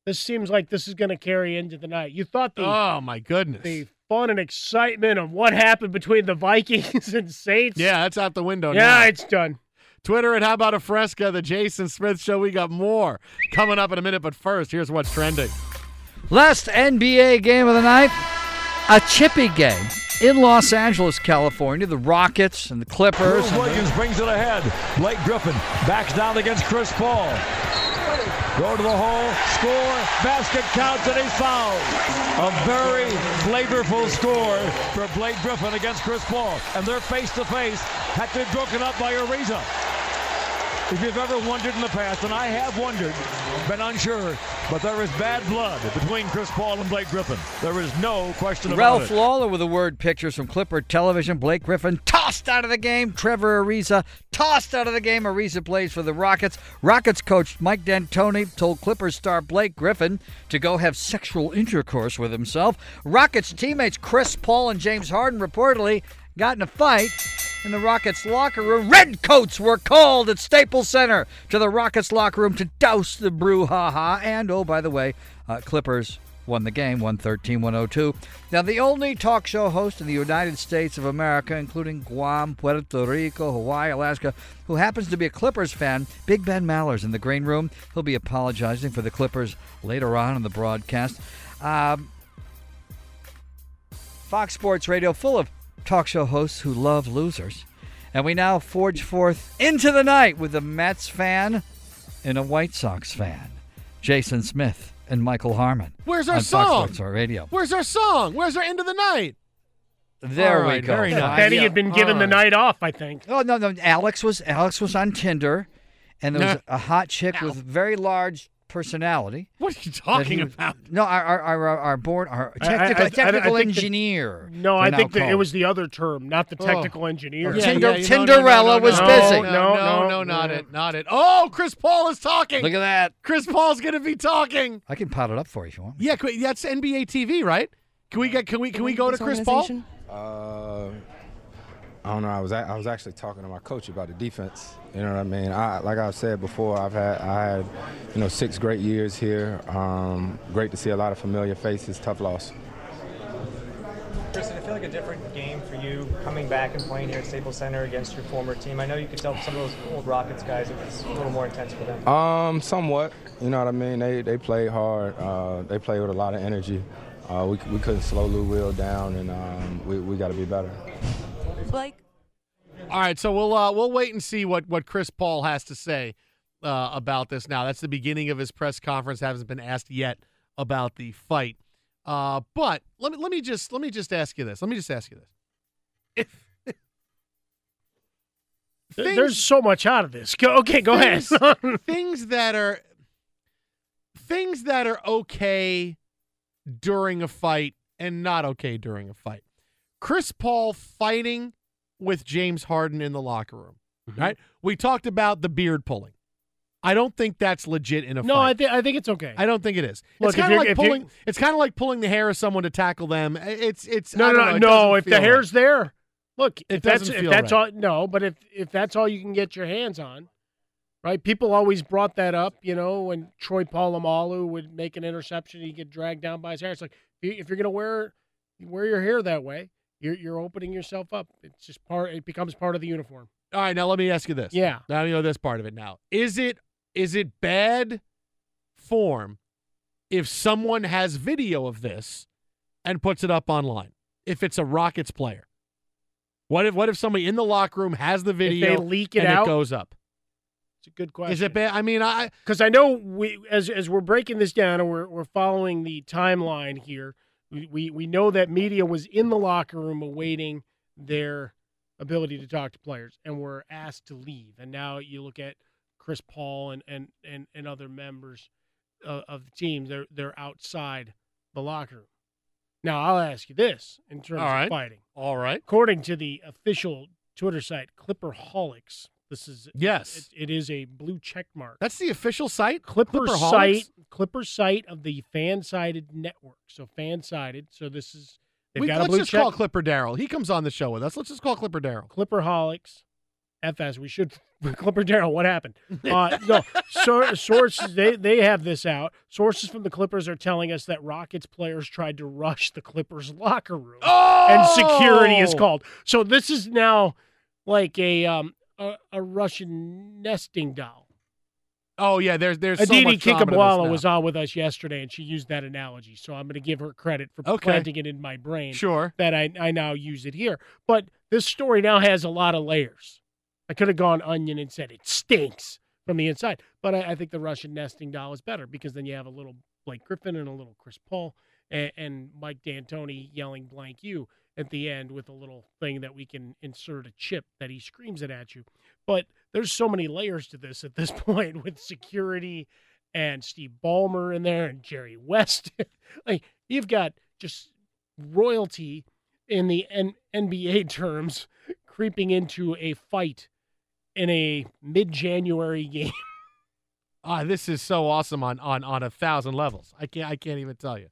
this seems like this is going to carry into the night. You thought the oh my goodness. the fun and excitement of what happened between the Vikings and Saints. yeah, that's out the window yeah, now. it's done. Twitter and How About a Fresca, the Jason Smith Show. We got more coming up in a minute, but first, here's what's trending. Last NBA game of the night, a chippy game in Los Angeles, California. The Rockets and the Clippers. Bruce Williams brings it ahead. Blake Griffin backs down against Chris Paul. Go to the hole, score, basket counts, and he's fouled. A very flavorful score for Blake Griffin against Chris Paul. And they're face to face. Had to be broken up by Ariza. If you've ever wondered in the past, and I have wondered, been unsure, but there is bad blood between Chris Paul and Blake Griffin. There is no question about it. Ralph. Lawler with the word pictures from Clipper Television. Blake Griffin tossed out of the game. Trevor Ariza tossed out of the game. Ariza plays for the Rockets. Rockets coach Mike D'Antoni told Clippers star Blake Griffin to go have sexual intercourse with himself. Rockets teammates Chris Paul and James Harden reportedly got in a fight in the Rockets locker room. Redcoats were called at Staples Center to the Rockets locker room to douse the brouhaha. And oh, by the way, uh, Clippers won the game 113 102. Now, the only talk show host in the United States of America, including Guam, Puerto Rico, Hawaii, Alaska, who happens to be a Clippers fan, Big Ben Maller's in the green room. He'll be apologizing for the Clippers later on in the broadcast. Um, Fox Sports Radio, full of talk show hosts who love losers. And we now forge forth into the night with a Mets fan and a White Sox fan, Jason Smith and Michael Harmon. Where's our on song? Fox Sports Radio. Where's our song? Where's our end of the night? There All we go. very nice. Benny had been given All the night off, I think. Oh no, no. Alex was Alex was on Tinder, and there was Nah. a hot chick with very large personality. What are you talking he- about? No, our our our, our board, our I- I- technical, I- I- technical I think the- engineer. No, I think that it was the other term, not the Oh. technical engineer. Yeah, Tinder- yeah, no, no, no, Tinderella no, was no, busy. No, No, no, no, no, not no. it, not it. Oh, Chris Paul is talking. Look at that. Chris Paul's gonna be talking. I can pot it up for you if you want. Yeah, that's NBA TV, right? Can we get? Can we? Can we go to Chris Paul? Uh, I don't know. I was a- I was actually talking to my coach about the defense. You know what I mean? I, like I've said before, I've had I had you know six great years here. Um, great to see a lot of familiar faces. Tough loss. Chris, did it feel like a different game for you coming back and playing here at Staples Center against your former team? I know you could tell some of those old Rockets guys it was a little more intense for them. Um, somewhat. You know what I mean? They they played hard. Uh, they played with a lot of energy. Uh, we, we couldn't slow Lou Will down, and um, we, we got to be better. Blake, All right, so we'll uh, we'll wait and see what what Chris Paul has to say uh, about this. Now, that's the beginning of his press conference. Hasn't been asked yet about the fight. Uh, but let me let me just let me just ask you this. Let me just ask you this. There- Things- There's so much out of this. Go, okay, go ahead. things, things that are things that are okay during a fight and not okay during a fight. Chris Paul fighting with James Harden in the locker room. Mm-hmm. Right? We talked about the beard pulling. I don't think that's legit in a no, fight. I, think I think it's okay. I don't think it is. Look, it's kind of like pulling. It's kind of like pulling the hair of someone to tackle them. It's it's no, no, no, know, no. If the feel hair's there, look. It If that's if that's right. all, no. But if if that's all you can get your hands on, right? People always brought that up. You know, when Troy Polamalu would make an interception, he'd get dragged down by his hair. It's like if you're gonna wear wear your hair that way, you're you're opening yourself up. It's just part. It becomes part of the uniform. All right, now let me ask you this. Yeah. Now you know this part of it now. Is it is it bad form if someone has video of this and puts it up online? If it's a Rockets player. What if what if somebody in the locker room has the video they leak it and out? it goes up? It's a good question. Is it bad? I mean, I because I know we as as we're breaking this down and we're we're following the timeline here. We we, know that media was in the locker room awaiting their ability to talk to players and were asked to leave. And now you look at Chris Paul and and and, and other members of, of the team. They're they're outside the locker room. Now I'll ask you this in terms right. of fighting. All right. According to the official Twitter site Clipperholics, this is Yes. it, it is a blue check mark. That's the official site? Clipper site, Clipper site of the fan sided network. So fan sided. So this is they've We, got a let's blue just check. call Clipper Daryl. He comes on the show with us. Let's just call Clipper Daryl. Clipperholics, FS. We should Clipper Daryl. What happened? Uh, no, so, sources they they have this out. Sources from the Clippers are telling us that Rockets players tried to rush the Clippers locker room, and security is Oh! called. So this is now like a um a, a Russian nesting doll. Oh yeah, there's there's Aditi drama Kinkhabwala was on with us yesterday, and she used that analogy. So I'm going to give her credit for Okay. planting it in my brain. Sure. That I, I now use it here. But this story now has a lot of layers. I could have gone onion and said it stinks from the inside, but I, I think the Russian nesting doll is better because then you have a little Blake Griffin and a little Chris Paul and, and Mike D'Antoni yelling blank you at the end with a little thing that we can insert a chip that he screams it at you. But there's so many layers to this at this point with security and Steve Ballmer in there and Jerry West. like you've got just royalty in the N- NBA terms creeping into a fight in a mid-January game. Ah, this is so awesome on on on a thousand levels. I can't I can't even tell you.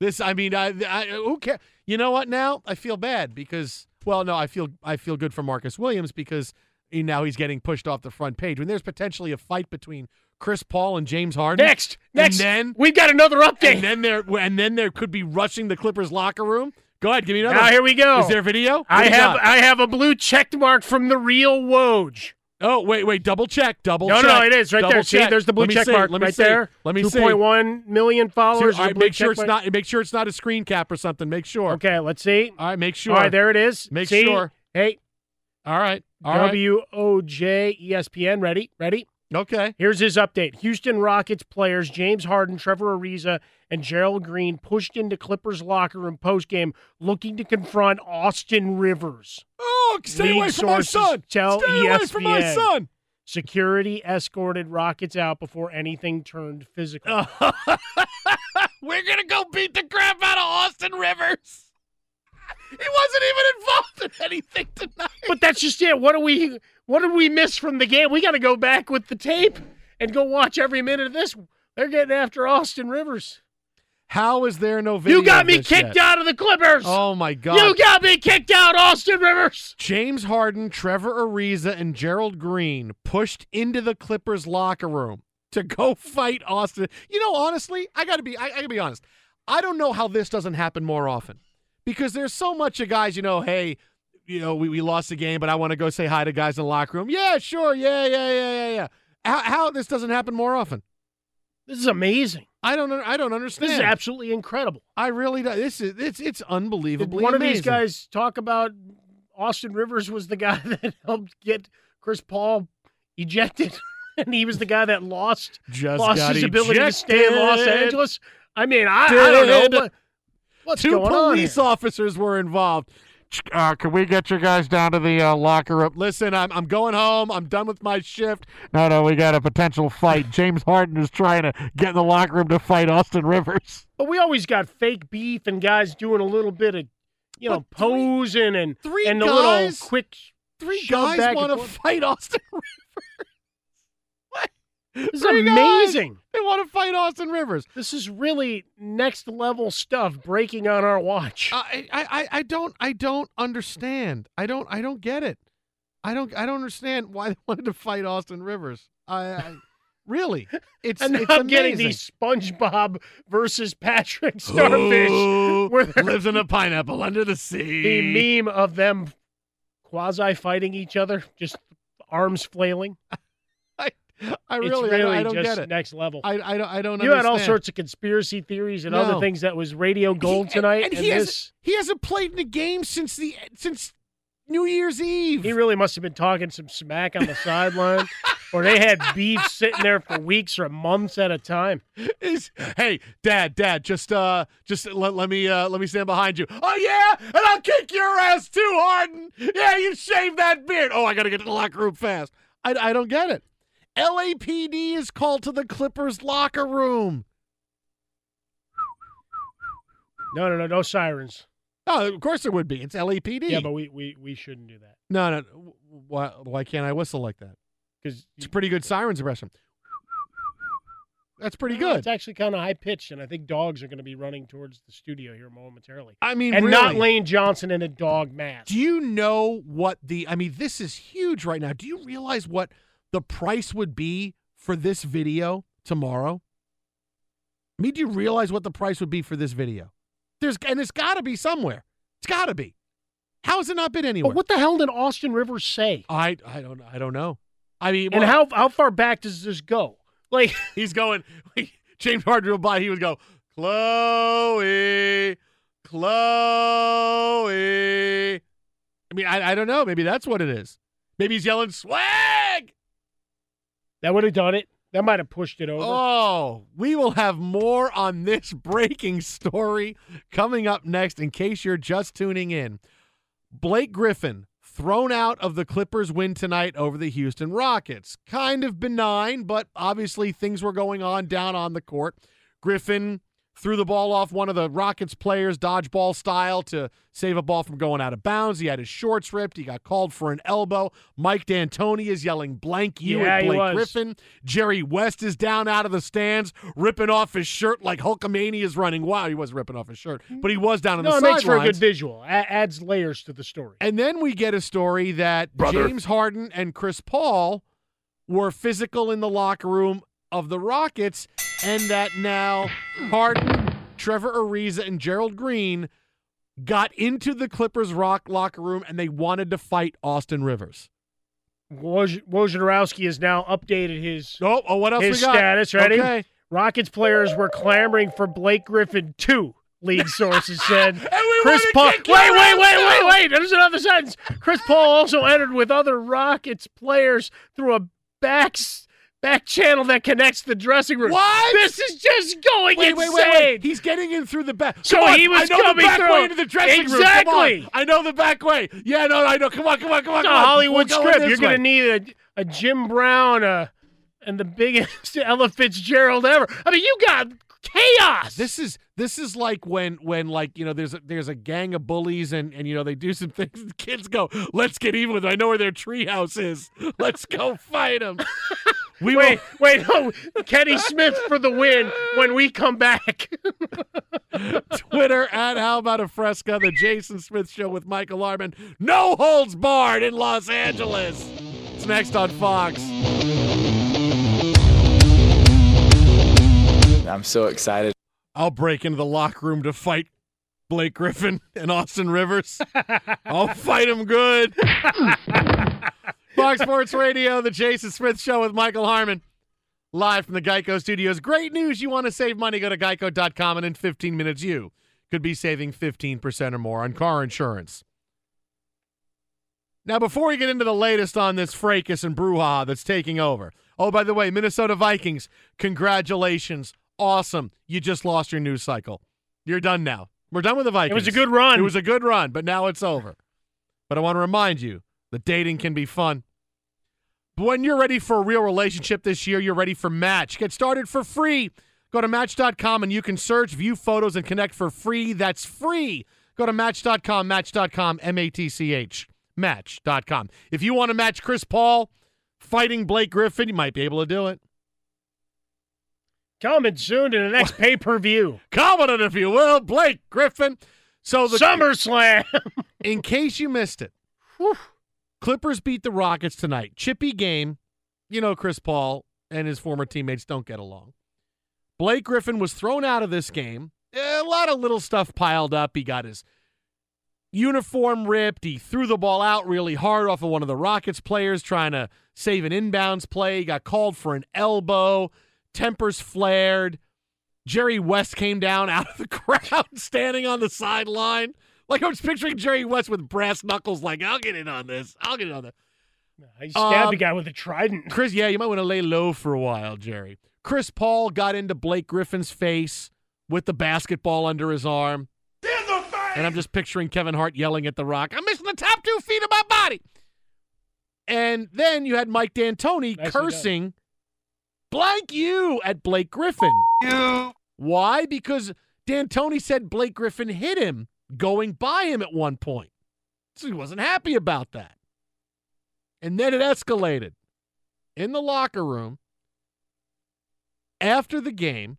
This I mean I, I who care? You know what? Now I feel bad because well no I feel I feel good for Marcus Williams because he, now he's getting pushed off the front page when there's potentially a fight between Chris Paul and James Harden. Next, next, and then we've got another update. And then there and then there could be rushing the Clippers locker room. Go ahead, give me another. Now here we go. Is there video? What I have? I have a blue check mark from the real Woj. Oh wait, wait, double check, double No, check. no, no it is right double there. See, there's the blue check see, mark let me right see. there. Let me Two see. point one million followers. All right, make sure it's mark. not. Make sure it's not a screen cap or something. Make sure. Okay, let's see. All right, make sure. All right, there it is. Make See? sure. Hey, All right. All right. W O J E S P N. Ready? Ready? Okay. Here's his update. Houston Rockets players James Harden, Trevor Ariza, and Gerald Green pushed into Clippers locker room postgame looking to confront Austin Rivers. Oh, stay League away from my son. Tell Stay away from my ESPN. son. Security escorted Rockets out before anything turned physical. We're gonna go beat the crap out of Austin Rivers. He wasn't even involved in anything tonight. But that's just it. What do we what did we miss from the game? We got to go back with the tape and go watch every minute of this. They're getting after Austin Rivers. How is there no video? You got me kicked yet? out of the Clippers. Oh my God! You got me kicked out, Austin Rivers. James Harden, Trevor Ariza, and Gerald Green pushed into the Clippers locker room to go fight Austin. You know, honestly, I gotta be I, I gotta be honest. I don't know how this doesn't happen more often. Because there's so much of guys, you know, hey, you know, we, we lost the game, but I want to go say hi to guys in the locker room. Yeah, sure, yeah, yeah, yeah, yeah, yeah. How, how this doesn't happen more often? This is amazing. I don't I don't understand. This is absolutely incredible. I really do. This is it's it's Did unbelievably one of these guys talk about Austin Rivers was the guy that helped get Chris Paul ejected, and he was the guy that lost Just lost his ability to stay in Los. Angeles. I mean, I, I don't know. But what's Two going on police officers were involved. Uh, can we get you guys down to the uh, locker room? Listen, I'm I'm going home. I'm done with my shift. No, no, we got a potential fight. James Harden is trying to get in the locker room to fight Austin Rivers. But we always got fake beef and guys doing a little bit of, you know, posing and three and the guys- little quick. Three guys want to fight Austin Rivers. This is guys, amazing. They want to fight Austin Rivers. This is really next level stuff breaking on our watch. I, I, I- I don't I don't understand. I don't I don't get it. I don't I don't understand why they wanted to fight Austin Rivers. I, I Really, it's and it's I'm getting amazing. these SpongeBob versus Patrick Starfish, where lives in a pineapple under the sea. the meme of them quasi fighting each other, just arms flailing. I It's really, I don't- I don't just get it. next level. I, I don't, I don't. you had all sorts of conspiracy theories and other things that was radio gold He- tonight. and and he this, hasn't, he hasn't played in a game since the since New Year's Eve. he really must have been talking some smack on the sideline, or they had beef sitting there for weeks or months at a time. is hey dad dad just uh just let, let me uh let me stand behind you oh yeah and i'll kick your ass too harden yeah you shave that beard oh i gotta get to the locker room fast i, I don't get it lapd is called to the clippers locker room No, no, no, no sirens. oh of course there would be it's lapd Yeah, but we, we, we shouldn't do that no no why, why can't i whistle like that because it's a pretty good sirens impression that's pretty good It's actually kind of high pitched, and I think dogs are going to be running towards the studio here momentarily. i mean and really. not Lane Johnson in a dog mask. Do you know what the I mean this is huge right now. Do you realize what the price would be for this video tomorrow? I mean, do you realize what the price would be for this video? There's and it's got to be somewhere. It's got to be. How has it not been anywhere? But what the hell did Austin Rivers say? I I don't I don't know. I mean, And well, how how far back does this go? Like he's going James Harden would by he would go Chloe Chloe I mean I, I don't know maybe that's what it is maybe he's yelling swag that would have done it. That might have pushed it over. Oh, we will have more on this breaking story coming up next in case you're just tuning in. Blake Griffin thrown out of the Clippers win tonight over the Houston Rockets. Kind of benign, but obviously things were going on down on the court. Griffin threw the ball off one of the Rockets players, dodgeball style, to save a ball from going out of bounds. He had his shorts ripped. He got called for an elbow. Mike D'Antoni is yelling blank you Yeah, at he Blake. Griffin. Jerry West is down out of the stands, ripping off his shirt like Hulkamania is running. Wow, he was ripping off his shirt, but he was down on no, the it makes for a good visual. A- adds layers to the story. And then we get a story that Brother. James Harden and Chris Paul were physical in the locker room of the Rockets, and that now Harden, Trevor Ariza, and Gerald Green got into the Clippers rock locker room and they wanted to fight Austin Rivers. Woj- Wojnarowski has now updated his oh, oh what else his we got? status. Ready? Okay. Rockets players were clamoring for Blake Griffin too. League sources said. we Chris Paul. Wait, wait, wait, wait, wait. There's another sentence. Chris Paul also entered with other Rockets players through a back back channel that connects the dressing room. What? This is just going Wait, insane. wait, wait, wait. He's getting in through the back. So Come on, he was I know coming the back through. way into the dressing room. Exactly. I know the back way. Yeah, no, I know. Come on, come on, come on. It's a come on. Hollywood going script. this You're going to need a, a Jim Brown uh, and the biggest Ella Fitzgerald ever. I mean, you got chaos. This is this is like when when like you know there's a, there's a gang of bullies and and you know they do some things. The kids go, "Let's get even with them. I know where their treehouse is. Let's go fight them." We wait, wait, no, Kenny Smith for the win when we come back. Twitter at How About a Fresca, the Jason Smith Show with Michael Harmon. No holds barred in Los Angeles. It's next on Fox. I'm so excited. I'll break into the locker room to fight Blake Griffin and Austin Rivers. I'll fight him good. Fox Sports Radio, the Jason Smith Show with Michael Harmon. Live from the Geico Studios. Great news. You want to save money? Go to geico.com, and in 15 minutes, you could be saving 15% or more on car insurance. Now, before we get into the latest on this fracas and brouhaha that's taking over, oh, by the way, Minnesota Vikings, congratulations. Awesome. You just lost your news cycle. You're done now. We're done with the Vikings. It was a good run. It was a good run, but now it's over. But I want to remind you that dating can be fun. But when you're ready for a real relationship this year, you're ready for Match. Get started for free. Go to Match.com and you can search, view photos, and connect for free. That's free. Go to Match.com, Match.com, M A T C H, Match.com. If you want to match Chris Paul fighting Blake Griffin, you might be able to do it. Coming soon to the next pay per view. Coming, it if you will, Blake Griffin. So the SummerSlam. in case you missed it, Clippers beat the Rockets tonight. Chippy game. You know Chris Paul and his former teammates don't get along. Blake Griffin was thrown out of this game. A lot of little stuff piled up. He got his uniform ripped. He threw the ball out really hard off of one of the Rockets players trying to save an inbounds play. He got called for an elbow. Tempers flared. Jerry West came down out of the crowd, standing on the sideline. Like I was picturing Jerry West with brass knuckles, like, I'll get in on this. I'll get in on this. He stabbed Um, a guy with a trident. Chris, yeah, you might want to lay low for a while, Jerry. Chris Paul got into Blake Griffin's face with the basketball under his arm. And I'm just picturing Kevin Hart yelling at The Rock, I'm missing the top two feet of my body. And then you had Mike D'Antoni Nicely cursing blank you at Blake Griffin. You. Why? Because D'Antoni said Blake Griffin hit him going by him at one point. So he wasn't happy about that. And then it escalated in the locker room after the game.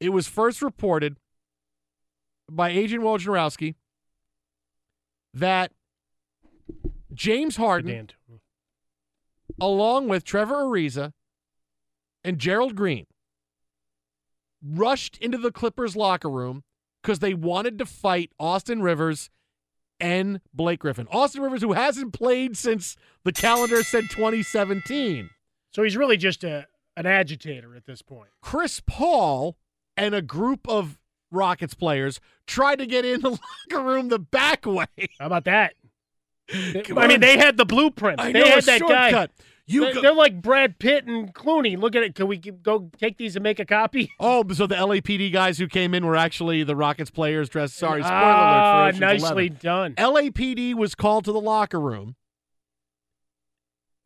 It was first reported by Adrian Wojnarowski that James Harden, along with Trevor Ariza and Gerald Green, rushed into the Clippers locker room because they wanted to fight Austin Rivers and Blake Griffin. Austin Rivers, who hasn't played since the calendar said 2017. So he's really just a an agitator at this point. Chris Paul and a group of Rockets players tried to get in the locker room the back way. How about that? Come I mean, they had the blueprint. I they know, had that guy. You they, go- are like Brad Pitt and Clooney. Look at it. Can we go take these and make a copy? Oh, so the LAPD guys who came in were actually the Rockets players dressed. Sorry, spoiler Ah, alert for Ocean's nicely 11. done. LAPD was called to the locker room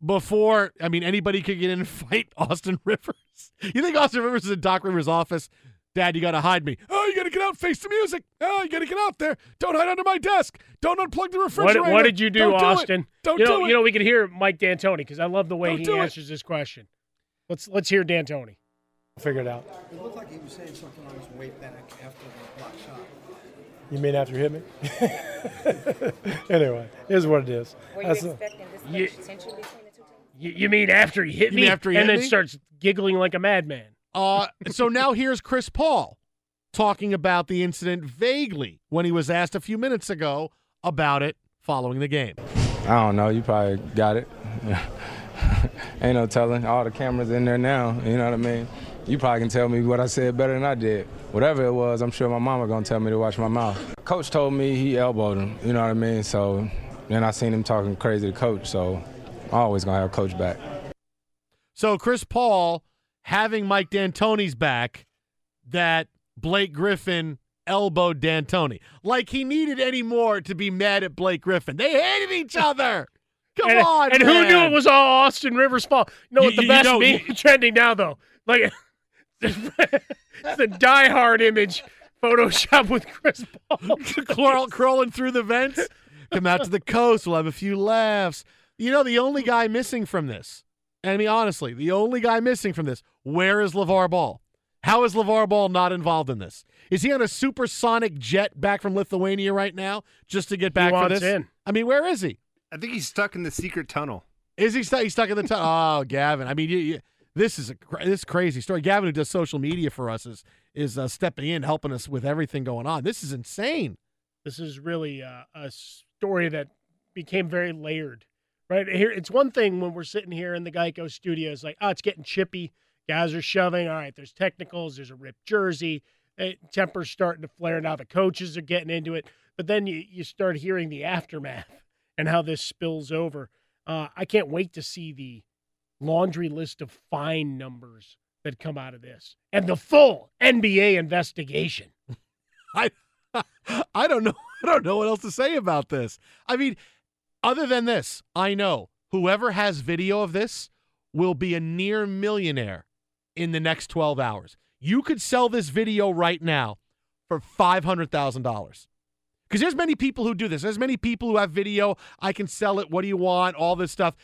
before. I mean, anybody could get in and fight Austin Rivers. You think Austin Rivers is in Doc Rivers' office? Dad, you got to hide me. Oh, you got to get out, face the music. Oh, you got to get out there. Don't hide under my desk. Don't unplug the refrigerator. what did you do, Don't. Austin? Don't you know, do it. You know, we can hear Mike D'Antoni because I love the way Don't he do it. answers this question. Let's let's hear D'Antoni. I'll figure it out. It looked like he was saying something on his way back after the block shot. You mean after you hit me? anyway, here's what it is. Were you That's expecting this You- tension between the two teams? You, you mean after he hit You me? mean after he and hit then me? starts giggling like a madman. Uh, so now here's Chris Paul talking about the incident vaguely when he was asked a few minutes ago about it following the game. I don't know. You probably got it. Ain't no telling. All the cameras in there now. You know what I mean? You probably can tell me what I said better than I did. Whatever it was, I'm sure my mama gonna tell me to watch my mouth. Coach told me he elbowed him. You know what I mean? So then I seen him talking crazy to coach. So I always gonna have coach back. So Chris Paul having Mike D'Antoni's back that Blake Griffin elbowed D'Antoni. Like he needed any more to be mad at Blake Griffin. They hated each other. Come and, on, And who knew it was all Austin Rivers' fault? You know You- what the you best meme trending now though? Like it's the Die Hard image Photoshop with Chris Paul. Crawl, crawling through the vents. Come out to the coast. We'll have a few laughs. You know, the only guy missing from this, I mean, honestly, the only guy missing from this, where is LaVar Ball? How is LaVar Ball not involved in this? Is he on a supersonic jet back from Lithuania right now just to get back for wants this? in. I mean, where is he? I think he's stuck in the secret tunnel. Is he stuck? He's stuck in the tunnel. Oh, Gavin. I mean, you, you, this is a this is crazy story. Gavin, who does social media for us, is is uh, stepping in, helping us with everything going on. This is insane. This is really uh, a story that became very layered. Right here, it's one thing when we're sitting here in the Geico studios, like, oh, it's getting chippy. Guys are shoving. All right, there's technicals. There's a ripped jersey. Eh, temper's starting to flare. Now the coaches are getting into it. But then you, you start hearing the aftermath and how this spills over. Uh, I can't wait to see the laundry list of fine numbers that come out of this and the full NBA investigation. I I don't know. I don't know what else to say about this. I mean, other than this, I know whoever has video of this will be a near millionaire in the next 12 hours. You could sell this video right now for $500,000. Because there's many people who do this. There's many people who have video. I can sell it. What do you want? All this stuff.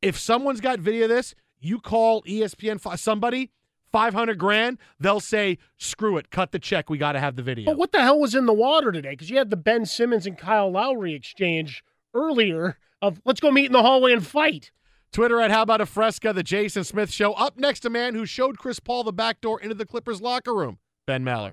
If someone's got video of this, you call ESPN somebody, 500 grand, they'll say, screw it, cut the check. We got to have the video. But what the hell was in the water today? Because you had the Ben Simmons and Kyle Lowry exchange earlier of let's go meet in the hallway and fight. Twitter at How About a Fresca, the Jason Smith Show. Up next, a man who showed Chris Paul the back door into the Clippers locker room, Ben Maller.